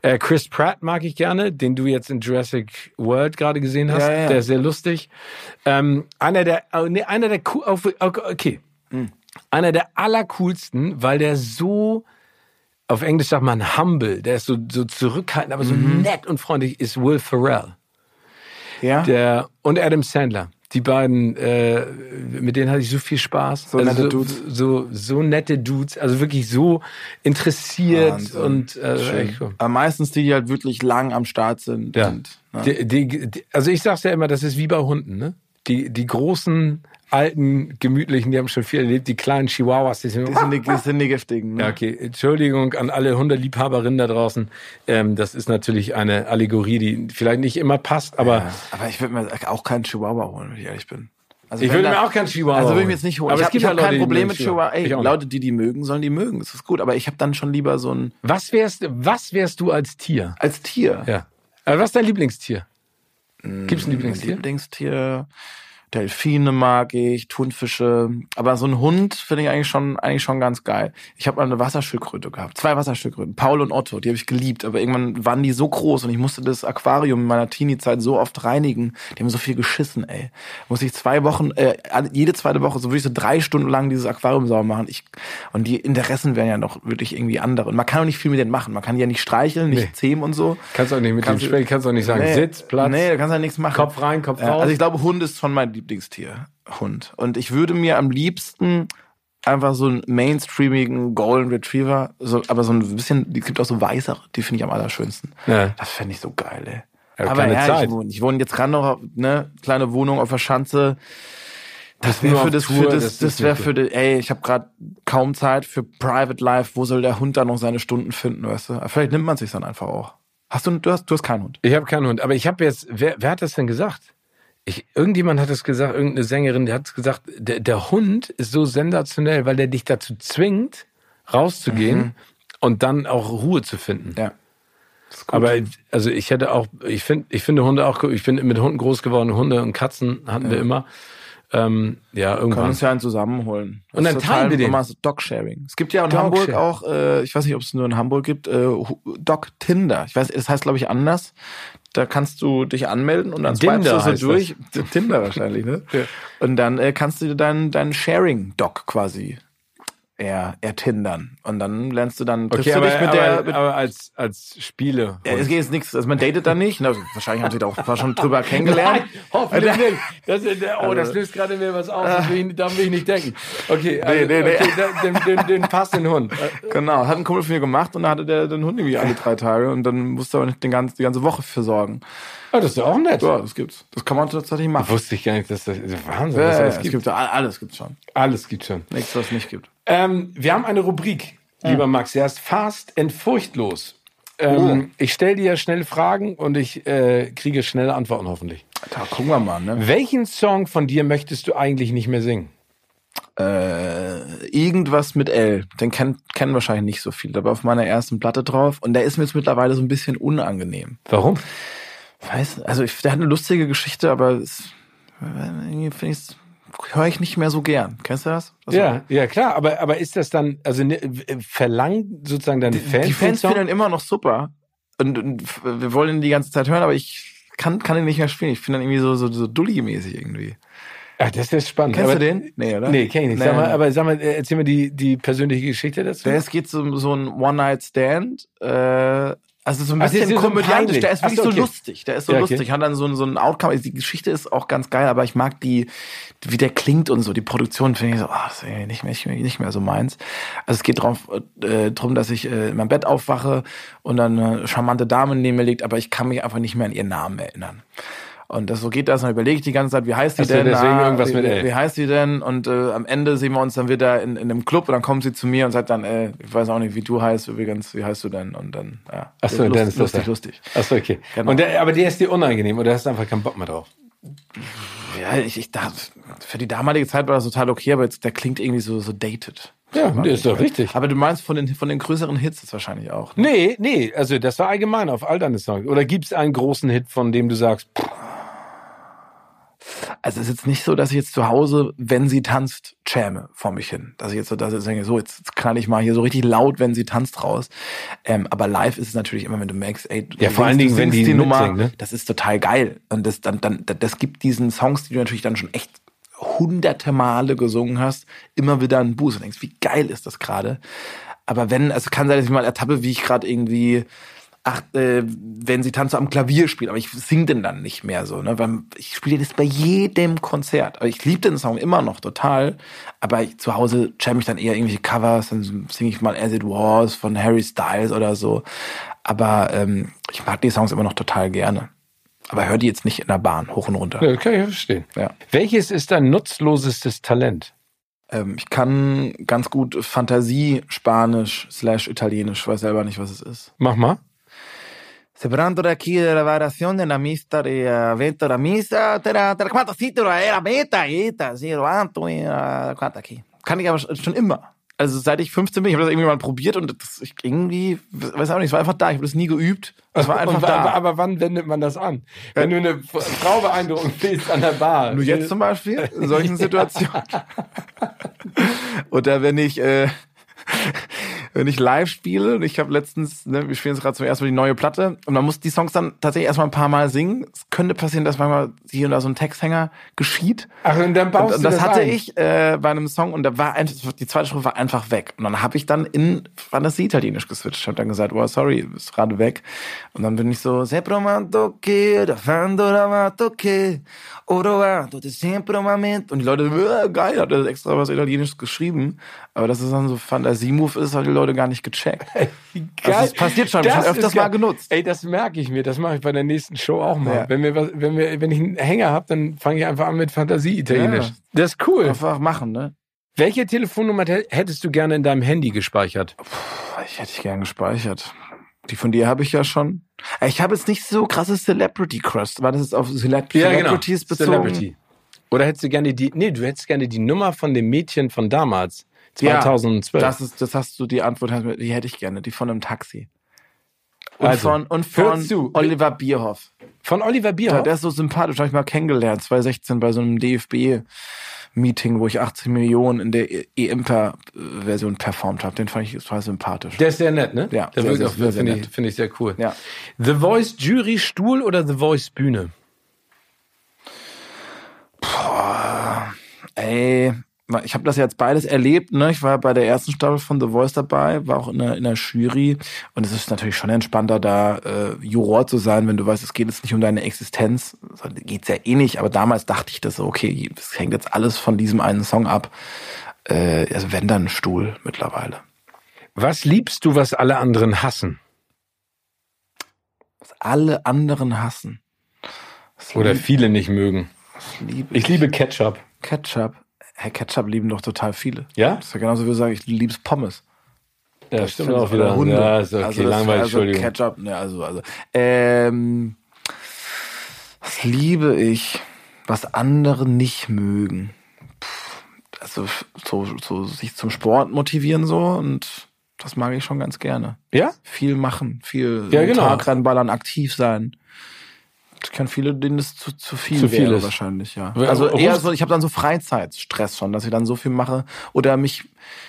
[SPEAKER 2] Äh, Chris Pratt mag ich gerne, den du jetzt in Jurassic World gerade gesehen hast. Ja. Der ist sehr lustig. Ähm, einer der nee, einer der okay. Mhm. Einer der allercoolsten, weil der so auf Englisch sagt man humble, der ist so, so zurückhaltend, aber so mhm. nett und freundlich, ist Will Ferrell.
[SPEAKER 3] Ja.
[SPEAKER 2] Der, und Adam Sandler. Die beiden, äh, mit denen hatte ich so viel Spaß.
[SPEAKER 3] So also nette so, Dudes.
[SPEAKER 2] So, so nette Dudes, also wirklich so interessiert Wahnsinn. und äh,
[SPEAKER 3] Aber meistens die, die halt wirklich lang am Start sind.
[SPEAKER 2] Ja.
[SPEAKER 3] Und,
[SPEAKER 2] ne? die, die, die, also ich sag's ja immer, das ist wie bei Hunden, ne? Die, die großen, alten, gemütlichen, die haben schon viel erlebt. Die kleinen Chihuahuas,
[SPEAKER 3] die sind, die sind, die, die, sind die giftigen.
[SPEAKER 2] Ne? Ja, okay. Entschuldigung an alle Hundeliebhaberinnen da draußen. Ähm, das ist natürlich eine Allegorie, die vielleicht nicht immer passt, aber. Ja,
[SPEAKER 3] aber ich würde mir auch keinen Chihuahua holen, wenn ich ehrlich bin.
[SPEAKER 2] Also ich würde mir auch keinen Chihuahua
[SPEAKER 3] Also würde ich mir jetzt nicht holen. Aber ich habe hab kein Problem mit Chihuahua. Ey, Leute, die die mögen, sollen die mögen. Das ist gut. Aber ich habe dann schon lieber so ein...
[SPEAKER 2] Was wärst, was wärst du als Tier?
[SPEAKER 3] Als Tier?
[SPEAKER 2] Ja. Aber was ist dein Lieblingstier? Gibt's ein Lieblingstier?
[SPEAKER 3] Lieblingstier... Delfine mag ich, Thunfische. Aber so ein Hund finde ich eigentlich schon, eigentlich schon ganz geil. Ich habe mal eine Wasserschildkröte gehabt. Zwei Wasserschildkröten. Paul und Otto, die habe ich geliebt. Aber irgendwann waren die so groß und ich musste das Aquarium in meiner Teenie-Zeit so oft reinigen. Die haben so viel geschissen, ey. Muss ich zwei Wochen, äh, jede zweite Woche, so würde ich so drei Stunden lang dieses Aquarium sauber machen. Ich, und die Interessen wären ja noch wirklich irgendwie andere. Und man kann auch nicht viel mit denen machen. Man kann die ja nicht streicheln, nicht nee. zähmen und so.
[SPEAKER 2] Kannst auch nicht mit kannst dem Spiel, kannst auch nicht sagen, nee, Sitz, Platz.
[SPEAKER 3] Nee, du kannst ja nichts machen.
[SPEAKER 2] Kopf rein, Kopf raus.
[SPEAKER 3] Also ich glaube, Hund ist schon mein Lieblingstier. Hund. Und ich würde mir am liebsten einfach so einen mainstreamigen Golden Retriever, so, aber so ein bisschen, es gibt auch so weißere, die finde ich am allerschönsten.
[SPEAKER 2] Ja.
[SPEAKER 3] Das fände ich so geil, ey.
[SPEAKER 2] Ja,
[SPEAKER 3] aber
[SPEAKER 2] keine
[SPEAKER 3] ja,
[SPEAKER 2] Zeit.
[SPEAKER 3] ich wohne, ich wohne jetzt gerade noch, ne, kleine Wohnung auf der Schanze. Das wäre für das,
[SPEAKER 2] Tour,
[SPEAKER 3] für das,
[SPEAKER 2] das
[SPEAKER 3] das, wäre für das, ey, ich habe gerade kaum Zeit für Private Life. Wo soll der Hund da noch seine Stunden finden, weißt du? Vielleicht nimmt man sich dann einfach auch. Hast du, du hast, du hast keinen Hund.
[SPEAKER 2] Ich habe keinen Hund, aber ich habe jetzt, wer, wer hat das denn gesagt? Ich, irgendjemand hat es gesagt, irgendeine Sängerin, die hat es gesagt, der, der Hund ist so sensationell, weil der dich dazu zwingt, rauszugehen und dann auch Ruhe zu finden.
[SPEAKER 3] Ja.
[SPEAKER 2] Aber also ich hätte auch, ich finde, ich finde Hunde auch, cool. ich bin mit Hunden groß geworden, Hunde und Katzen hatten wir immer. Ähm, ja,
[SPEAKER 3] Können
[SPEAKER 2] irgendwann.
[SPEAKER 3] uns ja einen zusammenholen.
[SPEAKER 2] Und dann
[SPEAKER 3] Das
[SPEAKER 2] teilen wir den.
[SPEAKER 3] Dog-Sharing. Es gibt ja in
[SPEAKER 2] Dog
[SPEAKER 3] Hamburg
[SPEAKER 2] Sharing.
[SPEAKER 3] auch, äh, ich weiß nicht, ob es nur in Hamburg gibt, äh, Hu- Dog Tinder. Ich weiß, es heißt, glaube ich, anders. Da kannst du dich anmelden und dann swipest du so durch. Tinder wahrscheinlich, ne?
[SPEAKER 2] Ja.
[SPEAKER 3] Und dann äh, kannst du dir deinen deinen Sharing-Dog quasi er, ertindern. Und dann lernst du dann, triffst
[SPEAKER 2] Okay,
[SPEAKER 3] du
[SPEAKER 2] aber,
[SPEAKER 3] dich mit
[SPEAKER 2] aber,
[SPEAKER 3] der, mit
[SPEAKER 2] aber als, als Spiele.
[SPEAKER 3] ja, es geht jetzt nichts, also man datet da nicht. Na, wahrscheinlich haben sie da auch schon drüber kennengelernt.
[SPEAKER 2] Nein, hoffentlich nicht. Das, oh, das löst gerade mir was aus. Das will ich, da will ich nicht denken. Okay, also,
[SPEAKER 3] nee, nee.
[SPEAKER 2] okay da- den, den, den passt den Hund.
[SPEAKER 3] Genau, hat ein Kumpel von mir gemacht und da hatte der den Hund irgendwie alle drei Tage und dann musste er nicht den ganzen, die ganze Woche für sorgen.
[SPEAKER 2] Oh, das ist doch auch nett.
[SPEAKER 3] Ja, das gibt's. Das kann man tatsächlich machen.
[SPEAKER 2] Wusste ich gar nicht, dass das, das ist Wahnsinn,
[SPEAKER 3] Ja, ja,
[SPEAKER 2] alles
[SPEAKER 3] es
[SPEAKER 2] gibt.
[SPEAKER 3] gibt ja alles gibt's schon.
[SPEAKER 2] Alles gibt schon.
[SPEAKER 3] Nichts, was es nicht gibt.
[SPEAKER 2] Ähm, wir haben eine Rubrik, lieber Max. Der ist fast and furchtlos. Ähm, Ich stelle dir schnell Fragen und ich äh, kriege schnelle Antworten hoffentlich.
[SPEAKER 3] Da gucken wir mal, ne?
[SPEAKER 2] Welchen Song von dir möchtest du eigentlich nicht mehr singen?
[SPEAKER 3] Äh, irgendwas mit L. Den kennt, kennen wahrscheinlich nicht so viele. Da war auf meiner ersten Platte drauf und der ist mir jetzt mittlerweile so ein bisschen unangenehm.
[SPEAKER 2] Warum?
[SPEAKER 3] Weiß, also ich, der hat eine lustige Geschichte, aber es, irgendwie finde ich's, höre ich nicht mehr so gern. Kennst du das? Also,
[SPEAKER 2] Ja, ja klar, aber, aber ist das dann, also ne, verlangen sozusagen deine Fans
[SPEAKER 3] die Fans finden ihn immer noch super. Und, und wir wollen ihn die ganze Zeit hören, aber ich kann, kann ihn nicht mehr spielen. Ich finde ihn irgendwie so, so, so dulli-mäßig irgendwie.
[SPEAKER 2] Ach, das ist spannend.
[SPEAKER 3] Kennst
[SPEAKER 2] aber,
[SPEAKER 3] du den? Nee, oder?
[SPEAKER 2] Nee, kenn ich nicht.
[SPEAKER 3] Nee,
[SPEAKER 2] sag mal, aber sag mal, äh, erzähl mir die, die persönliche Geschichte dazu.
[SPEAKER 3] Ist, geht so, so ein One-Night-Stand. Äh, also so ein bisschen
[SPEAKER 2] ist so
[SPEAKER 3] komödiantisch. Der ist wirklich
[SPEAKER 2] so,
[SPEAKER 3] so
[SPEAKER 2] okay.
[SPEAKER 3] lustig. Der ist so
[SPEAKER 2] Ja, okay.
[SPEAKER 3] lustig. Hat dann so, ein- so ein Outcome. Die Geschichte ist auch ganz geil, aber ich mag die, wie der klingt und so. Die Produktion finde ich so, ah, das ist irgendwie nicht mehr, nicht mehr, nicht mehr so meins. Also es geht drauf, äh, drum, dass ich äh, in meinem Bett aufwache und dann eine charmante Dame neben mir liegt, aber ich kann mich einfach nicht mehr an ihren Namen erinnern. Und das, so geht das, und dann überlege ich die ganze Zeit, wie heißt die
[SPEAKER 2] Ach so,
[SPEAKER 3] denn?
[SPEAKER 2] deswegen
[SPEAKER 3] Ah,
[SPEAKER 2] irgendwas
[SPEAKER 3] wie,
[SPEAKER 2] mit L.
[SPEAKER 3] Wie heißt die denn? Und äh, am Ende sehen wir uns dann wieder in, in einem Club und dann kommt sie zu mir und sagt dann, äh, ich weiß auch nicht, wie du heißt übrigens, wie heißt du denn? Und dann, ja.
[SPEAKER 2] Ach so,
[SPEAKER 3] lustig,
[SPEAKER 2] dann ist das
[SPEAKER 3] lustig,
[SPEAKER 2] da.
[SPEAKER 3] lustig.
[SPEAKER 2] Achso, okay.
[SPEAKER 3] Genau.
[SPEAKER 2] Und der, aber der ist dir unangenehm oder hast du einfach keinen Bock mehr drauf?
[SPEAKER 3] Ja, ich, ich dachte, für die damalige Zeit war das total okay, aber jetzt, der klingt irgendwie so, so dated.
[SPEAKER 2] Ja,
[SPEAKER 3] ich
[SPEAKER 2] ist doch richtig.
[SPEAKER 3] Aber du meinst von den, von den größeren Hits ist wahrscheinlich auch. Ne?
[SPEAKER 2] Nee, nee, also das war allgemein auf all deine Songs. Oder gibt es einen großen Hit, von dem du sagst, pff,
[SPEAKER 3] Also es ist jetzt nicht so, dass ich jetzt zu Hause, wenn sie tanzt, schäme vor mich hin. Dass ich jetzt so, dass ich denke, so, jetzt knall ich mal hier so richtig laut, wenn sie tanzt raus. Ähm, aber live ist es natürlich immer, wenn du merkst, ey, du
[SPEAKER 2] Ja, vor allen Dingen, wenn
[SPEAKER 3] singst
[SPEAKER 2] die
[SPEAKER 3] Nummer,
[SPEAKER 2] ne?
[SPEAKER 3] das ist total geil. Und das dann, dann, das gibt diesen Songs, die du natürlich dann schon echt hunderte Male gesungen hast, immer wieder einen Boost und denkst, wie geil ist das gerade. Aber wenn, also kann sein, dass ich mal ertappe, wie ich gerade irgendwie ach, äh, wenn sie tanzt am Klavier spielt, aber ich sing den dann nicht mehr so, ne? Weil ich spiele das bei jedem Konzert. Aber ich liebe den Song immer noch total. Aber ich, zu Hause jam ich dann eher irgendwelche Covers, dann singe ich mal As It Was von Harry Styles oder so. Aber ähm, ich mag die Songs immer noch total gerne. Aber hör die jetzt nicht in der Bahn hoch und runter.
[SPEAKER 2] ja, kann ich verstehen.
[SPEAKER 3] Ja.
[SPEAKER 2] Welches ist dein nutzlosestes Talent?
[SPEAKER 3] Ähm, ich kann ganz gut Fantasie, Spanisch slash Italienisch, weiß selber nicht, was es ist.
[SPEAKER 2] Mach mal.
[SPEAKER 3] Sembrando aquí de la variación de la mista de evento la misa, te la, te la quanta sitio era meta, eta, zero, anto, quanta aquí. Kann ich aber schon immer. Also seit ich 15 bin, ich habe das irgendwie mal probiert und das ich irgendwie, weiß auch nicht, es war einfach da. Ich habe das nie geübt. Es war einfach
[SPEAKER 2] Und,
[SPEAKER 3] da.
[SPEAKER 2] aber, aber wann wendet man das an? Wenn du eine Frau beeindrucken willst an der Bar.
[SPEAKER 3] Nur jetzt zum Beispiel, in solchen Situationen. Oder wenn ich, äh, wenn ich live spiele, und ich habe letztens, ne, wir spielen jetzt gerade zum ersten Mal die neue Platte, und man muss die Songs dann tatsächlich erstmal ein paar Mal singen. Es könnte passieren, dass manchmal hier und da so ein Texthänger geschieht.
[SPEAKER 2] Ach, und dann baust
[SPEAKER 3] und,
[SPEAKER 2] du
[SPEAKER 3] das,
[SPEAKER 2] das
[SPEAKER 3] hatte
[SPEAKER 2] ein.
[SPEAKER 3] ich äh, bei einem Song und da war einfach, die zweite Strophe war einfach weg. Und dann habe ich dann in Fantasie Italienisch geswitcht. Ich habe dann gesagt, oh sorry, ist gerade weg. Und dann bin ich so, sempre. Und die Leute, äh, geil, hat er extra was Italienisch geschrieben. Aber dass es dann so Fantasie-Move ist, haben die Leute gar nicht gecheckt.
[SPEAKER 2] Geil.
[SPEAKER 3] Also das passiert schon,
[SPEAKER 2] Das
[SPEAKER 3] habe öfters mal genutzt.
[SPEAKER 2] Ey, das merke ich mir. Das mache ich bei der nächsten Show auch mal.
[SPEAKER 3] Ja.
[SPEAKER 2] Wenn, wir was, wenn, wir, wenn ich einen Hänger habe, dann fange ich einfach an mit Fantasie-Italienisch.
[SPEAKER 3] Ja.
[SPEAKER 2] Das ist cool.
[SPEAKER 3] Einfach machen, ne?
[SPEAKER 2] Welche Telefonnummer hä- hättest du gerne in deinem Handy gespeichert?
[SPEAKER 3] Ich hätte ich gern gespeichert. Die von dir habe ich ja schon. Ich habe jetzt nicht so krasses Celebrity Crush. War das jetzt auf Celeb Celebrities bezogen?
[SPEAKER 2] genau. Celebrity. Oder hättest du gerne die, nee, du hättest gerne die Nummer von dem Mädchen von damals. 2012.
[SPEAKER 3] Ja, das ist, das hast du die Antwort, die hätte ich gerne, die von einem Taxi. Und
[SPEAKER 2] Also,
[SPEAKER 3] von, und von. Oliver Bierhoff.
[SPEAKER 2] von Oliver
[SPEAKER 3] Ja,
[SPEAKER 2] Bierhoff.
[SPEAKER 3] der ist so sympathisch, habe ich mal kennengelernt, 2016 bei so einem DFB-Meeting, wo ich 18 Millionen in der EM-Version performt habe. Den fand ich total sympathisch.
[SPEAKER 2] der ist sehr nett, ne?
[SPEAKER 3] Ja,
[SPEAKER 2] der wirkt auch,
[SPEAKER 3] sehr, sehr
[SPEAKER 2] finde ich,
[SPEAKER 3] nett.
[SPEAKER 2] finde ich sehr cool.
[SPEAKER 3] Ja.
[SPEAKER 2] The Voice Jury Stuhl oder The Voice Bühne?
[SPEAKER 3] Ey, ich habe das jetzt beides erlebt. Ne? Ich war bei der ersten Staffel von The Voice dabei, war auch in der, in der Jury. Und es ist natürlich schon entspannter, da äh, Juror zu sein, wenn du weißt, es geht jetzt nicht um deine Existenz. Geht's ja eh nicht. Aber damals dachte ich das so, okay, es hängt jetzt alles von diesem einen Song ab. Äh, also wenn dann Stuhl mittlerweile.
[SPEAKER 2] Was liebst du, was alle anderen hassen?
[SPEAKER 3] Was alle anderen hassen. Was
[SPEAKER 2] Oder viele nicht mögen? Ich liebe Ketchup.
[SPEAKER 3] Ketchup. Hey, Ketchup lieben doch total viele.
[SPEAKER 2] Ja?
[SPEAKER 3] Das ist ja genauso wie sagen, ich lieb's Pommes.
[SPEAKER 2] Ja,
[SPEAKER 3] Das
[SPEAKER 2] stimmt auch wieder.
[SPEAKER 3] Hunde.
[SPEAKER 2] Ja, ist okay,
[SPEAKER 3] also das,
[SPEAKER 2] langweilig,
[SPEAKER 3] also
[SPEAKER 2] Entschuldigung.
[SPEAKER 3] Ketchup, ne, also, also. Ähm, was liebe ich, was andere nicht mögen? Puh, also so, so sich zum Sport motivieren so und das mag ich schon ganz gerne.
[SPEAKER 2] Ja?
[SPEAKER 3] Viel machen, viel
[SPEAKER 2] Ja, genau.
[SPEAKER 3] Tag reinballern, aktiv sein. Ich kenne viele, denen das zu, zu viel,
[SPEAKER 2] Zu viel
[SPEAKER 3] wäre
[SPEAKER 2] ist.
[SPEAKER 3] wahrscheinlich, ja. Also eher so, ich habe dann so Freizeitstress schon, dass ich dann so viel mache oder mich,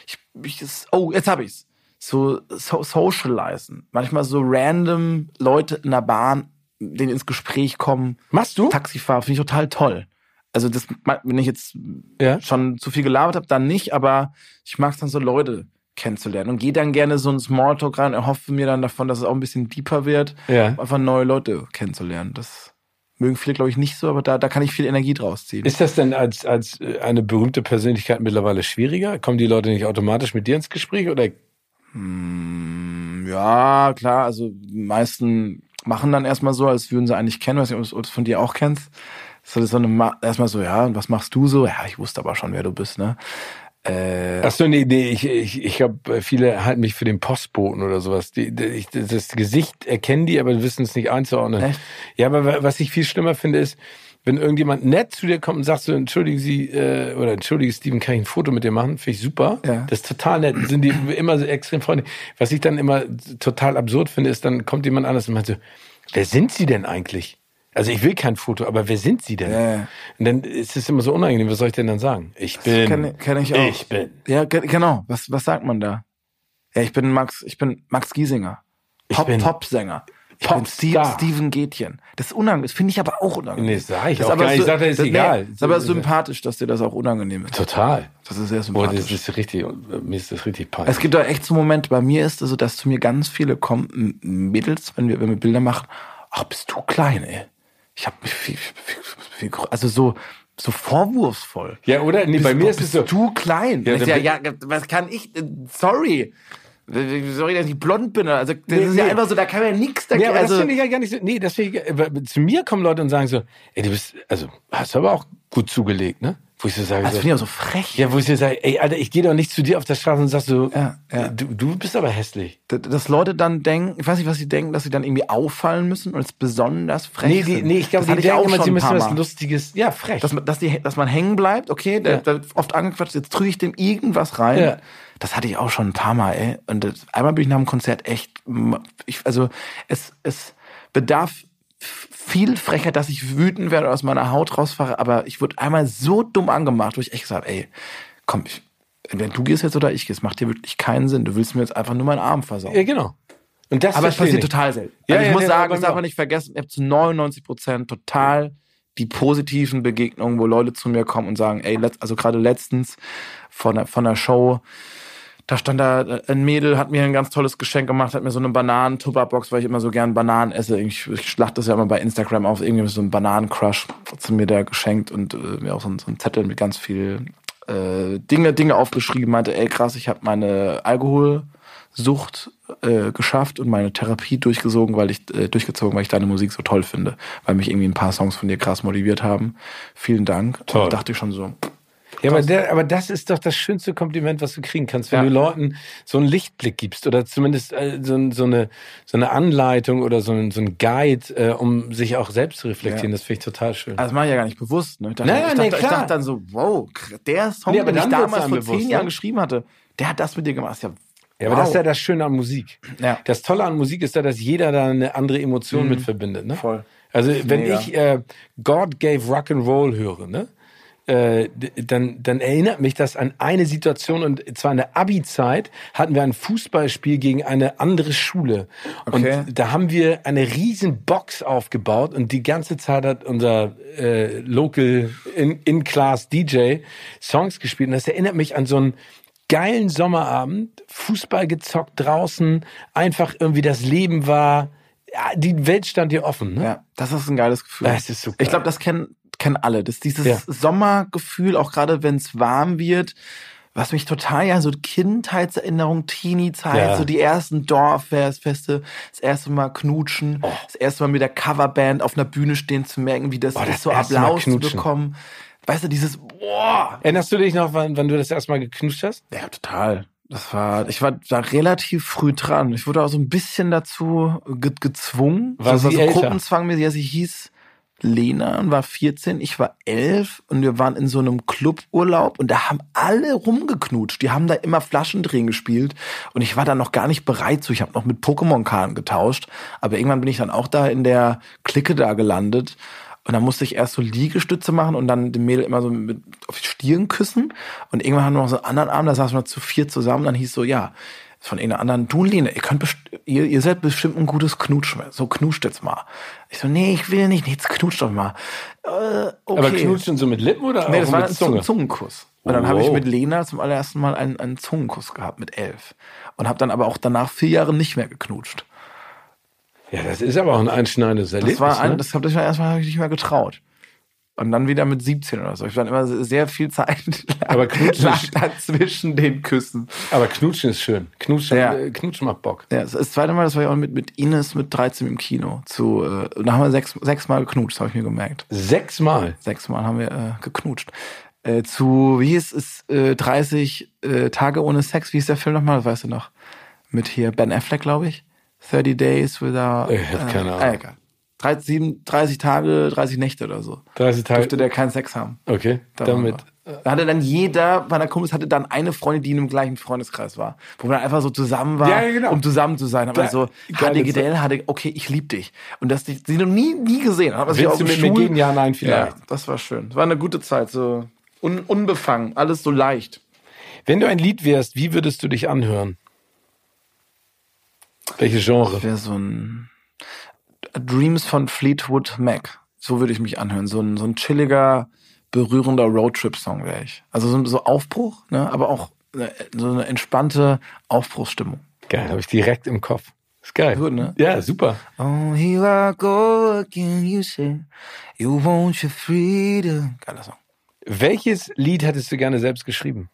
[SPEAKER 3] ich, ich das, oh, jetzt hab ich's. So, so socialisen. Manchmal so random Leute in der Bahn, denen ins Gespräch kommen.
[SPEAKER 2] Machst du?
[SPEAKER 3] Taxifahrer finde ich total toll. Also das, wenn ich jetzt
[SPEAKER 2] Ja.
[SPEAKER 3] schon zu viel gelabert habe, dann nicht, aber ich mag es dann so Leute kennenzulernen und gehe dann gerne so ein Smalltalk rein, erhoffe mir dann davon, dass es auch ein bisschen deeper wird,
[SPEAKER 2] Ja.
[SPEAKER 3] um einfach neue Leute kennenzulernen. Das mögen viele, glaube ich, nicht so, aber da, da kann ich viel Energie draus ziehen.
[SPEAKER 2] Ist das denn als, als äh, eine berühmte Persönlichkeit mittlerweile schwieriger? Kommen die Leute nicht automatisch mit dir ins Gespräch? Oder
[SPEAKER 3] Hm, ja, klar, also die meisten machen dann erstmal so, als würden sie eigentlich kennen, weiß nicht, ob du es von dir auch kennst. So, das ist so eine, Ma- erstmal so, ja, und was machst du so? Ja, ich wusste aber schon, wer du bist, ne? Äh,
[SPEAKER 2] Ach so, nee, nee, ich, ich, ich habe viele halten mich für den Postboten oder sowas. Die, die, ich, das Gesicht erkennen die, aber wissen es nicht einzuordnen.
[SPEAKER 3] Echt?
[SPEAKER 2] Ja, aber wa- was ich viel schlimmer finde, ist, wenn irgendjemand nett zu dir kommt und sagt so, entschuldigen Sie, äh, oder entschuldige Steven, kann ich ein Foto mit dir machen? Finde ich super.
[SPEAKER 3] Ja.
[SPEAKER 2] Das ist total nett. Sind die immer so extrem freundlich. Was ich dann immer total absurd finde, ist, dann kommt jemand anders und meint so, wer sind Sie denn eigentlich? Also ich will kein Foto, aber wer sind Sie denn?
[SPEAKER 3] Ja.
[SPEAKER 2] Und dann ist es immer so unangenehm, was soll ich denn dann sagen? Ich bin.
[SPEAKER 3] kenne kenn ich auch.
[SPEAKER 2] Ich bin.
[SPEAKER 3] Ja, ge- genau. Was, was sagt man da? Ja, ich bin Max, ich bin Max Giesinger. Pop, Popsänger. Ich bin Steve. Steven Gätchen. Das ist unangenehm. Das finde ich aber auch unangenehm.
[SPEAKER 2] Nee, sag ich
[SPEAKER 3] Das
[SPEAKER 2] auch
[SPEAKER 3] aber
[SPEAKER 2] gar nicht.
[SPEAKER 3] so-
[SPEAKER 2] Ich sag, das ist
[SPEAKER 3] nee,
[SPEAKER 2] egal.
[SPEAKER 3] ist aber sympathisch, dass dir das auch unangenehm ist.
[SPEAKER 2] Total.
[SPEAKER 3] Das ist sehr
[SPEAKER 2] Boah,
[SPEAKER 3] sympathisch.
[SPEAKER 2] das ist richtig, mir ist das richtig peinlich.
[SPEAKER 3] Es gibt da echt so Momente, bei mir ist es so, dass zu mir ganz viele kommen, M- Mädels, wenn wir, wenn wir Bilder machen, ach, bist du klein, ey. Ich hab mich viel, viel, viel, also so, so vorwurfsvoll.
[SPEAKER 2] ja, oder? Nee, bei mir ist es so.
[SPEAKER 3] Du klein.
[SPEAKER 2] Ja,
[SPEAKER 3] Ja, ja, was kann ich, sorry. Sorry, dass ich blond bin. Also, das
[SPEAKER 2] Nee,
[SPEAKER 3] ist ja
[SPEAKER 2] nee.
[SPEAKER 3] einfach so, da kann man ja nichts
[SPEAKER 2] Nee,
[SPEAKER 3] dagegen.
[SPEAKER 2] aber das
[SPEAKER 3] also,
[SPEAKER 2] finde ich ja gar nicht so. Nee, deswegen, zu mir kommen Leute und sagen so, ey, du bist, also, hast du aber auch gut zugelegt, ne? Wo ich so sage,
[SPEAKER 3] also
[SPEAKER 2] so,
[SPEAKER 3] finde ich auch so frech.
[SPEAKER 2] ja, wo ich so sage, ey, Alter, ich gehe doch nicht zu dir auf der Straße und sag so,
[SPEAKER 3] Ja, ja.
[SPEAKER 2] Du, du bist aber hässlich.
[SPEAKER 3] D- Dass Leute dann denken, ich weiß nicht, was sie denken, dass sie dann irgendwie auffallen müssen und es besonders frech
[SPEAKER 2] Nee, die,
[SPEAKER 3] sind.
[SPEAKER 2] nee, ich glaube, die denken immer, sie müssen was. Lustiges, ja, frech.
[SPEAKER 3] dass man, dass, die, dass man hängen bleibt, okay, da,
[SPEAKER 2] Ja.
[SPEAKER 3] da wird oft angequatscht, jetzt trüge ich dem irgendwas rein.
[SPEAKER 2] Ja.
[SPEAKER 3] Das hatte ich auch schon ein paar Mal, ey. Und das, einmal bin ich nach dem Konzert echt, ich, also es, es bedarf viel Frechheit, dass ich wütend werde und aus meiner Haut rausfahre, aber ich wurde einmal so dumm angemacht, wo ich echt gesagt habe, ey, komm, ich, Entweder du gehst jetzt oder ich gehe. Es macht dir wirklich keinen Sinn. Du willst mir jetzt einfach nur meinen Arm versauen.
[SPEAKER 2] Ja, genau. Und das
[SPEAKER 3] aber es passiert
[SPEAKER 2] ich.
[SPEAKER 3] total selten.
[SPEAKER 2] Ja,
[SPEAKER 3] also ich
[SPEAKER 2] ja,
[SPEAKER 3] muss
[SPEAKER 2] ja,
[SPEAKER 3] sagen, das darf man nicht vergessen, ich habe zu 99 Prozent total die positiven Begegnungen, wo Leute zu mir kommen und sagen, ey, also gerade letztens von der, von der Show, da stand da äh, ein Mädel, hat mir ein ganz tolles Geschenk gemacht, hat mir so eine Bananen-Tupperbox, weil ich immer so gern Bananen esse. Ich, ich schlachte das ja immer bei Instagram auf, irgendwie so ein Bananencrush hat sie mir da geschenkt und äh, mir auch so, so ein Zettel mit ganz viel äh, Dinge, Dinge aufgeschrieben, meinte, ey krass, ich habe meine Alkoholsucht äh, geschafft und meine Therapie durchgezogen, weil ich äh, durchgezogen, weil ich deine Musik so toll finde, weil mich irgendwie ein paar Songs von dir krass motiviert haben. Vielen Dank.
[SPEAKER 2] Toll.
[SPEAKER 3] Und dachte ich schon so,
[SPEAKER 2] Ja, aber, der, aber das ist doch das schönste Kompliment, was du kriegen kannst, wenn
[SPEAKER 3] Ja.
[SPEAKER 2] du Leuten so einen Lichtblick gibst oder zumindest äh, so, so, eine, so eine Anleitung oder so ein, so ein Guide, äh, um sich auch selbst zu reflektieren.
[SPEAKER 3] Ja.
[SPEAKER 2] Das finde ich total schön.
[SPEAKER 3] Also das mache ich ja gar nicht bewusst. Ne? Ich, dachte,
[SPEAKER 2] Naja,
[SPEAKER 3] ich, dachte,
[SPEAKER 2] nee,
[SPEAKER 3] ich dachte dann so, wow, der Song,
[SPEAKER 2] Nee, aber
[SPEAKER 3] den ich damals vor
[SPEAKER 2] bewusst,
[SPEAKER 3] zehn
[SPEAKER 2] ne?
[SPEAKER 3] Jahren geschrieben hatte, der hat das mit dir gemacht. Das ist ja,
[SPEAKER 2] Ja, aber
[SPEAKER 3] wow.
[SPEAKER 2] das ist ja das Schöne an Musik.
[SPEAKER 3] Ja.
[SPEAKER 2] Das Tolle an Musik ist ja, dass jeder da eine andere Emotion mit verbindet. Ne?
[SPEAKER 3] Voll.
[SPEAKER 2] Also wenn
[SPEAKER 3] Mega.
[SPEAKER 2] ich äh, God Gave Rock and Roll höre, ne? Äh, dann, dann erinnert mich das an eine Situation und zwar in der Abi-Zeit hatten wir ein Fußballspiel gegen eine andere Schule
[SPEAKER 3] Okay.
[SPEAKER 2] und da haben wir eine riesen Box aufgebaut und die ganze Zeit hat unser äh, Local in- In-Class DJ Songs gespielt und das erinnert mich an so einen geilen Sommerabend, Fußball gezockt draußen, einfach irgendwie das Leben war, die Welt stand dir offen. Ne?
[SPEAKER 3] Ja, das ist ein geiles Gefühl.
[SPEAKER 2] Das ist so geil.
[SPEAKER 3] Ich glaube, das kennen, kennen alle. Das dieses
[SPEAKER 2] Ja.
[SPEAKER 3] Sommergefühl, auch gerade wenn es warm wird, was mich total, ja, so Kindheitserinnerung, Teenie-Zeit,
[SPEAKER 2] Ja.
[SPEAKER 3] so die ersten Dorffeste, das erste Mal knutschen, das erste Mal mit der Coverband auf einer Bühne stehen zu merken, wie das
[SPEAKER 2] Oh, das
[SPEAKER 3] ist, so Applaus zu bekommen. Weißt du, dieses, boah,
[SPEAKER 2] Erinnerst du dich noch, wann, wann du das erste Mal geknuscht hast?
[SPEAKER 3] Ja, total. Das war, ich war da relativ früh dran. Ich wurde auch so ein bisschen dazu ge gezwungen.
[SPEAKER 2] War sie
[SPEAKER 3] so
[SPEAKER 2] älter?
[SPEAKER 3] Gruppenzwangmäßig. Ja, sie hieß Lena und war 14, ich war 11 und wir waren in so einem Cluburlaub und da haben alle rumgeknutscht. Die haben da immer Flaschendrehen gespielt und ich war da noch gar nicht bereit zu. Ich habe noch mit Pokémon-Karten getauscht, aber irgendwann bin ich dann auch da in der Clique da gelandet und dann musste ich erst so Liegestütze machen und dann dem Mädel immer so mit auf die Stirn küssen und irgendwann haben wir noch so einen anderen Arm, da saßen wir zu vier zusammen, dann hieß so, ja, von irgendeiner anderen, du Lene, ihr könnt ihr, ihr seid bestimmt ein gutes Knutschen, so knutscht jetzt mal. Ich so, nee, ich will nicht, nee, jetzt knutscht doch mal. Äh, okay.
[SPEAKER 2] Aber knutschen so mit Lippen oder
[SPEAKER 3] Nee, das war
[SPEAKER 2] mit
[SPEAKER 3] ein
[SPEAKER 2] Zunge?
[SPEAKER 3] Zungenkuss. Und dann habe ich
[SPEAKER 2] Wow.
[SPEAKER 3] mit Lena zum allerersten Mal einen, einen Zungenkuss gehabt mit elf. Und habe dann aber auch danach vier Jahre nicht mehr geknutscht.
[SPEAKER 2] Ja, das ist aber auch ein einschneidendes Erlebnis.
[SPEAKER 3] Das war ein,
[SPEAKER 2] ne?
[SPEAKER 3] das habe ich mir erstmal hab ich nicht mehr getraut. Und dann wieder mit 17 oder so. Ich war immer sehr viel Zeit
[SPEAKER 2] Aber knutschen
[SPEAKER 3] zwischen den Küssen.
[SPEAKER 2] aber knutschen ist schön. Knutschen,
[SPEAKER 3] Ja.
[SPEAKER 2] äh, knutschen macht Bock.
[SPEAKER 3] Ja, das, das zweite Mal, das war ja auch mit, mit Ines mit 13 im Kino. Zu, äh, da haben wir sechs, sechs Mal geknutscht, habe ich mir gemerkt.
[SPEAKER 2] Sechsmal.
[SPEAKER 3] Sechs Mal haben wir äh, geknutscht. Äh, zu, wie hieß es, äh, 30 äh, Tage ohne Sex, wie hieß der Film nochmal, das weißt du noch? Mit hier Ben Affleck, glaube ich. 30 Days without...
[SPEAKER 2] Ich hab keine Ahnung.
[SPEAKER 3] Ah, egal. 30, sieben- 30 Tage, 30 Nächte oder so.
[SPEAKER 2] 30 Tage.
[SPEAKER 3] Durfte der keinen Sex haben.
[SPEAKER 2] Okay,
[SPEAKER 3] Da
[SPEAKER 2] damit.
[SPEAKER 3] Da hatte dann jeder meiner Kumpels hatte dann eine Freundin, die in dem gleichen Freundeskreis war. Wo man einfach so zusammen war,
[SPEAKER 2] Ja, genau.
[SPEAKER 3] um zusammen zu sein. Aber
[SPEAKER 2] Da-
[SPEAKER 3] so, HDGDL hatte, okay, ich lieb dich. Und das die, sie noch nie, nie gesehen. Hat man sich auch
[SPEAKER 2] du mit mir gehen? Ja, nein, vielleicht.
[SPEAKER 3] Ja, das war schön. Es war eine gute Zeit, so un, unbefangen, alles so leicht.
[SPEAKER 2] Wenn du ein Lied wärst, wie würdest du dich anhören? Welche Genre?
[SPEAKER 3] Wäre so ein Dreams von Fleetwood Mac. So würde ich mich anhören. So ein, so ein chilliger, berührender Roadtrip-Song wäre ich. Also so, so Aufbruch, ne? aber auch eine, so eine entspannte Aufbruchsstimmung.
[SPEAKER 2] Geil, habe ich direkt im Kopf. Ist geil.
[SPEAKER 3] Gut, ne?
[SPEAKER 2] Ja, super.
[SPEAKER 3] Oh, here I go again, you say, you want your freedom. Geiler Song.
[SPEAKER 2] Welches Lied hättest du gerne selbst geschrieben?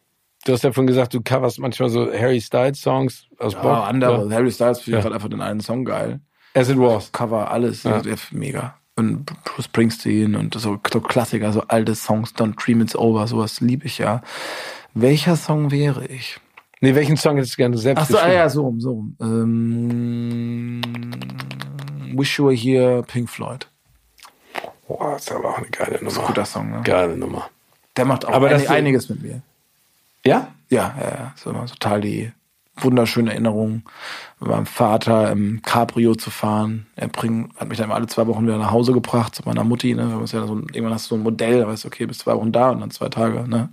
[SPEAKER 2] Du hast ja vorhin gesagt, du coverst manchmal so Harry Styles Songs aus Bock.
[SPEAKER 3] Ah, andere.
[SPEAKER 2] Ja.
[SPEAKER 3] Harry Styles finde ich
[SPEAKER 2] Ja.
[SPEAKER 3] gerade einfach den einen Song geil.
[SPEAKER 2] As it was.
[SPEAKER 3] Cover, alles.
[SPEAKER 2] Ja.
[SPEAKER 3] Mega. Und Bruce Springsteen und so, so Klassiker, so alte Songs, Don't Dream It's Over, sowas liebe ich ja. Welcher Song wäre ich?
[SPEAKER 2] Nee, welchen Song hättest du gerne selbst
[SPEAKER 3] Ach so, ah, ja, so rum, so rum. Ähm, Wish You Were Here, Pink Floyd.
[SPEAKER 2] Boah, das ist aber auch eine geile Nummer.
[SPEAKER 3] Das ist ein guter Song, ne?
[SPEAKER 2] Geile Nummer.
[SPEAKER 3] Der macht auch einig, einiges mit mir.
[SPEAKER 2] Ja?
[SPEAKER 3] Ja, ja, ja. So immer total die wunderschöne Erinnerungen, mit meinem Vater im Cabrio zu fahren. Er bringt, hat mich dann immer alle zwei Wochen wieder nach Hause gebracht zu meiner Mutti. Ne? Ja so, irgendwann hast du so ein Modell, da weißt du, okay, bis zwei Wochen da und dann zwei Tage. Ne?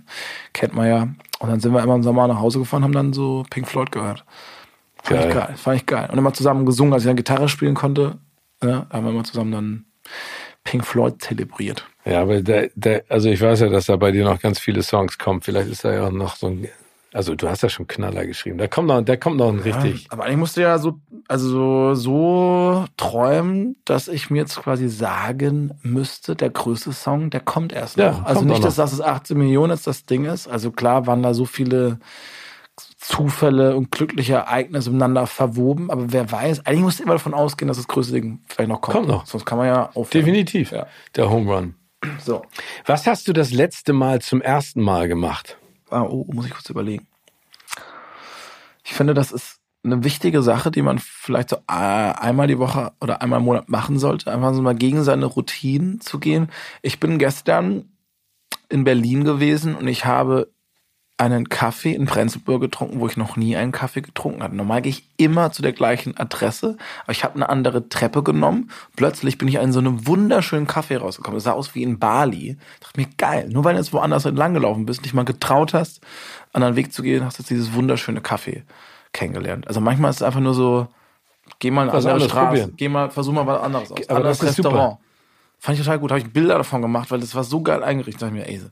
[SPEAKER 3] Kennt man ja. Und dann sind wir immer im Sommer nach Hause gefahren, haben dann so Pink Floyd gehört. Fand geil. ich geil, fand ich geil. Und immer zusammen gesungen, als ich dann Gitarre spielen konnte, ne? haben wir immer zusammen dann Pink Floyd zelebriert.
[SPEAKER 2] Ja, aber der, der, also ich weiß ja, dass da bei dir noch ganz viele Songs kommen. Vielleicht ist da ja auch noch so ein also du hast ja schon Knaller geschrieben. Da kommt noch, da kommt noch ein ja, richtig.
[SPEAKER 3] Aber eigentlich musste ja so, also so, so träumen, dass ich mir jetzt quasi sagen müsste, der größte Song, der kommt erst noch. Ja, also nicht, dass das 18 Millionen jetzt das Ding ist. Also klar waren da so viele Zufälle und glückliche Ereignisse miteinander verwoben, aber wer weiß, eigentlich musste immer davon ausgehen, dass das größte Ding vielleicht noch kommt.
[SPEAKER 2] Kommt noch.
[SPEAKER 3] Sonst kann man ja aufhören.
[SPEAKER 2] Definitiv. Ja. Der Home Run.
[SPEAKER 3] So.
[SPEAKER 2] Was hast du das letzte Mal zum ersten Mal gemacht?
[SPEAKER 3] Ah, oh, muss ich kurz überlegen. Ich finde, das ist eine wichtige Sache, die man vielleicht so äh, einmal die Woche oder einmal im Monat machen sollte. Einfach so mal gegen seine Routinen zu gehen. Ich bin gestern in Berlin gewesen und ich habe einen Kaffee in Prenzlburg getrunken, wo ich noch nie einen Kaffee getrunken hatte. Normal gehe ich immer zu der gleichen Adresse, aber ich habe eine andere Treppe genommen. Plötzlich bin ich in so einem wunderschönen Kaffee rausgekommen. Es sah aus wie in Bali. Ich dachte mir, geil, nur weil du jetzt woanders entlang gelaufen bist, nicht mal getraut hast, anderen Weg zu gehen, hast du jetzt dieses wunderschöne Kaffee kennengelernt. Also manchmal ist es einfach nur so, geh mal in eine andere Straße, probieren. geh mal, versuch mal was anderes aus.
[SPEAKER 2] Aber das Restaurant. Super.
[SPEAKER 3] Fand ich total gut. Habe ich Bilder davon gemacht, weil das war so geil eingerichtet. Da dachte ich mir, ey,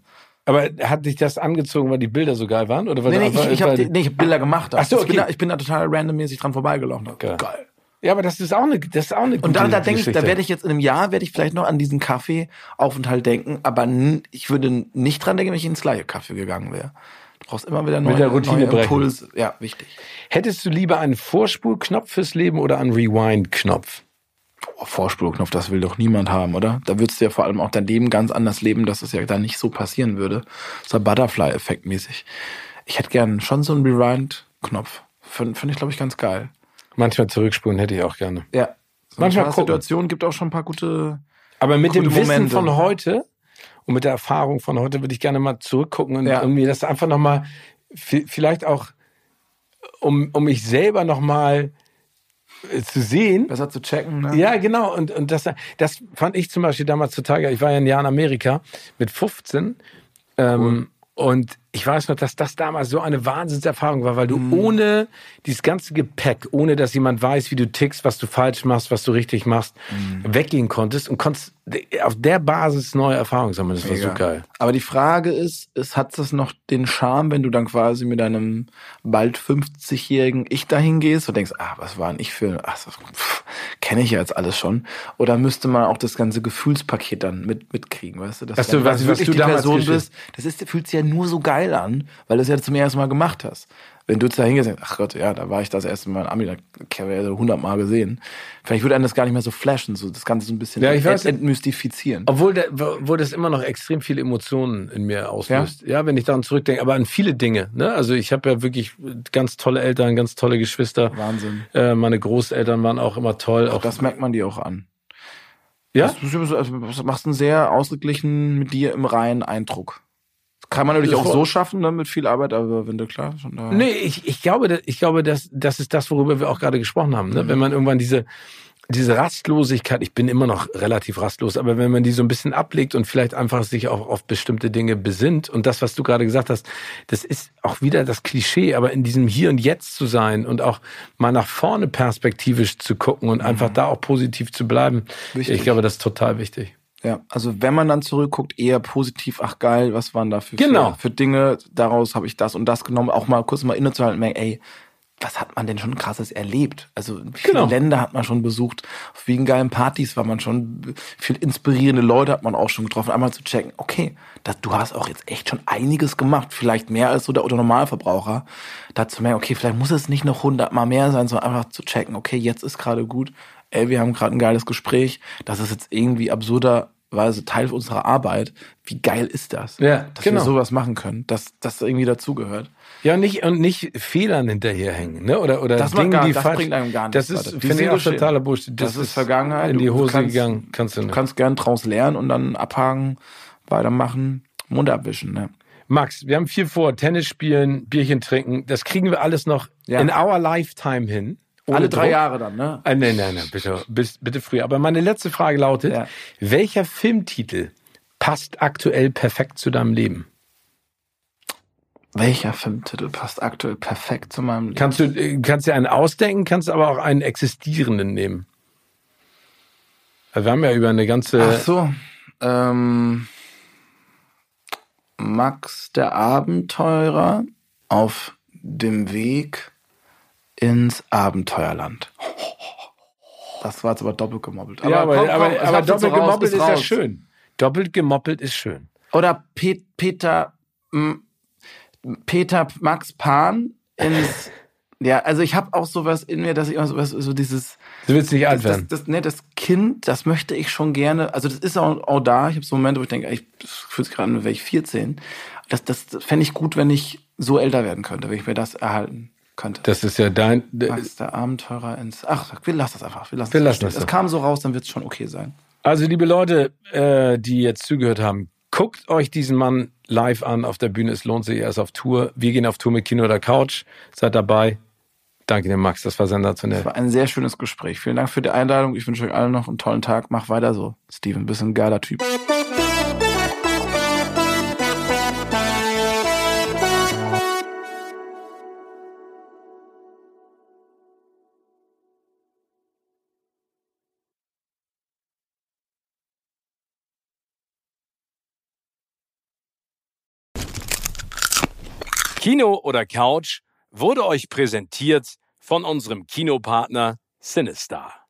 [SPEAKER 2] aber hat dich das angezogen, weil die Bilder so geil waren? Oder weil
[SPEAKER 3] nee, nee, ich, ich habe nee, hab Bilder gemacht.
[SPEAKER 2] Ach so, okay.
[SPEAKER 3] ich, bin da, ich bin da total randommäßig dran vorbeigelaufen.
[SPEAKER 2] Okay. Geil. Ja, aber das ist auch eine, das ist auch eine
[SPEAKER 3] gute Und da, da denke ich, da werde ich jetzt in einem Jahr, werde ich vielleicht noch an diesen Kaffeeaufenthalt denken, aber ich würde nicht dran denken, wenn ich ins gleiche Kaffee gegangen wäre. Du brauchst immer wieder neue,
[SPEAKER 2] Mit der Routine
[SPEAKER 3] neue Impulse. Ja, wichtig.
[SPEAKER 2] Hättest du lieber einen Vorspulknopf fürs Leben oder einen Rewind-Knopf?
[SPEAKER 3] Oh, Vorspulknopf, das will doch niemand haben, oder? Da würdest du ja vor allem auch dein Leben ganz anders leben, dass es ja da nicht so passieren würde. So Butterfly-Effekt mäßig. Ich hätte gern schon so einen Rewind-Knopf. Finde find ich, glaube ich, ganz geil.
[SPEAKER 2] Manchmal zurückspulen hätte ich auch gerne.
[SPEAKER 3] Ja.
[SPEAKER 2] So Manchmal
[SPEAKER 3] Situationen gibt auch schon ein paar gute.
[SPEAKER 2] Aber mit gute dem Wissen Momente. von heute und mit der Erfahrung von heute würde ich gerne mal zurückgucken und ja. irgendwie das einfach nochmal, vielleicht auch, um, um mich selber nochmal äh, zu sehen.
[SPEAKER 3] Besser zu checken, ne?
[SPEAKER 2] Ja, genau. Und, und das, das fand ich zum Beispiel damals total Ich war ja ein Jahr in Amerika mit 15. Ähm, cool. Und ich weiß noch, dass das damals so eine Wahnsinnserfahrung war, weil du mhm. ohne dieses ganze Gepäck, ohne dass jemand weiß, wie du tickst, was du falsch machst, was du richtig machst, mhm. weggehen konntest und konntest auf der Basis neue Erfahrungen sammeln. Das Mega. war so geil.
[SPEAKER 3] Aber die Frage ist, es hat das noch den Charme, wenn du dann quasi mit deinem bald 50-jährigen Ich dahin gehst und denkst, ah, was war denn ich für, ach, kenne ich ja jetzt alles schon. Oder müsste man auch das ganze Gefühlspaket dann mit, mitkriegen, weißt du?
[SPEAKER 2] Dass du, was, was du die Person bist,
[SPEAKER 3] das ist, fühlt sich ja nur so geil geil an, weil du es ja zum ersten Mal gemacht hast. Wenn du jetzt da hingehst, ach Gott, ja, da war ich das erste Mal in Ami, da habe ich ja hundertmal gesehen. Vielleicht würde einem das gar nicht mehr so flashen, so das Ganze so ein bisschen
[SPEAKER 2] ja, ich weiß,
[SPEAKER 3] entmystifizieren.
[SPEAKER 2] Obwohl, der, obwohl das immer noch extrem viele Emotionen in mir auslöst. Ja, ja wenn ich daran zurückdenke, aber an viele Dinge. Ne? Also ich habe ja wirklich ganz tolle Eltern, ganz tolle Geschwister.
[SPEAKER 3] Wahnsinn.
[SPEAKER 2] Äh, meine Großeltern waren auch immer toll.
[SPEAKER 3] Auch das merkt man dir auch an.
[SPEAKER 2] Ja?
[SPEAKER 3] Du, also, du machst einen sehr ausgeglichen mit dir im reinen Eindruck. Kann man natürlich auch so schaffen, ne, mit viel Arbeit, aber wenn du klar schon
[SPEAKER 2] da. Nee, ich, ich glaube, ich glaube, das, das ist das, worüber wir auch gerade gesprochen haben. Ne? Mhm. Wenn man irgendwann diese, diese Rastlosigkeit, ich bin immer noch relativ rastlos, aber wenn man die so ein bisschen ablegt und vielleicht einfach sich auch auf bestimmte Dinge besinnt und das, was du gerade gesagt hast, das ist auch wieder das Klischee, aber in diesem Hier und Jetzt zu sein und auch mal nach vorne perspektivisch zu gucken und mhm. einfach da auch positiv zu bleiben, wichtig. ich glaube, das ist total wichtig.
[SPEAKER 3] Ja, also wenn man dann zurückguckt, eher positiv, ach geil, was waren da für,
[SPEAKER 2] genau.
[SPEAKER 3] für, für Dinge, daraus habe ich das und das genommen, auch mal kurz mal innezuhalten, merken, ey, was hat man denn schon krasses erlebt? Also wie viele genau. Länder hat man schon besucht, auf wie geilen Partys war man schon, viel inspirierende Leute hat man auch schon getroffen, einmal zu checken, okay, das, du hast auch jetzt echt schon einiges gemacht, vielleicht mehr als so der Normalverbraucher, dazu merken, okay, vielleicht muss es nicht noch hundertmal mehr sein, sondern einfach zu checken, okay, jetzt ist gerade gut, ey, wir haben gerade ein geiles Gespräch, das ist jetzt irgendwie absurderweise Teil unserer Arbeit. Wie geil ist das?
[SPEAKER 2] Ja,
[SPEAKER 3] dass
[SPEAKER 2] genau.
[SPEAKER 3] wir sowas machen können, dass das irgendwie dazugehört.
[SPEAKER 2] Ja, nicht und nicht Fehlern hinterherhängen, ne? Oder oder
[SPEAKER 3] das Dinge, gar, die das falsch. Bringt einem gar
[SPEAKER 2] nichts das ist finde ich auch totaler Bullshit.
[SPEAKER 3] Das, das ist Vergangenheit.
[SPEAKER 2] In die Hose
[SPEAKER 3] kannst,
[SPEAKER 2] gegangen, kannst du
[SPEAKER 3] nicht. Du kannst gern draus lernen und dann abhaken, weitermachen, Mund abwischen, ne?
[SPEAKER 2] Max, wir haben viel vor. Tennis spielen, Bierchen trinken. Das kriegen wir alles noch
[SPEAKER 3] Ja.
[SPEAKER 2] in our lifetime hin. Ohne
[SPEAKER 3] Alle drei
[SPEAKER 2] Druck.
[SPEAKER 3] Jahre dann, ne?
[SPEAKER 2] Äh, nein, nein, nein, bitte, bis, bitte früher. Aber meine letzte Frage lautet,
[SPEAKER 3] Ja.
[SPEAKER 2] welcher Filmtitel passt aktuell perfekt zu deinem Leben?
[SPEAKER 3] Welcher Filmtitel passt aktuell perfekt zu meinem Leben?
[SPEAKER 2] Kannst du äh, kannst dir einen ausdenken, kannst aber auch einen existierenden nehmen. Also wir haben ja über eine ganze
[SPEAKER 3] Ach so. Ähm, Max der Abenteurer auf dem Weg ins Abenteuerland. Das war jetzt aber doppelt gemoppelt.
[SPEAKER 2] ja, aber,
[SPEAKER 3] komm, komm,
[SPEAKER 2] aber, aber doppelt
[SPEAKER 3] so
[SPEAKER 2] gemoppelt ist ja
[SPEAKER 3] raus.
[SPEAKER 2] schön. Doppelt gemoppelt ist schön.
[SPEAKER 3] Oder Pet Peter, m, Peter Max Pan ins. ja, also ich habe auch sowas in mir, dass ich auch sowas, so dieses.
[SPEAKER 2] Du willst nicht alt
[SPEAKER 3] Das,
[SPEAKER 2] werden.
[SPEAKER 3] das, nee, das Kind, das möchte ich schon gerne. Also das ist auch, auch da. Ich habe so Momente, wo ich denke, ich fühle es gerade, wäre ich 14. Das, das fände ich gut, wenn ich so älter werden könnte, wenn ich mir das erhalten könnte.
[SPEAKER 2] Das ist ja dein.
[SPEAKER 3] Max der Abenteurer ins. Ach, wir lassen das einfach. Wir lassen
[SPEAKER 2] Wir
[SPEAKER 3] das
[SPEAKER 2] lassen das
[SPEAKER 3] Es kam so raus, dann wird es schon okay sein.
[SPEAKER 2] Also, liebe Leute, äh, die jetzt zugehört haben, guckt euch diesen Mann live an auf der Bühne. Es lohnt sich. Er ist auf Tour. Wir gehen auf Tour mit Kino oder Couch. Seid dabei. Danke dir, Max. Das war sensationell.
[SPEAKER 3] Das war ein sehr schönes Gespräch. Vielen Dank für die Einladung. Ich wünsche euch allen noch einen tollen Tag. Mach weiter so, Steven. Bist ein geiler Typ.
[SPEAKER 4] Kino oder Couch wurde euch präsentiert von unserem Kinopartner Sinistar.